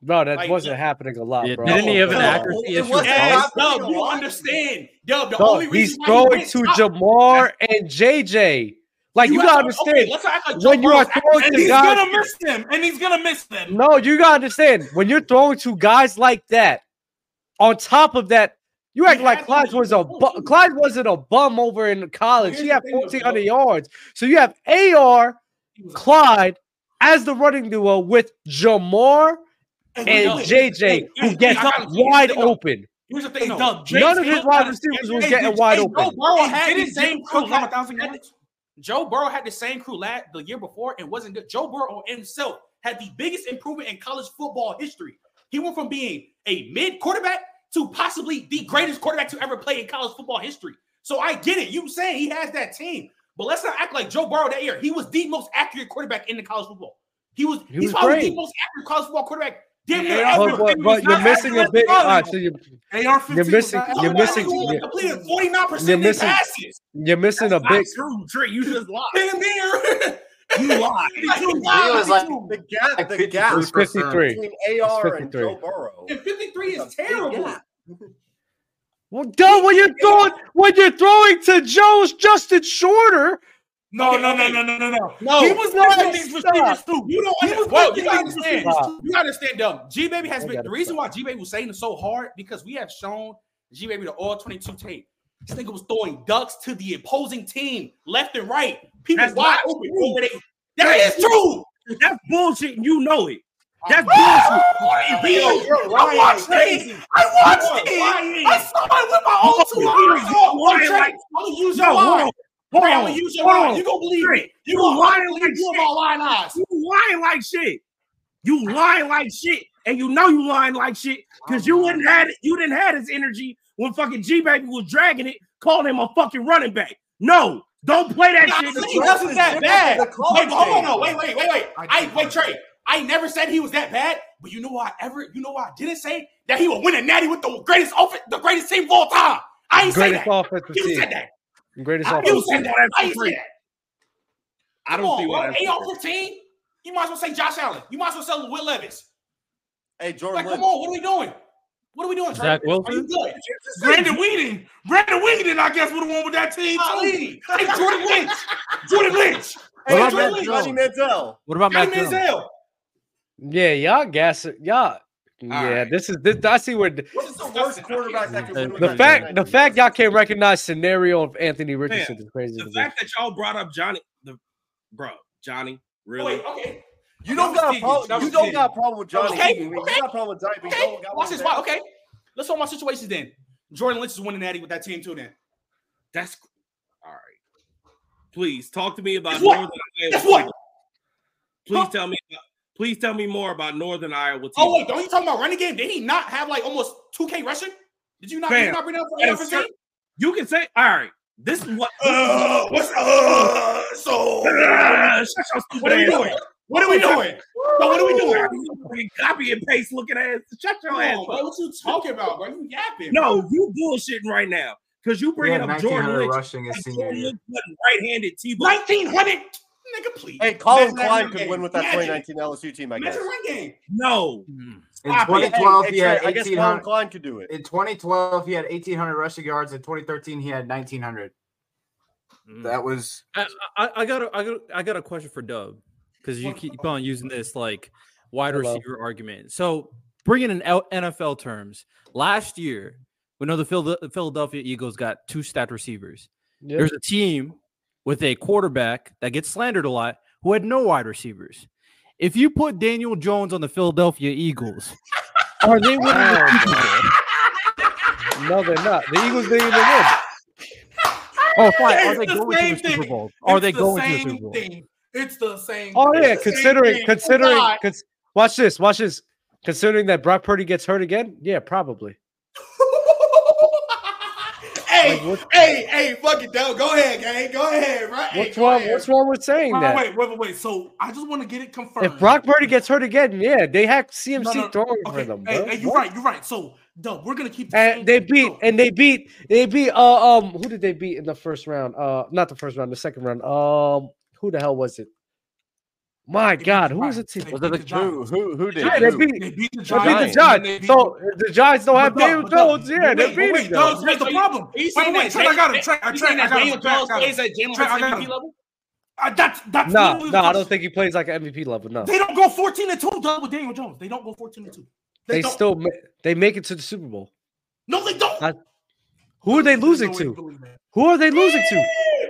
bro. That Like, wasn't happening a lot, Yeah, bro. didn't he have an No, accuracy issue? Yes, happening college? Dub, you don't understand. Dub, the Dog, only reason he's why he throwing to top- Ja'Marr and JJ. Like you, have gotta understand okay, let's act like when you are throwing And to he's guys. gonna miss them. And he's gonna miss them. No, you gotta understand when you're throwing to guys like that. On top of that, you act like Clyde was a bu- Clyde wasn't a bum over in college. He had thing, 1,400 yards. So you have AR, Clyde as the running duo with Ja'Marr And and JJ, hey, who hey, gets wide here's the thing, though. open. Here's the thing, though. Dub, None of his wide receivers was getting wide open. Joe Burrow had the didn't same crew. Cook have a last- thousand had yards? the- Joe Burrow had the same crew last the year before and wasn't good. Joe Burrow himself had the biggest improvement in college football history. He went from being a mid quarterback to possibly the greatest quarterback to ever play in college football history. So I get it. You saying he has that team, but let's not act like Joe Burrow that year. He was the most accurate quarterback in the college football. He was. He he's was probably great. the most accurate college football quarterback. Damn near Yeah, ever. But, but, but you're missing a accurate big. at All all. right, so you're, AR-15 You're missing- you're missing- He you're- completed 49% you're of his missing- passes. you're missing a Not big. true, Trey. You just lied. Damn near. You lied. He was like, The gap, like the gap 53%. It's 53. between AR and 53. Joe Burrow. And 53 is terrible. Well, duh, when you're throwing when you're throwing to Joe's Justin Shorter, No, Okay, no, no, no, no, no, no. No, he was no, missing these receivers too. You don't He was understand. Well, you gotta these understand. receivers. You gotta understand, dumb. G Baby has been the reason stop. why G Baby was saying it so hard because we have shown G Baby the all 22 tape. This nigga was throwing ducks to the opposing team left and right. People That's wide open. true. Over they, that is true. That's bullshit, and you know it. That's Yo, bullshit. you're I watched crazy. it. I watched it. lying. I saw it with my own two eyes. I'm gonna use your hold on. I'm on. gonna use your Hold on. You gonna believe it. You you gonna lying like you lying eyes. You lying like shit. You lying like shit, and you know you lying like shit because you wouldn't had it. You didn't have his energy when fucking G baby was dragging it, calling him a fucking running back. No, don't play that Nah, shit. he wasn't that bad. Wait, hold on, no, wait, wait, wait, wait. I I wait. Trey. I never said he was that bad, but you know what? I ever, you know what? I didn't say that he would win a natty with the greatest off- the greatest team of all time. I ain't say that. offensive You team, said that. greatest You offensive. said that. I ain't say that. I don't Come see on, why bro. that's Eight off fifteen. You might as well say Josh Allen. You might as well say Will Levis. Hey, Jordan Like, come on, what are we doing? What are we doing, Trey? Zach Are you Wilson? good? Brandon Weeden. Brandon Weeden, I guess, would have won with that team too. Ali. Hey, Jordan Lynch. Jordan Lynch. Hey, What about Johnny Matt Johnny Manziel. What about Johnny Matt Jones? Manziel. Yeah, y'all gas it. Y'all. Yeah, right. this is this. I see where the, What's the worst quarterback that can win the fact the fact y'all can't recognize scenario of Anthony Richardson is crazy. The to me. fact that y'all brought up Johnny, the bro, Johnny, oh, really? Wait, okay. You don't got a problem. You don't got a problem with Johnny. Okay, Egan. You got a problem with Johnny. but you Okay, don't got watch one this. with Why? Okay, let's talk about situations then. Jordan Lynch is winning Natty with that team too. Then That's all right. Please talk to me about Guess what? Northern Iowa. guess what? Please Huh? tell me. Please tell me more about Northern Iowa. Oh wait, don't you talking about running game? Did he not have like almost two K rushing? Did you not, Fam, did you not bring that at a up for certain- You can say, all right, this is what. Uh, what's uh, so? Shut your stupid What are you doing? Up. What are we doing? So what are we doing? Fucking Copy and paste looking ass. Shut your ass No, up. bro, what you talking about, bro? You yapping? No, you bullshitting right now because you He bringing had up Jordan Lynch. rushing his like senior Jordan year. Lynch wasn't right-handed T-ball. nineteen hundred, nigga, please. Hey, Collin Klein could game. win with that Imagine- 2019 LSU team, I guess. Imagine run game. No, In 2012, Hey, he had Trey, I guess Collin 1800. Klein could do it. In 2012, he had 1800 rushing yards. In 2013, he had 1900. Mm. That was I, I, I got a, I got a, I got a question for Dub because you keep on using this like wide Hello. receiver argument. So bringing in NFL terms, last year we know the Philadelphia Eagles got two stat receivers. Yeah. There's a team with a quarterback that gets slandered a lot who had no wide receivers. If you put Daniel Jones on the Philadelphia Eagles, are they winning the oh, Super Bowl? No, they're not. The Eagles didn't even win. Oh, fine. Are they the going to same the Super. Bowl? Are they going to the same Super Bowl? It's the same. Oh yeah, It's the same considering considering cons- watch this, watch this. Considering that Brock Purdy gets hurt again, yeah, probably. hey, Like, what- hey, hey, fuck it, though. Go ahead, gang. Go ahead, right? What's go wrong? ahead. What's wrong with saying Wait, that? wait, wait, wait, wait. So I just want to get it confirmed. If Brock Purdy gets hurt again, yeah, they have CMC No, no, throwing okay, for them, hey, hey, you're right. You're right. So, Doug, we're gonna keep. the And they beat and they beat they beat uh um who did they beat in the first round? Uh not the first round, the second round. Um who the hell was it? My beat God, who was it? Team? Was beat it the the who? Giants. Who? Who did? Yeah, they Who? beat They beat the Giants. they beat the Giants. and then Giants. they beat So the Giants don't have But Doug, Daniel but Jones. Yeah, wait, they're beating wait, them. Doug, here's the problem. Are you Wait, wait, that I got it. Jalen- Trey, I you Trey, saying got Daniel it. I Jones got it. plays at Jalen Trey, Hurts MVP level? Uh, that's that's No, literally no, I don't think he plays like an MVP level. No, They don't go 14 and 2, Doug, with Daniel Jones. They don't go 14 and 2. they still they make it to the Super Bowl. No, they don't. Who are they losing to? Who are they losing to?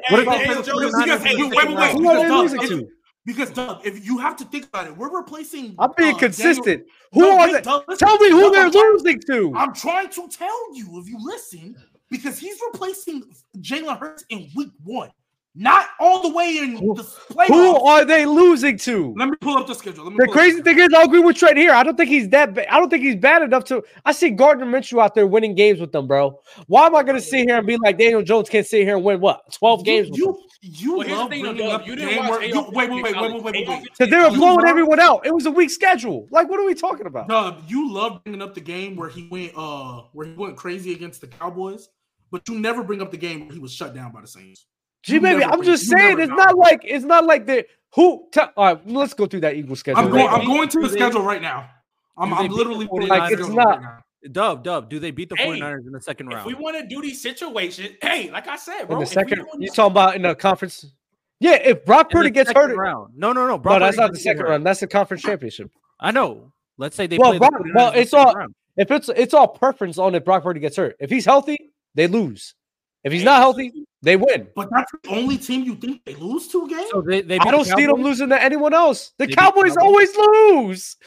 What Bro, Daniel because- Jones because- hey, wait, wait, wait. Who are they losing if- to? Because Doug, if you have to think about it, we're replacing. I'm being uh, consistent. Daniel- Who No, are wait, they? Doug, listen. Tell me who Doug, they're I'm trying- losing to. I'm trying to tell you if you listen, because he's replacing Jalen Hurts in week one, not all the way in the playoffs. Who are they losing to? Let me pull up the schedule. the crazy thing is, I agree with Trent here. I don't think he's that. Ba- I don't think he's bad enough to. I see Gardner Minshew out there winning games with them, bro. Why am I going to sit here and be like Daniel Jones can't sit here and win what twelve games? You you, you well, love bringing though, up you didn't game where, you, wait wait wait wait wait wait because they were blowing everyone out. It was a weak schedule. Like what are we talking about? Dub, you love bringing up the game where he went uh where he went crazy against the Cowboys, but you never bring up the game where he was shut down by the Saints. G baby, I'm just you saying it's know. not like it's not like the who. T- all right, let's go through that Eagle schedule. I'm going. they I'm going to the they- schedule right now. I'm, I'm literally the pulling 49ers? up the Like, it's not- right. Dub, Dub, do they beat the Hey, 49ers in the second If round? we want to do these situations, hey, like I said, bro. in the second, you this- talking about in the conference? Yeah, if Brock In Purdy gets hurt, round. No, no, no. no, that's not the second round. That's the conference championship. I know. Let's say they Well, play the Brock- 49ers well, it's all- round. If it's it's all preference on if Brock Purdy gets hurt. If he's healthy, they lose. If he's not healthy, they win. But that's the only team you think they lose two games. So they, they I don't the see them losing to anyone else. The Cowboys Cowboys? always lose.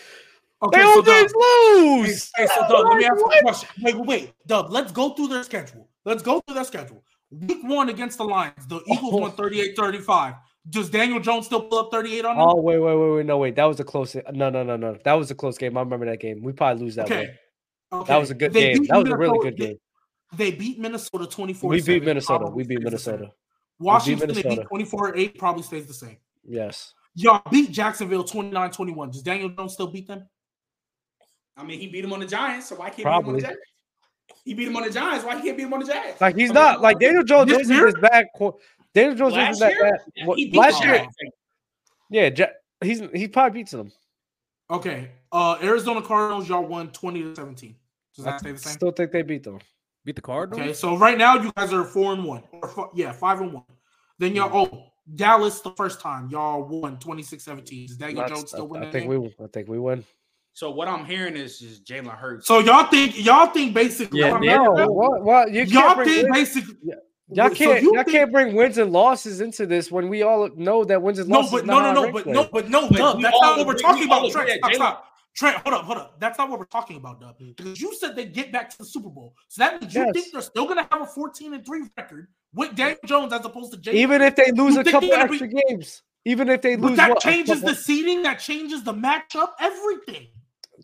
Okay, They so always Dub, lose. hey, so Dub, let me ask you a question. Wait, wait, wait, Dub, let's go through their schedule. Let's go through their schedule. Week one against the Lions, the oh. Eagles Oh. won 38-35. Does Daniel Jones still pull up 38 on them? Oh wait, wait, wait, wait. No, wait. That was a close. No, no, no, no. That was a close game. I remember that game. We probably lose that okay. one. okay. That was a good They game. That was a really Minnesota- good game. They, they beat Minnesota 24 We beat Minnesota. We beat stays the same. Minnesota. Washington, they beat Minnesota. 24 8, probably stays the same. Yes. Y'all beat Jacksonville 29 21. Does Daniel Jones still beat them? I mean, he beat him on the Giants, so why can't he beat Probably. him on the Jags? He beat him on the Giants. Why he can't beat him on the Jags? Like he's I mean, not like Daniel Jones This isn't year? this bad. qu- Daniel Jones Last isn't that year? bad. What- He last year, Jags. yeah, Ja- he's he probably beats them. Okay. Uh Arizona Cardinals, y'all won 20 to 17. Does that stay the same? Still think they beat them. Beat the Cardinals? Okay, so right now you guys are four and one. Or fi- yeah, five and one. Then y'all Mm-hmm. oh Dallas the first time y'all won 26-17. Does Daniel That's- Jones still win I, I think game? we I think we win. So what I'm hearing is just Jalen Hurts. So y'all think y'all think basically Yeah, I'm yeah. No, what, what you y'all can't think wins, basically y'all can't you y'all think- can't bring wins and losses into this when we all know that wins and No, losses. but is no, not no, how no, but no, but no, But Dub. we That's all not what we're talking about. Trent, stop, stop. Trent, hold up, hold up. That's not what we're talking about, Dub. Mm. Because you said they get back to the Super Bowl. So that means you Yes. think they're still gonna have a 14 and 3 record with Daniel Jones as opposed to Jalen. even if they lose You a couple extra games, even if they but lose that what, changes the seating, that changes the matchup, everything.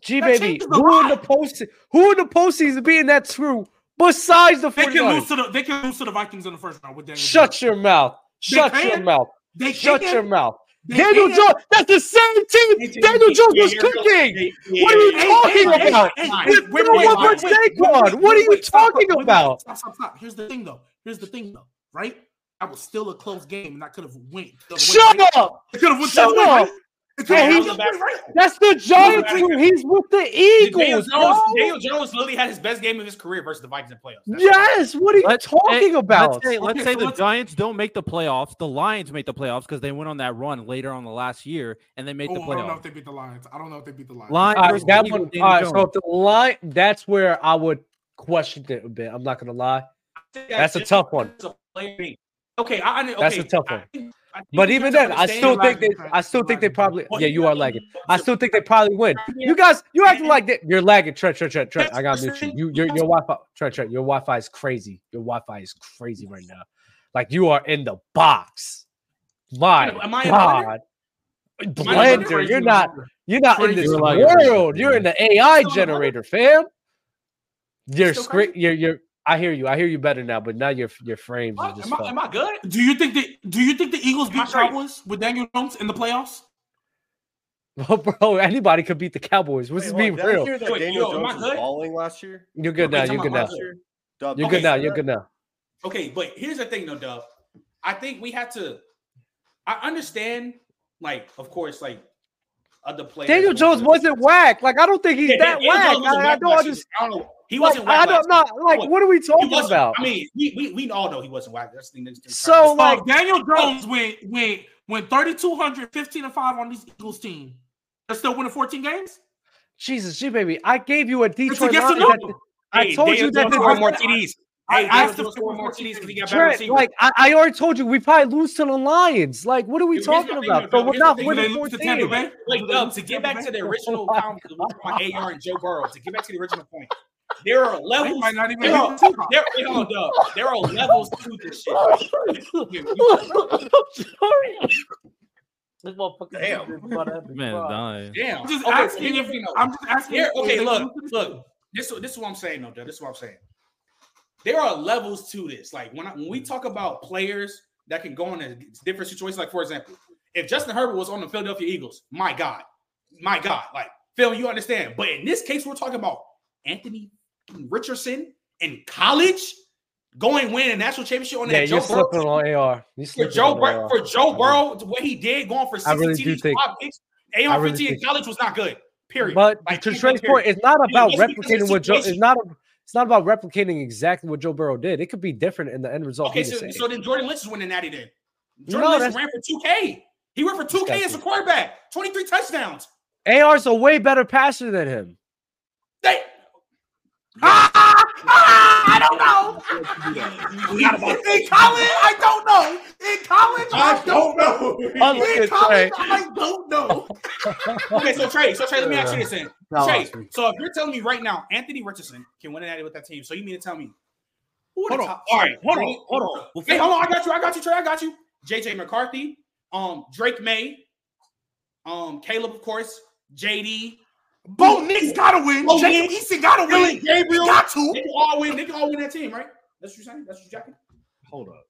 G baby, who in the post who in the postseason being that true Besides the They can lose to the they can lose to the Vikings in the first round with Daniel. Shut Jones. your mouth. Shut your mouth. They Shut can. your mouth. Daniel. Jones, that's the same team Daniel Jones was cooking. What are you talking about? hey, hey, With wait, one wait, but wait, wait, Saquon. What are you talking about? Stop, stop, stop. Here's the thing, though. Here's the thing, though. Right? That was still a close game, and I could have went. Shut up. Could have went Shut that way, right? up. It could Hey, went he's- that right? That's the Giants. Hey, crew. He's with the Eagles. Daniel Eagles. Jones, bro. Daniel Jones literally had his best game of his career versus the Vikings in playoffs. That's Yes. What are you Let's- talking hey, about? Let's say, let's Okay, say so the let's- Giants don't make the playoffs. The Lions make the playoffs because they went on that run later on the last year and they made Oh, the I don't know playoffs. if they beat the Lions. I don't know if they beat the Lions. Lions All right, that Eagles, one. All right, so if the line, that's where I would question it a bit. I'm not gonna lie. That's a tough one. Okay, I, I okay, That's a tough one. I think But even then, I still think they. I still think they probably. Yeah, you are lagging. I still think they probably win. You guys, you acting like that. You're lagging. Trent, Trent, Trent, Trent. I got to mute you. You, your, your Wi-Fi, Trent, Trent. Your Wi-Fi is crazy. Your Wi-Fi is crazy right now. Like you are in the box. My Am I in God, Am I in Blender. You're not. You're not in this You're world. You're in the AI generator, fam. Your Still script. crazy? Your your. I hear you. I hear you better now. But now your your frames are What? just. Am I, am I good? Do you think that? Do you think the Eagles Am beat straight? Cowboys with Daniel Jones in the playoffs? Well, bro, anybody could beat the Cowboys. Let's Wait, be hold did I real. hear that Wait, Daniel yo, Jones was good? balling last year? You're good Okay, now. You're good now. last. Dub, You're Okay, good now. You're good now. Okay, but here's the thing, though, Dub. I think we have to. I understand, like, of course, like other players. Daniel Jones wasn't whack. Like I don't think he's Yeah, that Daniel whack. I, I don't understand. I don't know. He wasn't whack. I don't know. Like, what are we talking about? I mean, we, we we all know he wasn't whack. That's the thing. So, like- So Daniel Jones went went went 3,200, 15 and five on this Eagles team. They're still winning 14 games. Jesus, G baby, I gave you a Detroit. yes or no? that- I told you that the scored more TDs. I Hey, asked Daniel if Jones scored they more were TDs because he got better Trent, receivers. like I, I already told you, we probably lose to the Lions. Like, what are we Here's my talking about? though, So we're here's the not winning they lose to Tampa Bay. Wait, Dub, to get back to the original com- my AR and Joe Burrow, to get back to the original point, there are levels. might not even There are, the there, wait, hold on, There are levels to this shit. right? You- you- Sorry. This motherfucker. Damn. Man, dying. Damn. I'm just Okay, asking if the thing, though. I'm just asking. Here, okay, look, lose to the look. This, this is what I'm saying, though. Dub. This is what I'm saying. There are levels to this. Like when I, when we talk about players that can go in a different situations, like for example, if Justin Herbert was on the Philadelphia Eagles, my God, my God, like Phil, you understand. But in this case, we're talking about Anthony Richardson in college going win a national championship on Yeah, that you're Joe Burrow. slipping on AR. For Joe, on Bur- AR. for Joe Burrow, what he did going for 60 really think- five picks, AR really 15 in college was not good. Period. But Like, to Trey's point, it's not about Yeah, just because of replicating what Joe. It's not. A, it's not about replicating exactly what Joe Burrow did. It could be different, and the end result Okay, so, so then Jordan Lynch is winning natty then. No, Jordan Lynch ran for 2K. He ran for 2K as a quarterback, 23 touchdowns. AR's a way better passer than him. They, Ah, ah, I don't know. In college, I don't know. In college, I don't know. Unlook In college, Trey. I don't know. okay, so Trey, so Trey, let me ask you this then. No, Trey, so if you're telling me right now, Anthony Richardson can win a natty with that team, so you mean to tell me? Who are the Hold on. top- All right, hold on, hold on. Hey, hold on, I got you, I got you, Trey, I got you. JJ McCarthy, um, Drake Maye, um, Caleb, of course, JD. Bo Nix gotta win. Bo Jacob Nix. Eason gotta Billy win. Gabriel. Got to. They can all win. They can all win that team, right? That's what you're saying. That's what you're jacking. Hold up.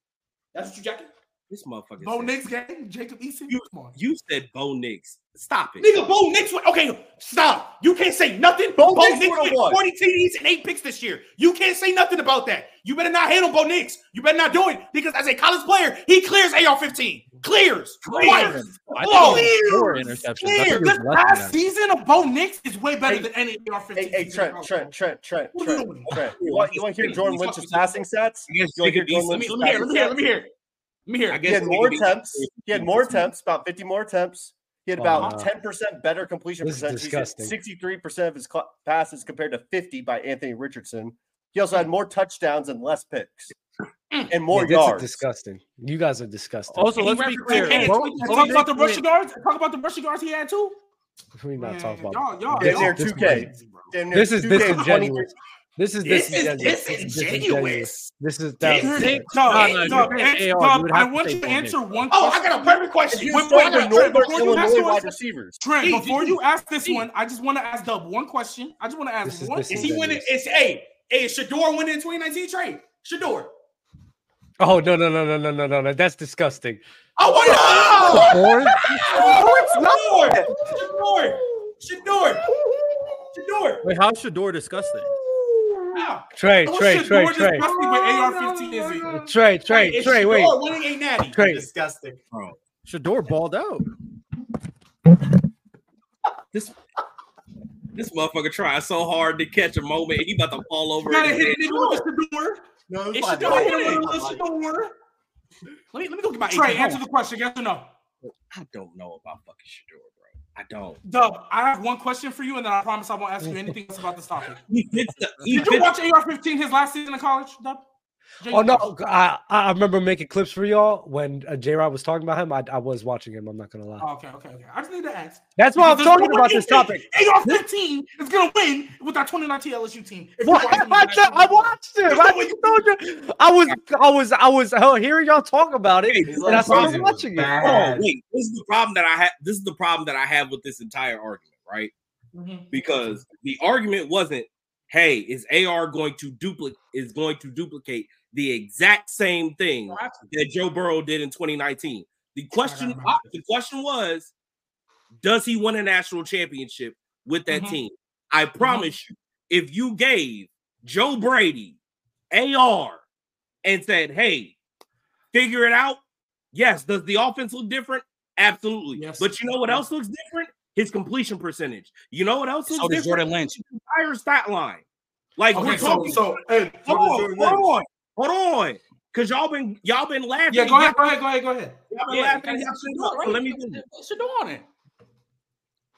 That's what you're jacking. This motherfucker. Bo said- Nix game. Jacob Eason. You- Come on. You said Bo Nix. Stop it. Nigga, Bo Nix. went- Okay, stop. You can't say nothing. Bo Bo, Nix Nix went 40 TDs and eight picks this year. You can't say nothing about that. You better not hate on Bo Nix. You better not do it because as a college player, he clears AR-15. Clears. Twice. I think Oh, four clears, interceptions. I Clear. think it was This last season of Bo Nix is way better Hey, than any AR-15. Hey, hey, Trent, Trent. Trent, Trent, What are you Trent. Trent. You want, to hear Jordan Lynch's passing stats? You want to hear Jordan Let Lynch's me, let me hear. Let me hear. Let me hear. Let me hear. I He had more Jacob Eason- attempts. He had more attempts, about 50 more attempts. He had about uh-huh. no. 10% better completion percentage. He hit disgusting. 63% of his cl- passes compared to 50 by Anthony Richardson. He also had hmm. more touchdowns and less picks hmm. and more Yeah, yards. disgusting. You guys are disgusting. Also, let's be clear. 2K. Bo- And Bo talk about the Nix rushing went- yards. Talk about the rushing yards he had too. We're not Man, talking about. y'all, y'all, Damn y'all near 2K. crazy, bro. Damn This is 2K, disingenuous. 23 This is This is disingenuous. disingenuous. This is This that. is- Think- Dub, No, no, Dub, you can't answer- AR, Dub, you would I want you to Bo Nix. answer one Oh, I got a perfect question. He Wait, wait, wait, Trent, before you ask Illinois wide receivers. Trent, Hey, before you you- ask this Hey. one, I just want to ask Dub one question. I just want to ask This is one. this Is he winning? Disingenuous. Is hey, Hey, is Shedeur winning in 2019 trade? Shedeur. Oh no no no no no no no no! That's disgusting. Oh, what Or- no! Shedeur! Shedeur! Shedeur! Shedeur! Wait, how's Shedeur disgusting? Wow. Trey, What's Trey, shit Trey, more Trey, with AR-15 is it? Trey, Trey, Is Trey. Shedeur Wait, winning a natty? Trey. Disgusting. Shedeur balled out. This this motherfucker trying so hard to catch a moment. He about to fall over. You gotta hit his it head. with the door. No, It's fine. Shedeur hit winning. it with the door. Let me let me go get my Trey, answer home. the question. Yes or no? I don't know about fucking Shedeur, bro. I don't. Dub, I have one question for you, and then I promise I won't ask you anything else about this topic. He fits the. He Did you watch AR-15 his last season in college, Dub? Oh no, I I remember making clips for y'all when uh, J Rod was talking about him. I, I was watching him. I'm not gonna lie. Oh, okay, okay, okay. I just need to ask. That's why I'm talking about this topic. AR-15 is gonna win with that 2019 LSU team. If you What? watch I, the ju- I national watched him. I just told you. I was I was I was uh, hearing y'all talk about it, His and I started season was watching it. oh wait, this is the problem that I have. This is the problem that I have with this entire argument, right? Mhm. Because the argument wasn't, "Hey, is AR going to duplicate? Is going to duplicate the exact same thing that Joe Burrow did in 2019?" The question, the question was, does he win a national championship with that Mhm. team? I promise you, if you gave Joe Brady AR and said, "Hey, figure it out," yes. Does the offense look different? Absolutely. Yes. But you know what else looks different? His completion percentage. You know what else looks So different? Jordan Lynch. Entire stat line. Like we're Okay, so talking. so hey, hold on, hold on, hold on. Cause y'all been y'all been laughing. yeah, go ahead, go ahead, go ahead, go ahead. Y'all been Yeah, laughing. you y'all gotta Shedeur, laughing. Let me finish. Shedeur on it.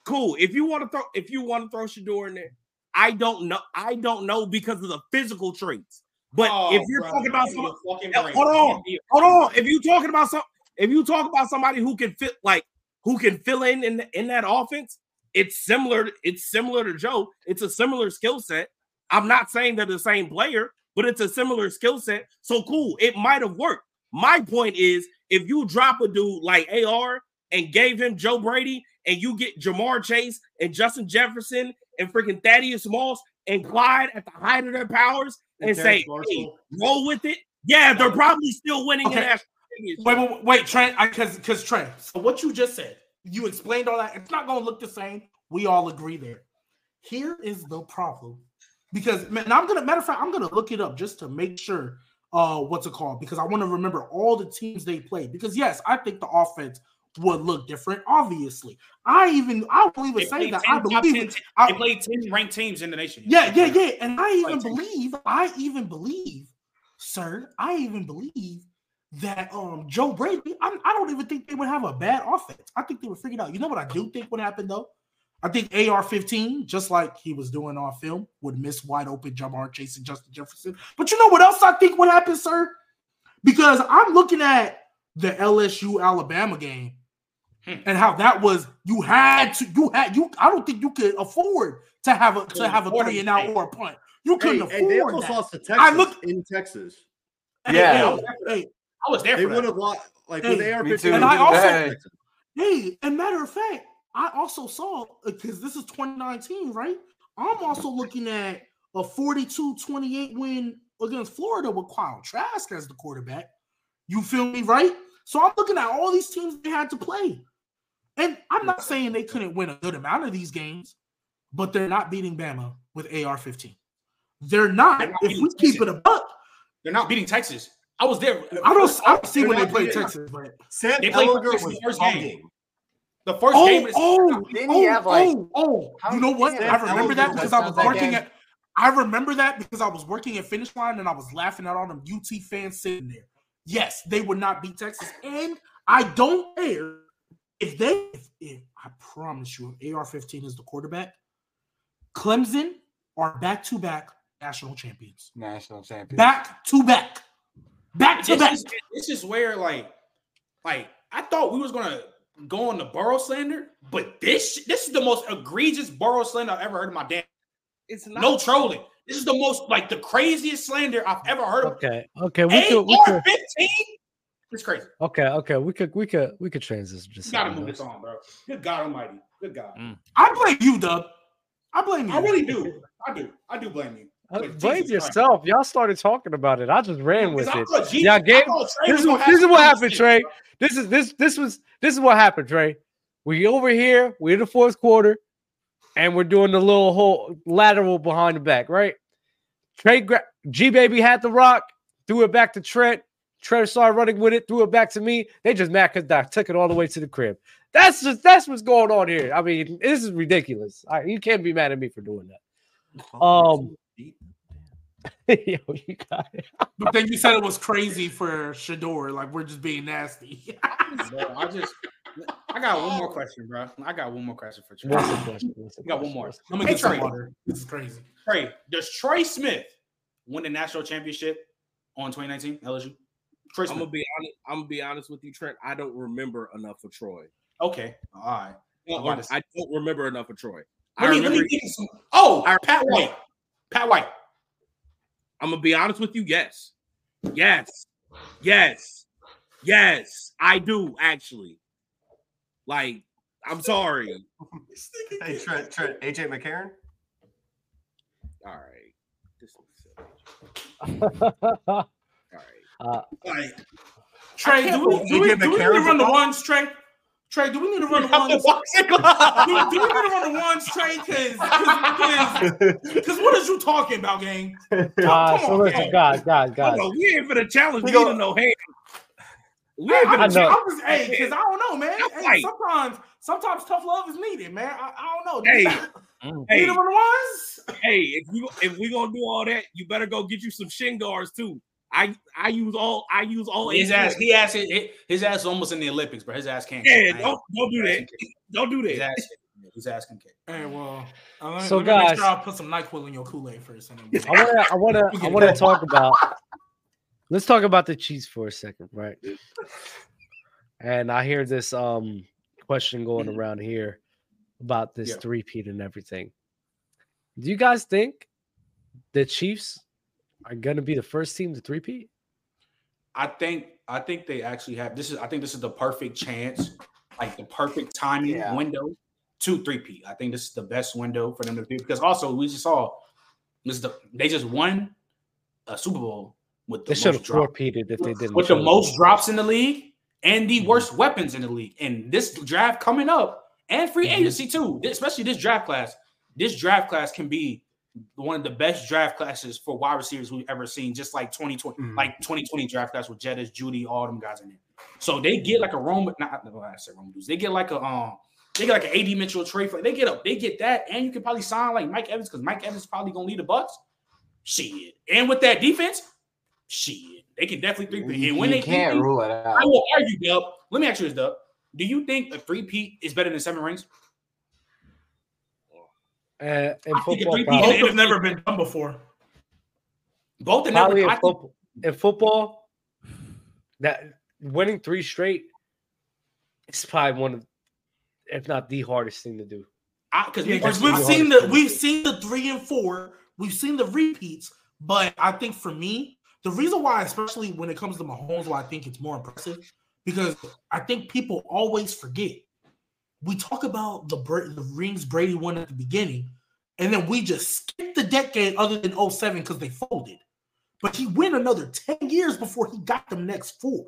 cool. If you want to throw, if you want to throw Shedeur in there, I don't know. I don't know because of the physical traits. But Oh, if you're talking about some, hold on. hold on. If you're talking about some, if you talk about somebody who can fit, like who can fill in in, in that offense, it's similar. It's similar to Joe. It's a similar skill set. I'm not saying they're the same player, but it's a similar skill set. So cool. It might have worked. My point is, if you drop a dude like AR and gave him Joe Brady, and you get Ja'Marr Chase and Justin Jefferson and freaking Thaddeus Moss and Clyde at the height of their powers, and, And say, hey, roll with it. Yeah, they're probably still winning Okay. national. Wait, wait, wait, Trent, because because Trent. So what you just said, you explained all that. It's not gonna look the same. We all agree there. Here is the problem, because man, I'm gonna matter of fact, I'm gonna look it up just to make sure. Uh, what's it called? Because I want to remember all the teams they played. Because yes, I think the offense would look different. Obviously, I even I will even They say that 10 I believe. 10 I- They played 10 ranked teams in the nation. Yeah, yeah, yeah. And I even believe, I even believe, sir, I even believe that um Joe Brady, I, I don't even think they would have a bad offense. I think they would figure it out. You know what I do think would happen though? I think AR-15, just like he was doing on film, would miss wide open Ja'Marr Chase and Justin Jefferson. But you know what else I think would happen, sir? Because I'm looking at the LSU Alabama game Hmm. and how that was you had to you had you I don't think you could afford to have a to have a afford three and out or a punt. You couldn't hey, they afford almost that. lost to Texas I look- in Texas. Hey, Yeah. hey, hey, I was there They for would have lost like Hey, with AR-15. And I also- Hey. Hey, and matter of fact, I also saw uh, because this is 2019, right? I'm also looking at a 42-28 win against Florida with Kyle Trask as the quarterback. You feel me, right? So I'm looking at all these teams they had to play. And I'm not saying they couldn't win a good amount of these games, but they're not beating Bama with AR-15. They're not. They're not if beating we keep it a buck, They're not beating Texas. I was there. I don't, I don't see when they not play Texas, but Sam They played Ehlinger Texas was the first talking. game. The first oh, game. Is, oh, oh Didn't oh, he have, oh, like- oh, oh, How you know what? I remember that because I was working at. I remember that because I was working at Finish Line and I was laughing at all them UT fans sitting there. Yes, they would not beat Texas, and I don't care if they. If, if I promise you, if AR-15 is the quarterback, Clemson are back to back national champions. National champions. Back to back, back to this, back. is, this is where like, like I thought we was gonna go on the Burrow slander, but this this is the most egregious Burrow slander I've ever heard in my damn. It's not. No trolling. This is the most like the craziest slander I've ever heard of. Okay, okay, we could, we could, fifteen. It's crazy. okay, okay, we could, we could, we could transition. You Just gotta move this on, bro. Good God Almighty. Good God. Mm. I blame you, Dub. I blame you. I really do. I do. I do blame you. Uh, Blame Jesus Christ. yourself. Y'all started talking about it. I just ran with it. thought G- Yeah, I Gabe, thought Trey This is, what- this is what happened, shit, Trey. bro. This is this this was this is what happened, Trey. We over here, we're in the fourth quarter, and we're doing the little whole lateral behind the back, right? Trey gra- G baby had the rock, threw it back to Trent. Trent started running with it, threw it back to me. They just mad because I took it all the way to the crib. That's just that's what's going on here. I mean, this is ridiculous. I, you can't be mad at me for doing that. Um, yo, you got it. But then you said it was crazy for Shedeur. Like we're just being nasty. Bro, I just, I got one more question, bro. I got one more question for Trey. What's the question? What's the You got one more. Let me Hey, get some Trey. water. This is crazy. Trey, does Troy Smith win the national championship on 2019 LSU? Trey I'm gonna be honest. I'm gonna be honest with you, Trent. I don't remember enough of Troy. Okay, all right. I'm about to say- I don't remember enough of Troy. Let me, let remember. me think of some. Oh, I- Pat White. Pat White. I'm gonna be honest with you. Yes, yes, yes, yes. I do actually. Like, I'm sorry. Hey, Trent, Trent, AJ McCarron. All right. This is silly. All right. uh, Like, Trey, can't do we, do we, do we need to McCarron's run the a- ones, Trey? Trey, do we need to run the ones? boxing do, do we need to run the ones, Trey? Because what is you talking about, gang? uh, come so on, listen, man. guys, guys, guys. On, we ain't gonna challenge We me go- to no hand. We I, ain't I, gonna know. challenge. I'm just, hey, because I don't know, man. I'll Hey, fight. sometimes, sometimes tough love is needed, man. I, I don't know. Hey, hey, need to ones? hey, if we if we gonna do all that, you better go get you some shin guards too. I I use all I use all His ass, foot. he ass, his, his ass is almost in the Olympics, bro. His ass can't. Yeah, don't don't do that. Don't do His that. ass, his ass can kick. Hey, well, uh, let, me- So, let me make guys- sure I put some Nyquil in your Kool Aid first. I want to, I want to, I want to talk about. Let's talk about the Chiefs for a second, right? And I hear this um question going around here about this Yeah. three-peat and everything. Do you guys think the Chiefs are going to be the first team to three-peat? I think I think they actually have this is I think this is the perfect chance, like the perfect timing Yeah. window to three P. I think this is the best window for them to do because also we just saw this is the they just won a Super Bowl with the They should have most drops four-peated if they didn't. with the show most drops in the league and Mm-hmm. the worst weapons in the league. And this draft coming up and free Mhm. agency too, especially this draft class. This draft class can be one of the best draft classes for wide receivers we've ever seen. Just like 2020, Mhm. like 2020 draft class with Jettis, Jeudy, all them guys in it. So they get like a Roman, not no, I said Roman dudes. They get like a um, they get like an AD Mitchell trade for. They get up, they get that, and you can probably sign like Mike Evans because Mike Evans is probably gonna lead the Bucs. Shit, and with that defense, shit, they can definitely three. You, And when you they can't three-peat, rule it out, I will argue, Dub. Let me ask you this, Dub. Do you think a three-peat is better than seven rings? Uh, in I think a football, three-peat Both have never been done before. Both are never. in, I think, football, in football, that winning three straight is probably one of, if not the hardest thing to do. because Yeah, because That's we've seen the we've seen the three and four, we've seen the repeats, but I think for me, the reason why, especially when it comes to Mahomes, why I think it's more impressive, because I think people always forget. We talk about the the rings Brady won at the beginning, and then we just skip the decade other than 07 because they folded. But he went another 10 years before he got the next four.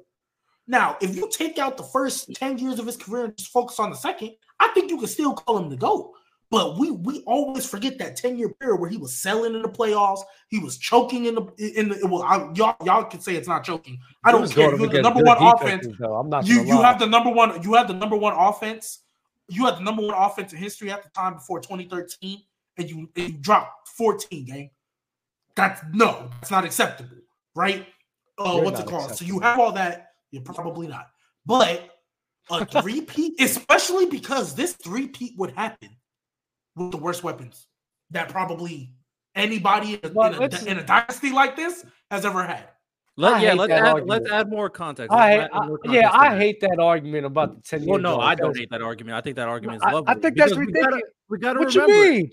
Now, if you take out the first 10 years of his career and just focus on the second, I think you can still call him the GOAT. But we we always forget that 10 year period where he was selling in the playoffs, he was choking in the in the well, I, y'all y'all can say it's not choking. I don't care. You up have the number one defenses, offense. Though. I'm not. You you lie. have the number one. You have the number one offense. You had the number one offense in history at the time before 2013, and you and you dropped 14 game. That's no, that's not acceptable, right? Uh, what's it not called? So you have all that. You're probably not, but a three-peat, especially because this three-peat would happen with the worst weapons that probably anybody Well, in, a, in a dynasty like this has ever had. Let, yeah, let's add, let's add more context. I, I- more yeah, context I hate that argument about the 10 year. Well, no, I don't hate that argument. I think that argument is I, lovely. I think that's because we gotta- ridiculous. We got to What remember. you mean?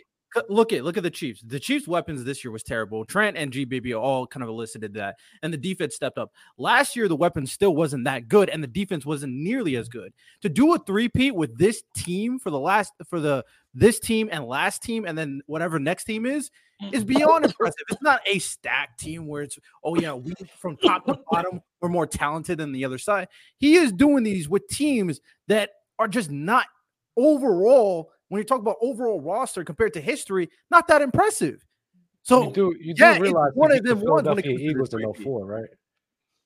Look at look at the Chiefs. The Chiefs' weapons this year was terrible. Trent and GBB all kind of elicited that, and the defense stepped up. Last year, the weapons still wasn't that good, and the defense wasn't nearly as good. To do a three-peat with this team for the last for the this team and last team, and then whatever next team is, is mm-hmm. beyond impressive. It's not a stacked team where it's oh yeah, we from top to bottom we're more talented than the other side. He is doing these with teams that are just not overall. When you talk about overall roster compared to history, not that impressive. So you do you do yeah, realize one he of beat the them ones when it Philadelphia comes to the Eagles in 04, right?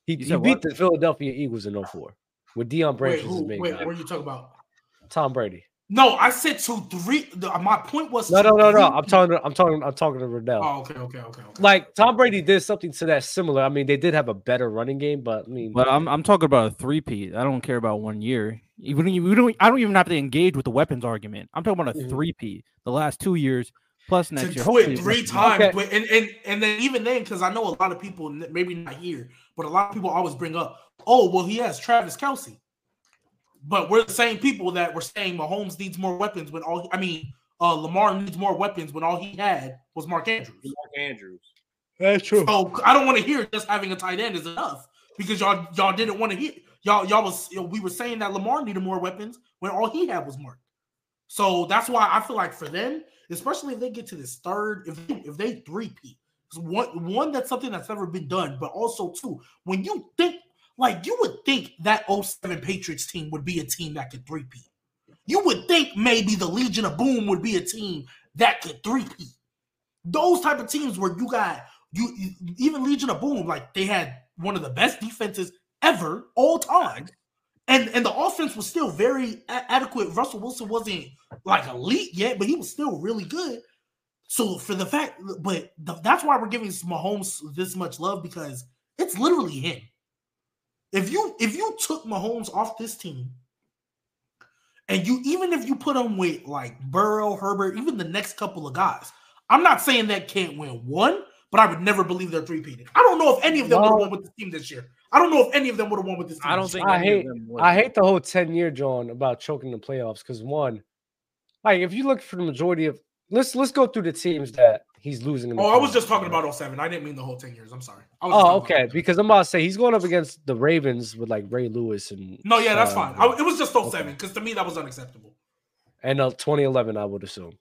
He, he beat what? the Philadelphia Eagles in 04 with Deion Wait, Branch as who, wait, guy. what are you talking about? Tom Brady. No, I said two, three. The, my point was No, two, no, no, no. I'm talking. To, I'm talking. I'm talking to Riddell. Oh, okay, okay, okay, okay. Like Tom Brady did something to that similar. I mean, they did have a better running game, but I mean, But I'm I'm talking about a three-peat. I don't care about one year. Even we don't I don't even have to engage with the weapons argument. I'm talking about a Mhm. three-peat. The last two years plus next to year. do it three times, Okay. but and, and and then even then, because I know a lot of people, maybe not here, but a lot of people always bring up, oh, well, he has Travis Kelce, but we're the same people that were saying Mahomes needs more weapons when all I mean, uh, Lamar needs more weapons when all he had was Mark Andrews. Mark Andrews. that's true. So I don't want to hear just having a tight end is enough because y'all y'all didn't want to hear y'all y'all was you know, we were saying that Lamar needed more weapons when all he had was Mark. So that's why I feel like for them, especially if they get to this third, if they, if they three peat, one one that's something that's never been done, but also two, when you think like you would think that 07 Patriots team would be a team that could three peat. You would think maybe the Legion of Boom would be a team that could three peat. Those type of teams where you got you you- even Legion of Boom, like they had one of the best defenses ever all time. And and the offense was still very a- adequate. Russell Wilson wasn't like elite yet, but he was still really good. So for the fact, but the, that's why we're giving Mahomes this much love because it's literally him. If you if you took Mahomes off this team, and you even if you put him with like Burrow, Herbert, even the next couple of guys, I'm not saying that can't win one, but I would never believe they're three peated. I don't know if any of them would have won with this team this year. I don't know if any of them would have won with this team. I don't think. I hate- them. I hate the whole 10 year John about choking the playoffs because one, like if you look for the majority of let's let's go through the teams that he's losing. Oh, I was just talking about 07. I didn't mean the whole 10 years. I'm sorry. I was Oh, okay. Because I'm about to say he's going up against the Ravens with like Ray Lewis and No, yeah, that's uh, fine. I, it was just 07 because to me that was unacceptable. and uh, 2011, I would assume.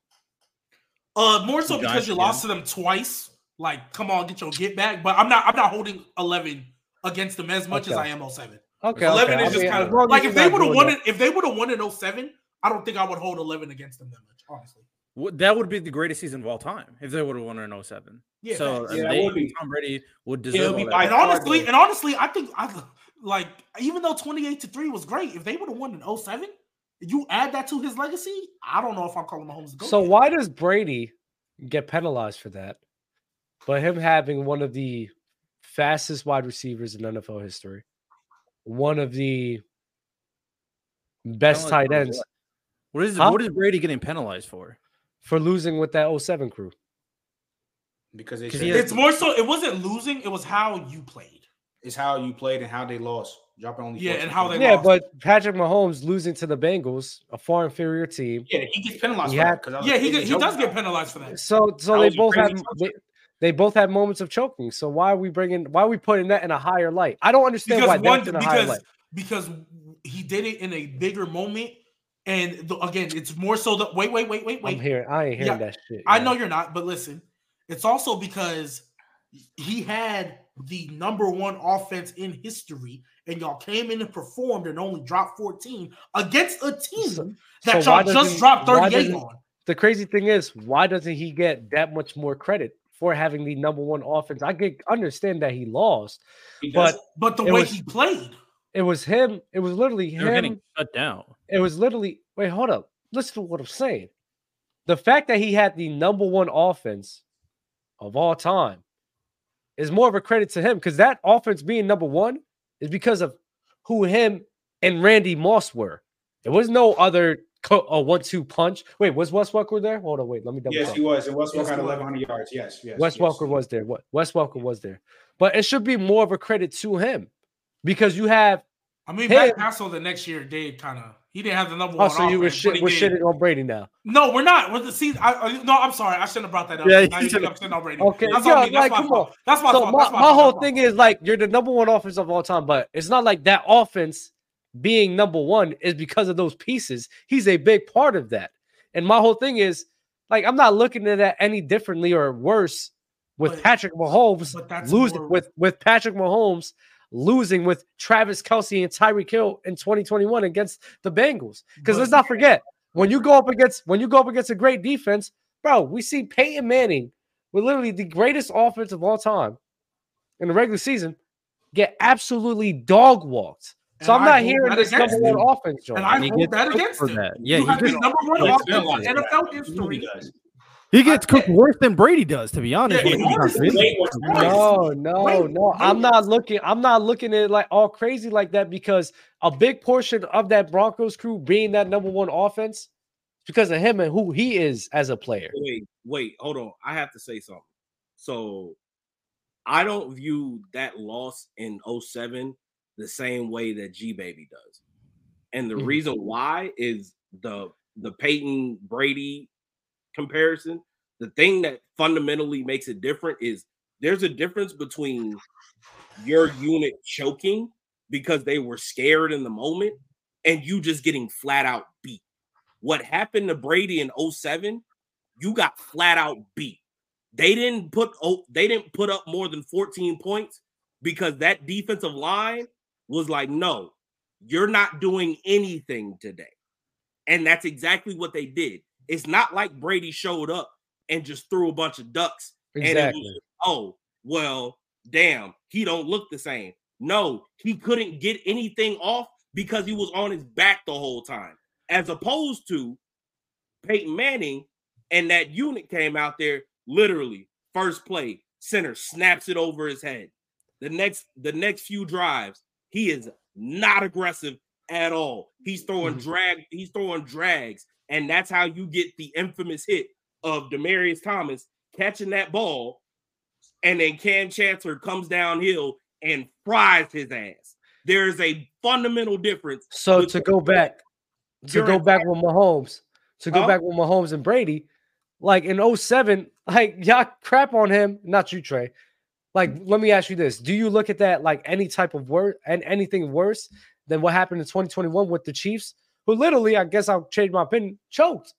Uh, more so The because Giants you lost to them twice. Like, come on, get your get back. But I'm not. I'm not holding 11 against them as much as I am 07. Okay, 11 okay. is I just mean, kind of like if they would have won it. If they would have won in 07, I don't think I would hold 11 against them that much. Honestly. Wh- That would be the greatest season of all time if they would have won in 07. Yeah, so Yeah, they, would be- Tom Brady would deserve it'll all be that. and honestly, and honestly, I think I like even though 28 to 3 was great, if they would have won in 07, you add that to his legacy, I don't know if I'm calling Mahomes the GOAT. So yet. why does Brady get penalized for that? But him having one of the fastest wide receivers in NFL history, one of the best Penalized tight ends what? What is Huh? what is Brady getting penalized for? For losing with that 07 crew. because they 'Cause has- it's more so it wasn't losing, it was how you played. It's how you played and how they lost. Dropping only Yeah, and how they Yeah, lost. but Patrick Mahomes losing to the Bengals, a far inferior team. Yeah, he gets penalized He for had- that. 'cause I Yeah, he, thinking he does get penalized for that. So so That they both have they, they both have moments of choking. So why are we bringing why are we putting that in a higher light? I don't understand Because why one that's in a higher light. because he did it in a bigger moment. And the, again, it's more so that wait, wait, wait, wait, wait. I'm wait. hearing I ain't hearing Yeah, that shit. I know you're not, but listen, it's also because he had the number one offense in history, and y'all came in and performed and only dropped 14 against a team So- that so y'all just doesn't- dropped why 38 on. the crazy thing is, why doesn't he get that much more credit for having the number one offense? I get understand that he lost. he But But the way was- he played, it was him. It was literally They're getting shut down. It was literally wait, hold up. Listen to what I'm saying. The fact that he had the number one offense of all time is more of a credit to him because that offense being number one is because of who him and Randy Moss were. There was no other co- a one-two punch. Wait, was Wes Welker there? Hold on, wait, let me double Yes, check. he was. And Wes Yes, Welker had 1,100 yards. Yes, yes. Wes yes. Welker was there. What Wes Welker was there, but it should be more of a credit to him because you have. I mean, Him- Matt uh, Cassel the next year did kind of. He didn't have the number Oh, one. so you were shit. We're did. shitting on Brady now. No, we're not. We're the see. I, I, no, I'm sorry. I shouldn't have brought that up. Yeah, now you you think should've- I'm shitting on Brady. Okay, that's me. That's like, my come fault. on. That's my so fault. my, That's my, my fault. whole That's thing fault. is like you're the number one offense of all time, but it's not like that offense being number one is because of those pieces. He's a big part of that. And my whole thing is Like I'm not looking at that any differently or worse with But- Patrick Mahomes but that's losing with with Patrick Mahomes losing with Travis Kelce and Tyreek Hill in 2021 against the Bengals. Because let's not forget when you go up against when you go up against a great defense, bro. We see Peyton Manning with literally the greatest offense of all time in the regular season get absolutely dog walked. So And I'm not hold hearing that this against number one offense, John. And I And he hold that cooked against for him. that. Yeah, you he have gets his number one It's been a offense in NFL that. history. He gets I- cooked worse than Brady does, to be honest. Yeah, when it comes down to honestly, it. Way worse than Brady. No, no, no. I'm not looking. I'm not looking at it like all crazy like that because a big portion of that Broncos crew being that number one offense because of him and who he is as a player. Wait, wait, hold on. I have to say something. So I don't view that loss in 07 the same way that G Baby does. And the Mhm. reason why is the the Peyton Brady comparison. The thing that fundamentally makes it different is there's a difference between your unit choking because they were scared in the moment and you just getting flat out beat. What happened to Brady in 07, you got flat out beat. They didn't put oh, they didn't put up more than 14 points because that defensive line was like, no, you're not doing anything today. And that's exactly what they did. It's not like Brady showed up and just threw a bunch of ducks Exactly. was, oh, well, damn, he don't look the same. No, he couldn't get anything off because he was on his back the whole time. As opposed to Peyton Manning and that unit came out there literally first play, center snaps it over his head. The next the next few drives, he is not aggressive at all. He's throwing Mhm. drag, he's throwing drags, and that's how you get the infamous hit of Demaryius Thomas catching that ball, and then Kam Chancellor comes downhill and fries his ass. There is a fundamental difference. So to go back, to go back with Mahomes, to go Huh? back with Mahomes and Brady, like in 07, like y'all crap on him, not you, Trey. Like, let me ask you this: Do you look at that like any type of worse and anything worse than what happened in 2021 with the Chiefs, who literally, I guess I'll change my opinion, choked?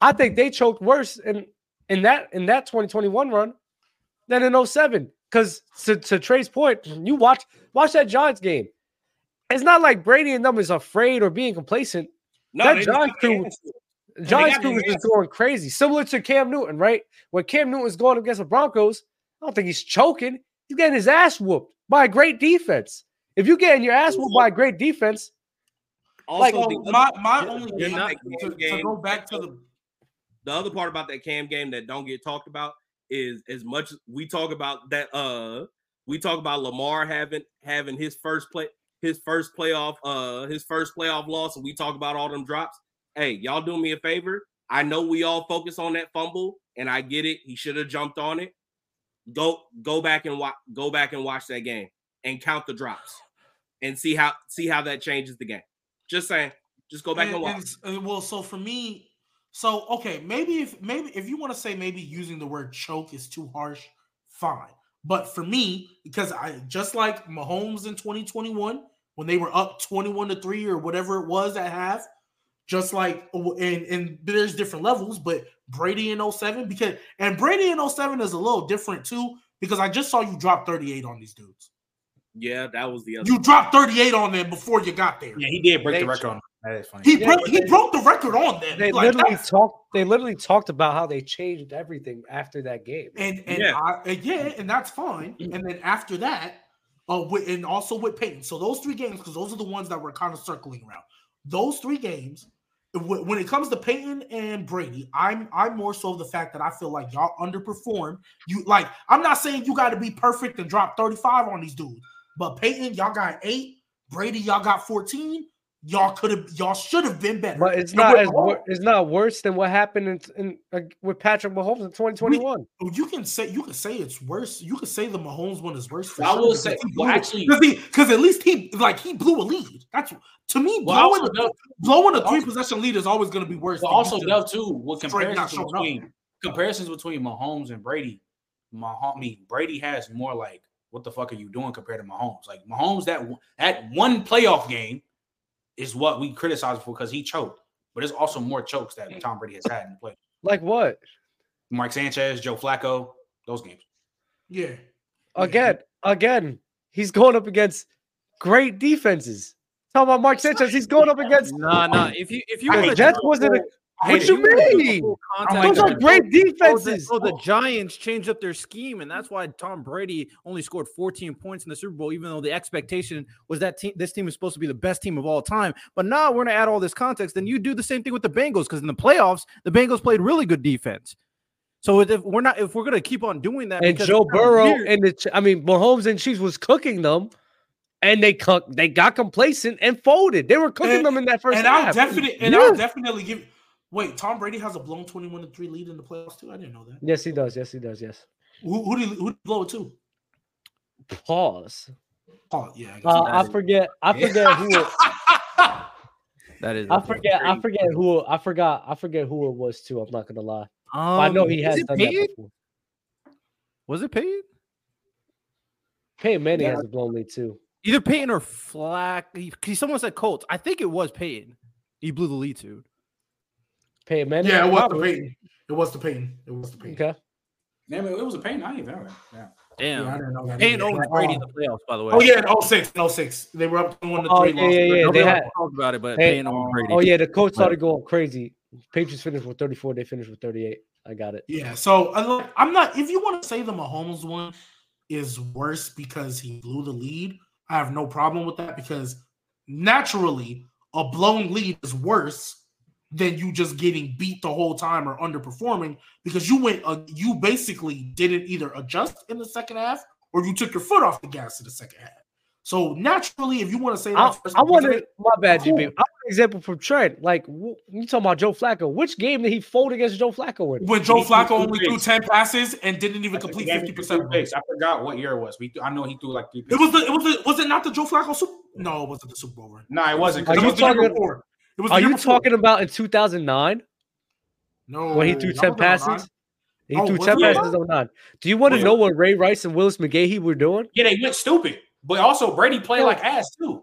I think they choked worse in in that in that 2021 run than in 07. Because to, to Trey's point, you watch watch that Giants game. It's not like Brady and them is afraid or being complacent. No, That Giants crew- Giants crew is just going crazy, similar to Cam Newton, right? When Cam Newton's going against the Broncos, I don't think he's choking. He's getting his ass whooped by a great defense. If you're getting your ass whooped by a great defense, Also, Like, the So other- my my only game, part to, that to go back to the the other part about that cam game that don't get talked about is as much as we talk about that uh we talk about Lamar having having his first play his first playoff uh his first playoff loss and we talk about all them drops. Hey y'all do me a favor. I know we all focus on that fumble and i get it. He should have jumped on it. Go go back and watch go back and watch that game and count the drops and see how see how that changes the game just saying just go back and, and- watch and uh, well, so for me, so okay, maybe if maybe if you want to say maybe using the word choke is too harsh, fine. But for me, because I just like Mahomes in 2021 when they were up 21 to 3 or whatever it was at half, just like and and there's different levels, but Brady in 07 because and Brady in 07 is a little different too because I just saw you drop 38 on these dudes. Yeah that was the other You dropped 38 on them before you got there. Yeah, he did break They- the record on. them. That is funny. He Yeah, broke but he broke the record on them. they Like, literally that's- talked. They literally talked about how they changed everything after that game. and and Yeah. I, and yeah, and that's fine. And then after that, uh, with, and also with Peyton. So those three games, because those are the ones that we're kind of circling around. Those three games, wh- when it comes to Peyton and Brady, I'm I'm more so the fact that I feel like y'all underperformed. You like, I'm not saying you got to be perfect and drop 35 on these dudes, but Peyton, y'all got eight. Brady, y'all got 14. Y'all could have, y'all should have been better. But it's And not as wor- it's not worse than what happened in, in uh, with Patrick Mahomes in 2021. Oh, You can say you can say it's worse. You can say the Mahomes one is worse. For I sure will say- he well, actually- because at least he like he blew a lead. That's to me Well, blowing also, a, Dub, blowing a three also- possession lead is always going to be worse. but also just- too with straight not comparisons showing up. between comparisons between Mahomes and Brady. Mahomes, I mean, Brady has more like what the fuck are you doing compared to Mahomes? Like Mahomes, that that one playoff game is what we criticize for because he choked. But there's also more chokes that Tom Brady has had in the play. Like what? Mark Sanchez, Joe Flacco, those games. Yeah. Again, again, he's going up against great defenses. Talking about Mark Sanchez, he's going up against Nah, nah. If you if you I wanna the Jets wasn't. A, I what you mean? full I oh contact don't Those are that. great Oh, the, defenses. oh, the Giants changed up their scheme, and that's why Tom Brady only scored 14 points in the Super Bowl, even though the expectation was that team, this team is supposed to be the best team of all time. But now we're going to add all this context. Then you do the same thing with the Bengals because in the playoffs, the Bengals played really good defense. So if we're not, if we're going to keep on doing that, and Joe Burrow weird- and the I mean Mahomes and Chiefs was cooking them, and they cook they got complacent and folded. They were cooking And- them in that first and I'll half. definitely and Yeah. I'll definitely give. Wait, Tom Brady has a blown twenty-one to three lead in the playoffs too. I didn't know that. Yes, he does. Yes, he does. Yes. Who, who did he, who did blow it to? Pause. Oh yeah. I Uh, I forget. I forget who. It, that is, I forget. I forget who. I forgot. I forget who it was too. I'm not gonna lie. Um, I know he has done Peyton? that before. Was it Peyton? Peyton Manning Yeah. has a blown lead too. Either Peyton or Flack. He, he- someone said Colts. I think it was Peyton. He blew the lead to. Peyton Manning. Yeah, it was the Probably. Peyton. It was the Peyton. It was the Peyton. Okay. Damn it, it was a pain. I didn't even know that. Yeah. Damn. Yeah, I didn't know that. Peyton either. owned Oh, Brady in uh, the playoffs, by the way. Oh yeah, in 06, in 06. They were up to one to Oh, three. yeah, yeah, yeah. They wants had- to talk about it, but Hey, Peyton owned oh, Brady. Oh yeah, the coach started going crazy. Patriots finished with 34. They finished with 38. I got it. Yeah, so I look- I'm not. If you want to say the Mahomes one is worse because he blew the lead, I have no problem with that because naturally a blown lead is worse than you just getting beat the whole time or underperforming because you went. Uh, you basically didn't either adjust in the second half or you took your foot off the gas in the second half. So naturally, if you want to say I, that, first I want to. My bad, Cool. GB. I want an example from Trent. Like wh- you talking about Joe Flacco? Which game did he fold against Joe Flacco in? when Joe He Flacco two only threw picks. ten passes and didn't even complete he gave me fifty percent. three picks. I forgot what year it was. We, I know he threw like three. It was the it was the was it not the Joe Flacco Super? No, it wasn't the Super Bowl run. No, it wasn't. Are It Because you was the year before. It was Are you before. talking about in 2009 no when he threw 10 was in 09. passes? He Oh, threw 10 it? passes in 09. Do you want to know what Ray Rice and Willis McGahee were doing? yeah, they went stupid. But also Brady played like ass too.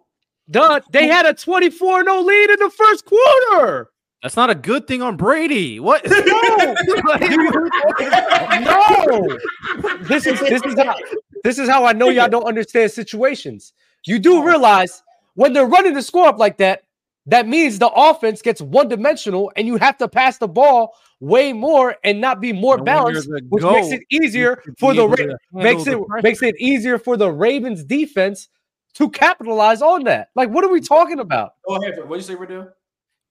Duh, they had a 24 0 lead in the first quarter. That's not a good thing on Brady. What? No. No, this is this is how this is how I know y'all don't understand situations. You do realize when they're running the score up like that, that means the offense gets one dimensional, and you have to pass the ball way more and not be more And balanced, the which makes it easier for the Ra- makes it pressure. makes it easier for the Ravens defense to capitalize on that. Like, what are we talking about? Go ahead. What did you say, Riddell?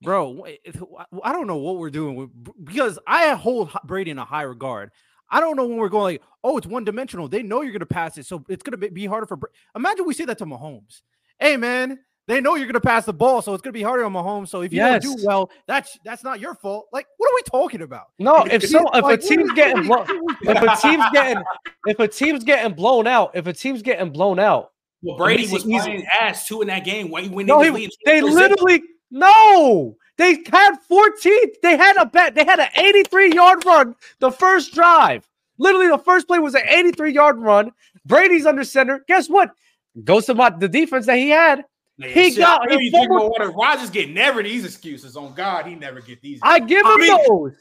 bro. wait, if- I don't know what we're doing with, because I hold H- Brady in a high regard. I don't know when we're going like, oh, it's one dimensional. They know you're going to pass it, so it's going to be harder for. Bra- Imagine we say that to Mahomes. Hey, man, they know you're going to pass the ball, so it's going to be harder on Mahomes. So if you don't do well, that's that's not your fault. Like, what are we talking about? No, if so, if a Like, what team's getting what blown, if a team's getting, if a team's getting blown out, if a team's getting blown out, Well, Brady was it easy. playing ass too in that game when, when no, they, he, was they literally no, they had 14. They had a bet. They had an 83 yard run the first drive. Literally, the first play was an 83 yard run. Brady's under center. Guess what? Goes to my, the defense that he had. Man, he shit, got- I he you drink fumbled- water. Rodgers get never these excuses. On God, he never get these. I give I him mean, those.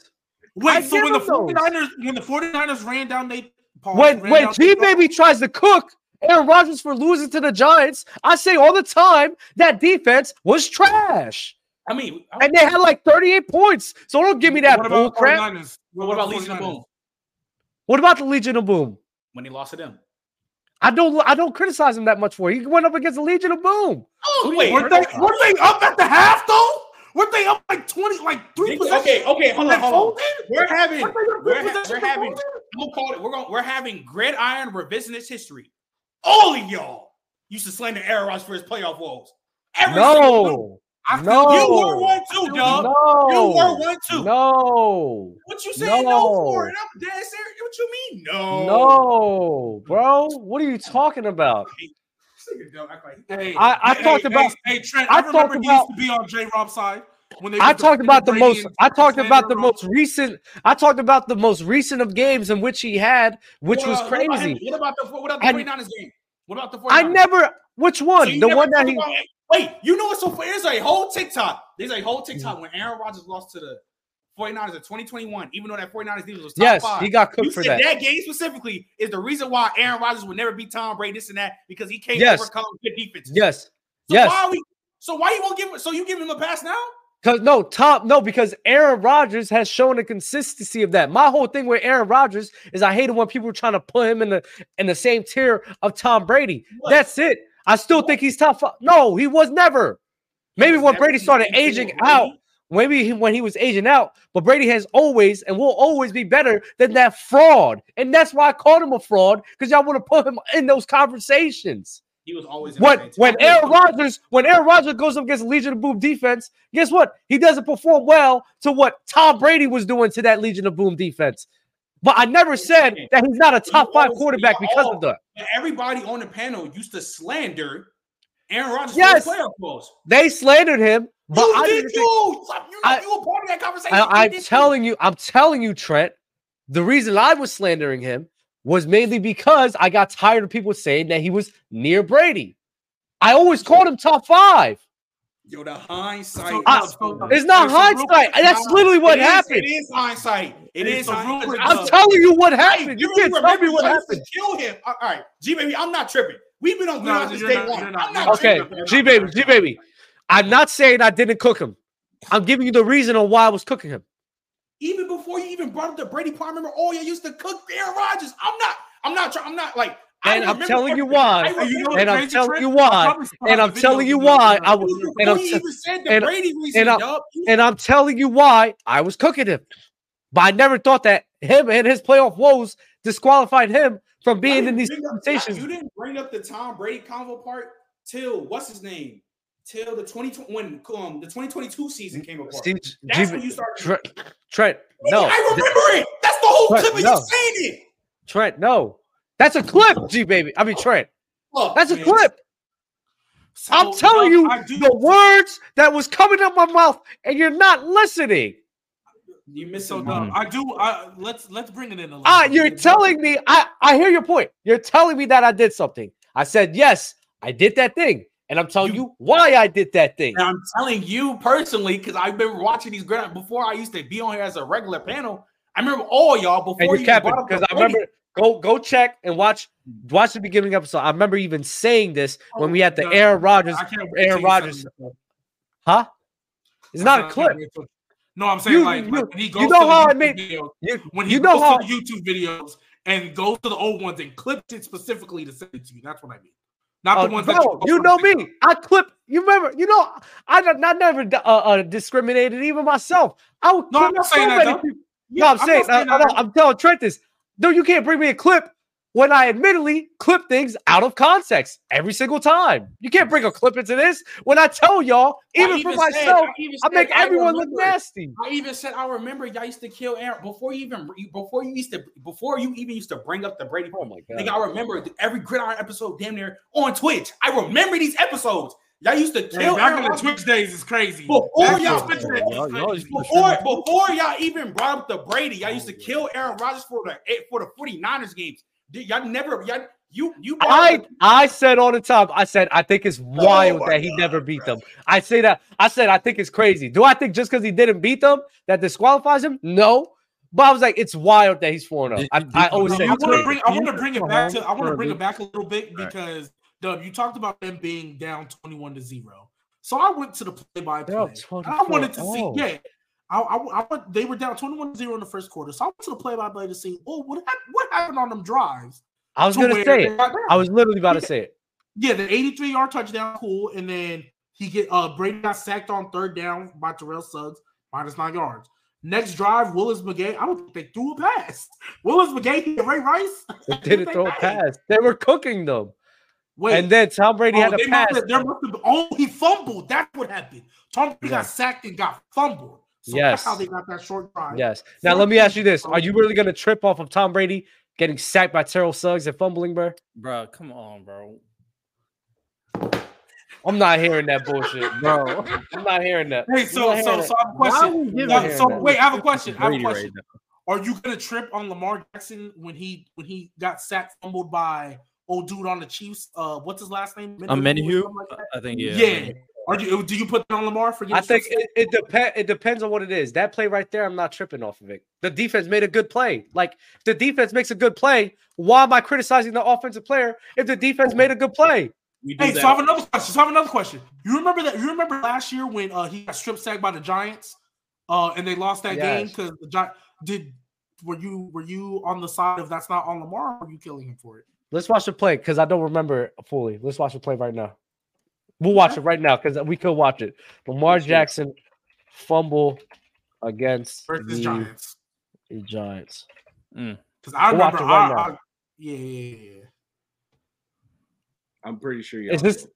Wait, I so when the him those. 49ers when the 49ers ran down they pause, when when down G Baby tries to cook Aaron Rodgers for losing to the Giants, I say all the time that defense was trash. I mean, And they had like 38 points. So don't give me that what bull about crap. 49ers? what about the Legion of 49ers? Boom What about the Legion of Boom? when he lost to them? I don't I don't criticize him that much for it. He went up against the Legion of Boom. Oh wait, Weren't they, weren't they up at the half though? Weren't they up like 20, like three possessions? okay, okay, hold and on, then hold on. folded? We're having, Weren't they up we're, three ha- possessions we're and having. folded? I'm gonna call it. We're going. We're having gridiron revisionist history. All of y'all used to slander Aaron Rodgers for his playoff woes. Every single No. I feel No. You were one too, dog. No. You were one too. No. What you saying no, No. for? And I'm dead serious. What you mean no? No, bro. What are you talking about? This nigga don't act like- Hey, I- I hey, talked hey, about- Hey, Trent, I I, talked he about- used to be on J. Rob's side when they. I talked about the most. I talked about the most recent. I talked about the most recent of games in which he had, which What, was uh, what about crazy. What about the what about the And- 49ers game? What about the 49ers? I never. Which one? you the one that he. Wait, you know what's so funny? There's a whole TikTok. There's a whole mm. TikTok when Aaron Rodgers lost to the 49ers in 2021, even though that 49ers defense was top Yes, five. he got You cooked for said that. that game specifically is the reason why Aaron Rodgers would never beat Tom Brady, this and that, because he can't Yes. overcome good defense. Yes. So yes. why are we so why you won't give him so you give him a pass now? Because no, Tom, no, because Aaron Rodgers has shown a consistency of that. My whole thing with Aaron Rodgers is I hate it when people are trying to put him in the in the same tier of Tom Brady. What? That's it. I still think he's top five. No, he was never. Maybe when Brady started aging out, maybe he, when he was aging out, but Brady has always and will always be better than that fraud. And that's why I called him a fraud because y'all want to put him in those conversations. He was always what When when Aaron Rodgers when Aaron Rodgers goes up against Legion of Boom defense, guess what? He doesn't perform well to what Tom Brady was doing to that Legion of Boom defense. But I never said that he's not a top five quarterback because of that. Everybody on the panel used to slander Aaron Rodgers Yes. They slandered him, but you I did you. Stop, you, I- you were part of that conversation. I, you. telling you, I'm telling you, Trent. The reason I was slandering him was mainly because I got tired of people saying that he was near Brady. I always called him top five. Yo, the hindsight. So- I- so- It's not hindsight. That's literally what It is- happened. It is hindsight. It Hey, is hindsight. I'm uh, telling you what Hey, happened. You can't tell me what y'all to happened. Kill him. All right, G baby, I'm not tripping. We've been on No, day not- one. not- I'm not. Okay. G baby, G baby. I'm not saying I didn't cook him. I'm giving you the reason on why I was cooking him. Even before you even brought up the Brady I remember oh, you used to cook Aaron Rodgers. I'm not. I'm not. I'm not like. And I'm telling you why. I Hey, you know remember what's And I'm telling you why. And I'm telling you why. I was, and I'm, you t- even said the and I- Brady and I- dub, you- and I'm telling you why I was cooking him. But I never thought that him and his playoff woes disqualified him from being in these conversations. You didn't bring up the Tom Brady convo part till what's his name? Till the 2020 when um the 2022 season came apart. See, That's G- when you started. Trent, Trent, no, I remember it. That's the whole Trent, clip of no. you saying it. Trent, no. That's a clip, G baby. I mean Trent. Look, That's a man, clip. So, I'm telling Dub, you I do- the words that was coming out my mouth, and you're not listening. You missing So, so Dub, I do. I, let's let's bring it in a little. Ah, you're telling me. I I hear your point. You're telling me that I did something. I said yes, I did that thing, and I'm telling you why I did that thing. And I'm telling you personally because I've been watching these grand before I used to be on here as a regular panel. I remember all y'all before And you you're capping because I remember. Go go check and watch watch the beginning episode. I remember even saying this when we had the Oh, Aaron Rodgers. I can't wait till Aaron you Rodgers. Huh? It's not a clip. No, I'm saying You- like, you- like when he goes you know to how I made- videos, You, when he you know goes how to the YouTube videos and goes to the old ones and clips it specifically to send it to you. That's what I mean. Not Oh, the ones that bro, post you on know me. I clip. You remember? You know, I I never uh, uh, discriminated even myself. I would No, I'm not saying so that, many though. people. Yeah, no, I'm, I'm saying, saying uh, that. I'm, I'm telling Trent this. No, you can't bring me a clip when I admittedly clip things out of context every single time. You can't bring a clip into this when I tell y'all, I even for myself, even I said make everyone look nasty. I even said I remember y'all used to kill Aaron before you even before you used to before you even used to bring up the Brady. Oh my Nigga, I remember every gridiron episode damn near on Twitch. I remember these episodes. Y'all used to kill back Aaron in the Twitch days is crazy. before Back in y'all Twitch days Y'all- y'all crazy. used to- before before y'all even brought up the Brady. Y'all used to kill Aaron Rodgers for the eh, for the 49ers games. Did- Y'all never y'all you you I up I said all the time. I said I think it's oh wild my that he never beat them. I say that. I said I think it's crazy. Do I think just because he didn't beat them that disqualifies him? No. But I was like, it's wild that he's four zero. Oh. Did- I, I always say I want to bring I want to bring it back to I want to bring it back a little bit Right. because Dub, you talked about them being down 21 to 0. So I went to the play by play. I wanted to 24. see, Oh. yeah. I, I, I went, they were down 21 to 0 in the first quarter. So I went to the play by play to see, oh, what, hap- what happened on them drives? I was to gonna say it. I was literally about to say it. Yeah, the 83 yard touchdown, cool. And then he get uh Brady got sacked on third down by Terrell Suggs, minus nine yards. Next drive, Willis McGahee. I don't think they threw a pass. Willis McGahee hit Ray Rice. They didn't throw a pass. They were cooking them. Wait, And then Tom Brady oh, had they a must pass. have- there must have been- oh, he fumbled. That's what happened. Tom Brady Yeah. got sacked and got fumbled. So Yes. that's how they got that short drive. Yes. Now let me ask you this: Are you really gonna trip off of Tom Brady getting sacked by Terrell Suggs and fumbling, bro? bro. Come on, bro. I'm not hearing that bullshit, Bro, I'm not hearing that. Hey, so so so I have a question. we giving him so that? wait, I have a question. I have a Brady right question. Are you gonna trip on Lamar Jackson when he when he got sacked, fumbled by old dude on the Chiefs? Uh, what's his last name? A Minihue or like? I think yeah. Yeah. Are you? Do you put that on Lamar for? I think it, it depends. It depends on what it is. That play right there, I'm not tripping off of it. The defense made a good play. Like if the defense makes a good play, why am I criticizing the offensive player if the defense made a good play? We do Hey, that. so I have another question. So I have another question. You remember that? You remember last year when uh, he got strip sacked by the Giants, uh, and they lost that game because the Gi- did. Were you were you on the side of that's not on Lamar? Or are you killing him for it? Let's watch the play because I don't remember it fully. Let's watch the play right now. We'll watch it right now because we could watch it. Lamar Jackson fumble against Versus the Giants. the Giants. Because I We'll remember. right I. I, yeah, yeah, yeah, yeah. I'm pretty sure Is this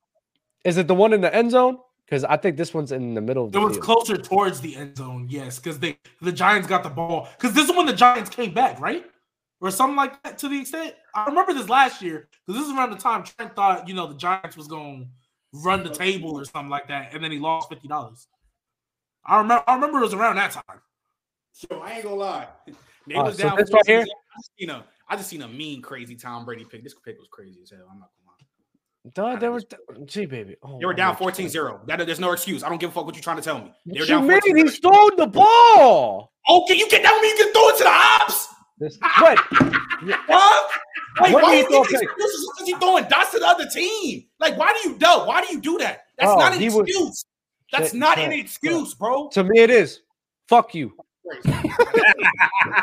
is it the one in the end zone? Because I think this one's in the middle of It the was field. closer towards the end zone, yes, because they the Giants got the ball. Because this is when the Giants came back, right? Or something like that to the extent. I remember this last year because this is around the time Trent thought, you know, the Giants was going to run the table or something like that, and then he lost fifty dollars. I remember. I remember it was around that time. Yo, I ain't gonna lie. They Uh, was so down this right 14 here? I just seen a, I just seen a mean, crazy Tom Brady pick. This pick was crazy as hell. I'm not gonna lie. Duh, they were gee baby. Oh, They were down God. 14-0. That there's no excuse. I don't give a fuck what you're trying to tell me. They were you down mean? 14 He's throwing the ball. Okay, you get that with me. You can throw it to the ops. This, what? What? Like, What why do you you throw think pick? excuses because he throwing dots to the other team? Like, why do you do? Why do you do that? That's Oh, not an he was- excuse. That's Shit, not shit, an excuse, bro. To me, it is. Fuck you. Crazy.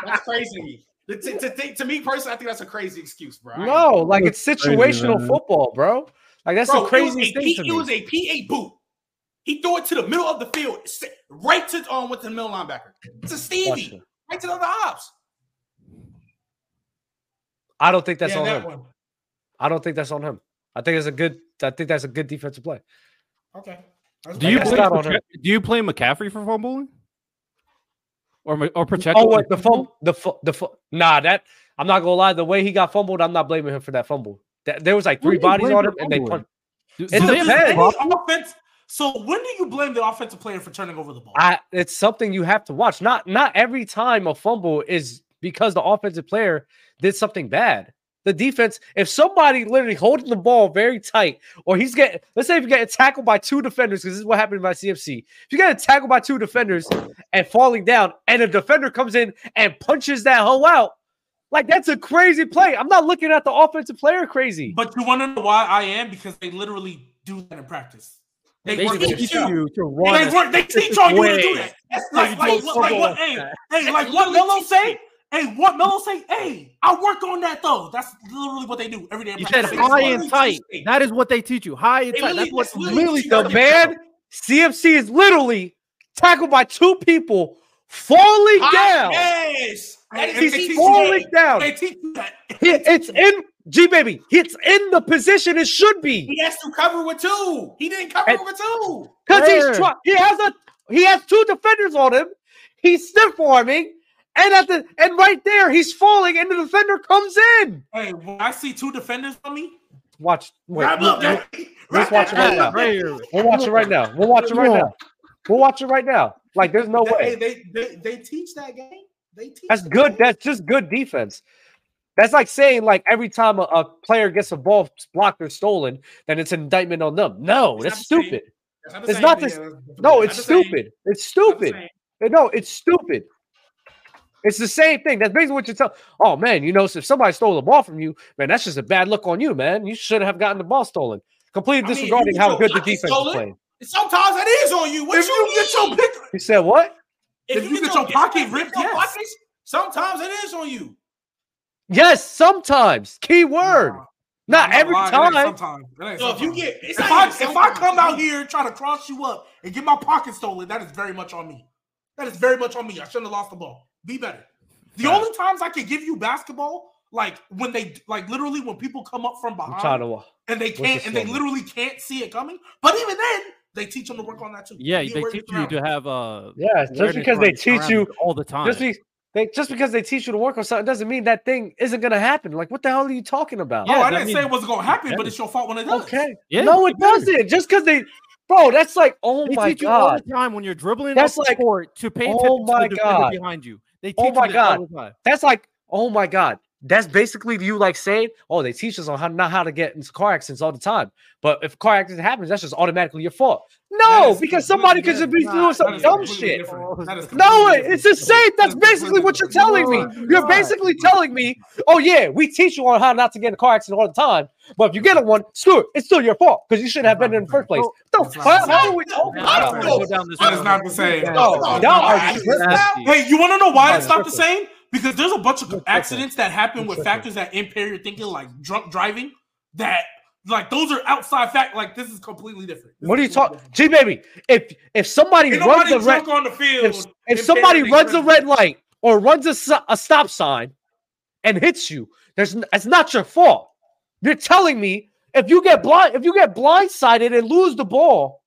that's crazy. To, to, to, to me personally, I think that's a crazy excuse, bro. No, like it's situational man. football, bro. Like that's Bro, the it craziest was a thing P- to It was a PA boot. He threw it to the middle of the field, right to um with the middle linebacker. It's a Stevie, it. right to the other ops. I don't think that's yeah, on that him. one. I don't think that's on him. I think it's a good. I think that's a good defensive play. Okay. That's Do you play? not on him. Do you play McCaffrey for fumbling? Or Ma- or Pacheco? Oh, what the fumble? The fu- the fu- nah. That I'm not gonna lie. The way he got fumbled, I'm not blaming him for that fumble. That, there was like three bodies on him, and they fumbling? punched. Do- It do So they- does depends. any offense. So when do you blame the offensive player for turning over the ball? I it's something you have to watch. Not not every time a fumble is because the offensive player did something bad. The defense, if somebody literally holding the ball very tight, or he's getting, let's say if you get tackled by two defenders, because this is what happened by CMC. If you get tackled by two defenders and falling down, and a defender comes in and punches that hoe out, like that's a crazy play. I'm not looking at the offensive player crazy. But you want to know why I am? Because they literally do that in practice. They, They work teach you. you to run. They work. They teach on you to do that. That's Like, like, like, like what? Hey, hey, like what Melo say? Hey, what Melo say? Hey, I work on that though. That's literally what they do every day. You said high They and tight. you. That is what they teach you. High and They tight. literally- That's what literally really The man, CMC is literally tackled by two people falling down. Yes, that is they He's teach falling you- down. They teach you that. He- it's in G baby. It's in the position it should be He has to cover with two. He didn't cover And- with two. because he's try- he has a he has two defenders on him. He's stiff arming, and at the and right there he's falling, and the defender comes in. Hey, when I see two defenders on me, Watch, wait, grab we'll, up that. let's watch it right now. We'll watch it right now. We'll watch it right now. We'll watch it right now. Like there's no They, way. they, they, they teach that game. They teach. That's good. game. That's just good defense. That's like saying like every time a, a player gets a ball blocked or stolen, then it's an indictment on them. No, It's that's not the same. stupid. It's not this- Yeah, that's different. No, it's stupid. It's stupid. No, it's stupid. It's the same thing. That's basically what you tell. Oh man, you know, if somebody stole the ball from you, man, that's just a bad look on you, man. You should have gotten the ball stolen. Completely I mean, disregarding how good the defense is playing. Sometimes it is on you. What If you get your pick, You said what? if you get your pocket if ripped, your yes. pockets, sometimes it is on you. Yes, sometimes. Key word. Nah, Not I'm every lying. It ain't time. Sometimes. It ain't So if you get, it's if not I if I come out here and try to cross you up and get my pocket stolen, that is very much on me. That is very much on me. I shouldn't have lost the ball. Be better. The Facts. only times I can give you basketball, like when they like literally when people come up from I'm behind to. and they can't and they literally can't see it coming. But even then, they teach them to work on that too. Yeah, Be they teach you to have uh Yeah, just because they teach you, all the time. just, be, they, just because they teach you to work on something doesn't mean that thing isn't gonna happen. Like, what the hell are you talking about? Oh, I didn't say it wasn't gonna happen, Yeah. but it's your fault when it does. Okay. Yeah, no, it it does. doesn't. Just because they, bro, that's like, oh They my teach you all god, the time when you're dribbling That's like- court to pay oh attention my to the defender God. behind you. They oh teach Oh my God. that's like, oh my god. That's basically you like saying, "Oh, they teach us on how not how to get into car accidents all the time." But if a car accident happens, that's just automatically your fault. No, because somebody could just be different. doing some dumb shit. different. That is No, it's the same. That's basically what you're telling me. You're basically telling me, "Oh yeah, we teach you on how not to get in a car accident all the time, but if you get in one, screw it, it's still your fault because you shouldn't have been in the first place." The That's fuck? How are we talking about? don't this? wanna go down this That is road. not the same. No, No, y'all no, are I- tripping. Nasty. Hey, you want to know why Y'all it's are not the tripping. same? Because there's a bunch of accidents that happen with factors that impair your thinking, like drunk driving. That like those are outside fact. Like this is completely different. This What are you talking, G baby? If if somebody different. runs a red, on the field. if, if somebody runs a red light or runs a, a stop sign and hits you, there's it's not your fault. You're telling me if you get blind, if you get blindsided and lose the ball,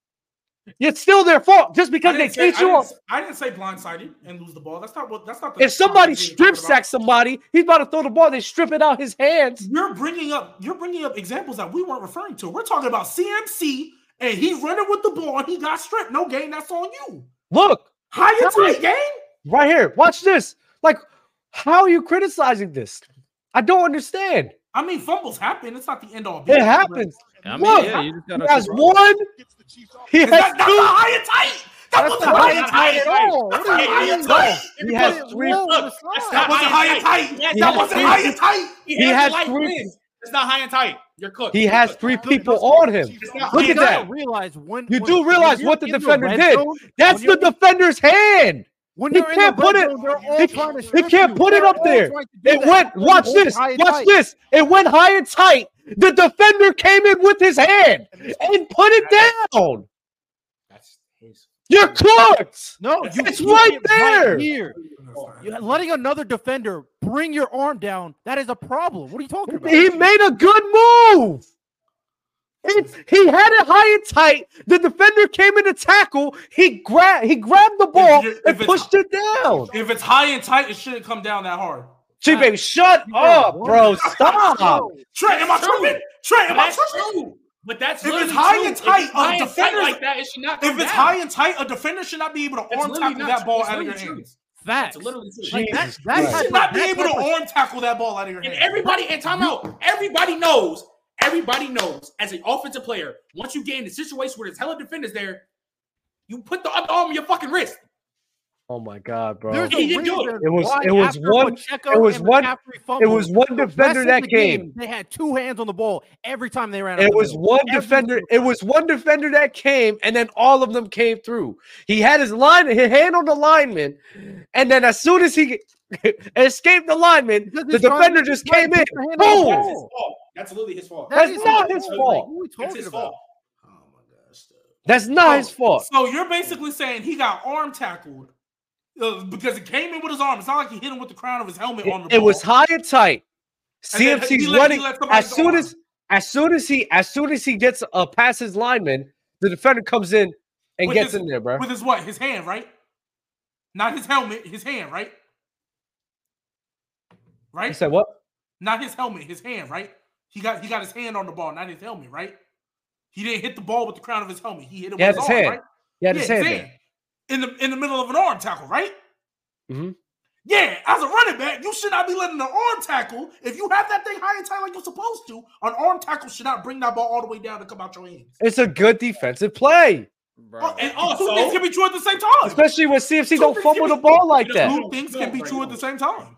it's still their fault just because they didn't, say, I, teach you. didn't, on- s- I didn't say blindsided and lose the ball. That's not what. That's not the. If somebody context strip sacks somebody, he's about to throw the ball. They strip it out his hands. You're bringing up you're bringing up examples that we weren't referring to. We're talking about CMC and he's running with the ball and he got stripped. No game, that's on you. Look how you me- tight game. right here. Watch this. Like, how are you criticizing this? I don't understand. I mean, fumbles happen. It's not the end all. It happens. I mean, Look, yeah, you just He gotta has keep- one. He has that, that's two. not high and tight. That That's wasn't not high high and and tight tight. at all. That's What not are high and tight. He has three. low the That wasn't high and tight. He That wasn't three- high and tight. He, He has, has the light three- It's not high and tight. You're cooked. He You're has cooked. three people on him. Look at that. You realize when You do realize what the defender did. zone, That's the defender's hand. When He you're can't the put it- zone, they're he- trying to he strip can't you. put it They're up there. trying to do It that. went. You Watch this. Watch this. It went high and tight. The defender came in with his hand and put it down. That's his. You're cooked. No, you It's keep right it there. here. You're letting another defender bring your arm down, that is a problem. What are you talking about? He made a good move. It's, he had it high and tight. The defender came in to tackle. He grabbed. He grabbed the ball you're- and if it's- pushed it down. If it's high and tight, it shouldn't come down that hard. G baby, shut up, bro. Stop. Trey, am I true. tripping? Trey, am I That's tripping? true. But that's If it's high true. and If tight, it's a high and tight like that, it should not come If it's down. high and tight, a defender should not be able to It's arm tackle not that ball true. out of It's your literally hands. Facts. It's literally true. Like, that, Jesus that should not be able to arm tackle that ball out of your hands. And hands. everybody in timeout, everybody knows, everybody knows as an offensive player, once you get in a situation where there's hella defenders there, you put the other arm on your fucking wrist. Oh my god, bro. There's He a didn't do it. reason It was- it was one- Pacheco it was one- McCaffrey It was one defender that the came. They had two hands on the ball every time they ran. It was middle. one Every defender. single It was one defender that came, and then all of them came through. He had his line, his hand on the lineman, and then as soon as he escaped the lineman, the defender just came in. put your hand on the Boom! That's ball. his fault. That's literally his fault. That's not his his fault. fault. What are we talking his about? fault. Oh my gosh. That's not Oh, his fault. So you're basically saying he got arm tackled uh, because he came in with his arm. It's not like he hit him with the crown of his helmet on the It, it ball. was high and tight. And then CMC's let- running let as soon go as as soon as he as soon as he gets uh, past his lineman, the defender comes in and With gets his- in there, bro. with his what? His hand, right? Not his helmet, his hand, right? Right? He said what? Not his helmet, his hand, right? He got he got his hand on the ball, not his helmet, right? He didn't hit the ball with the crown of his helmet. He hit it He with his his arm, hand. right? He had Yeah, his his hand hand. In the in the middle of an arm tackle, right? Mhm. Yeah, as a running back, you should not be letting an arm tackle. If you have that thing high and tight like you're supposed to, an arm tackle should not bring that ball all the way down to come out your hands. It's a good defensive play, Oh, And two also- things can be true at the same time. especially when CMC Two don't things fumble can the ball like that. know, Two things can be true at the same time.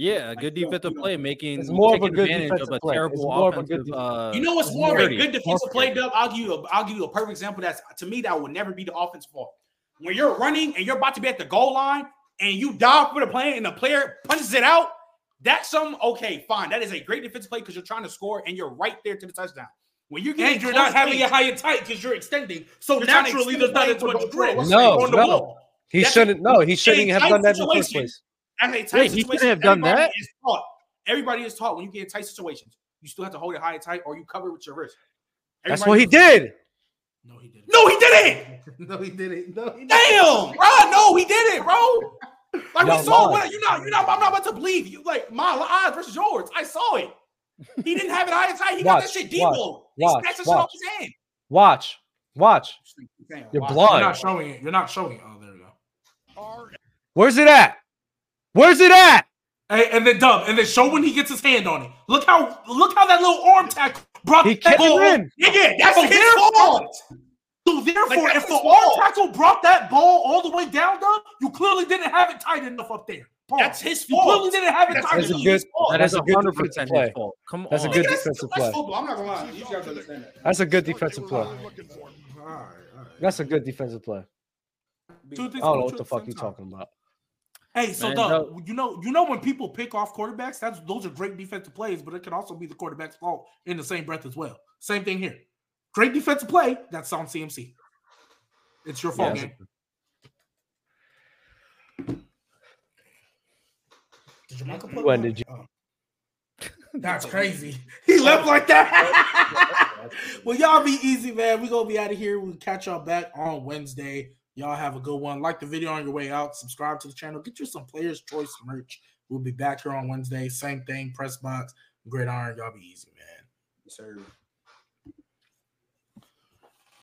Yeah, a good defensive play making It's more of a good advantage of defensive a play. It's terrible more of a good Uh, You know what's more of a good defensive play, Dub? I'll give you a, I'll give you a perfect example. That's to me that would never be the offense fault. When you're running and you're about to be at the goal line and you dive for the play and the player punches it out, that's some okay, fine. That is a great defensive play because you're trying to score and you're right there to the touchdown. When you get And you're not having it high and tight because you're extending. So You're naturally, there's not the as play much for grip. No, on the no. ball. He That's- shouldn't. No, he shouldn't have done that in the first place. As a tight Wait, he situation, couldn't have done everybody that? Is taught. Everybody is taught when you get in tight situations, you still have to hold it high and tight, or you cover it with your wrist. That's what he knows- did. No, he didn't. No, he didn't. No, he didn't. No, he didn't. Damn, bro. No, he didn't, bro. Like Y'all we saw, what, you're not, you're not. I'm not about to believe you. Like my eyes versus yours. I saw it. He didn't have it high and tight. He got Watch, that shit deep watch. He watch, snatched that shit watch. off his hand. Watch, watch. Damn, You're wow. You're not showing it. You're not showing it. Oh, there we go. Where's it at? Where's it at? Hey, and then dub, and then show when he gets his hand on it. Look how look how that little arm tackle brought He that ball. it in. Nigga, that's So his therefore- fault. So therefore, Like, if the arm tackle brought that ball all the way down, dub, you clearly didn't have it tight enough up there. Pause. That's his You fault. clearly didn't have it That's tight a enough. good. his fault. That That's a a good hundred defensive percent play. his fault. Come That's a good that's, defensive that's play. football. I'm not gonna lie. You have to understand that. That's a good defensive play. All right, all right. That's a good defensive play. Two I don't know what the fuck you time. talking about. Hey, so Man, Doug, you know, you know when people pick off quarterbacks, that's those are great defensive plays, but it can also be the quarterback's fault in the same breath as well. Same thing here. Great defensive play, that's on CMC. It's your fault, Yeah. Did your Michael put When did you- Oh. That's crazy. He left like that. well, y'all be easy, man. We gonna be out of here. We'll catch y'all back on Wednesday. Y'all have a good one. Like the video on your way out. Subscribe to the channel. Get you some Players Choice merch. We'll be back here on Wednesday. Same thing. Press box. Gridiron. Y'all be easy, man. Yes, sir.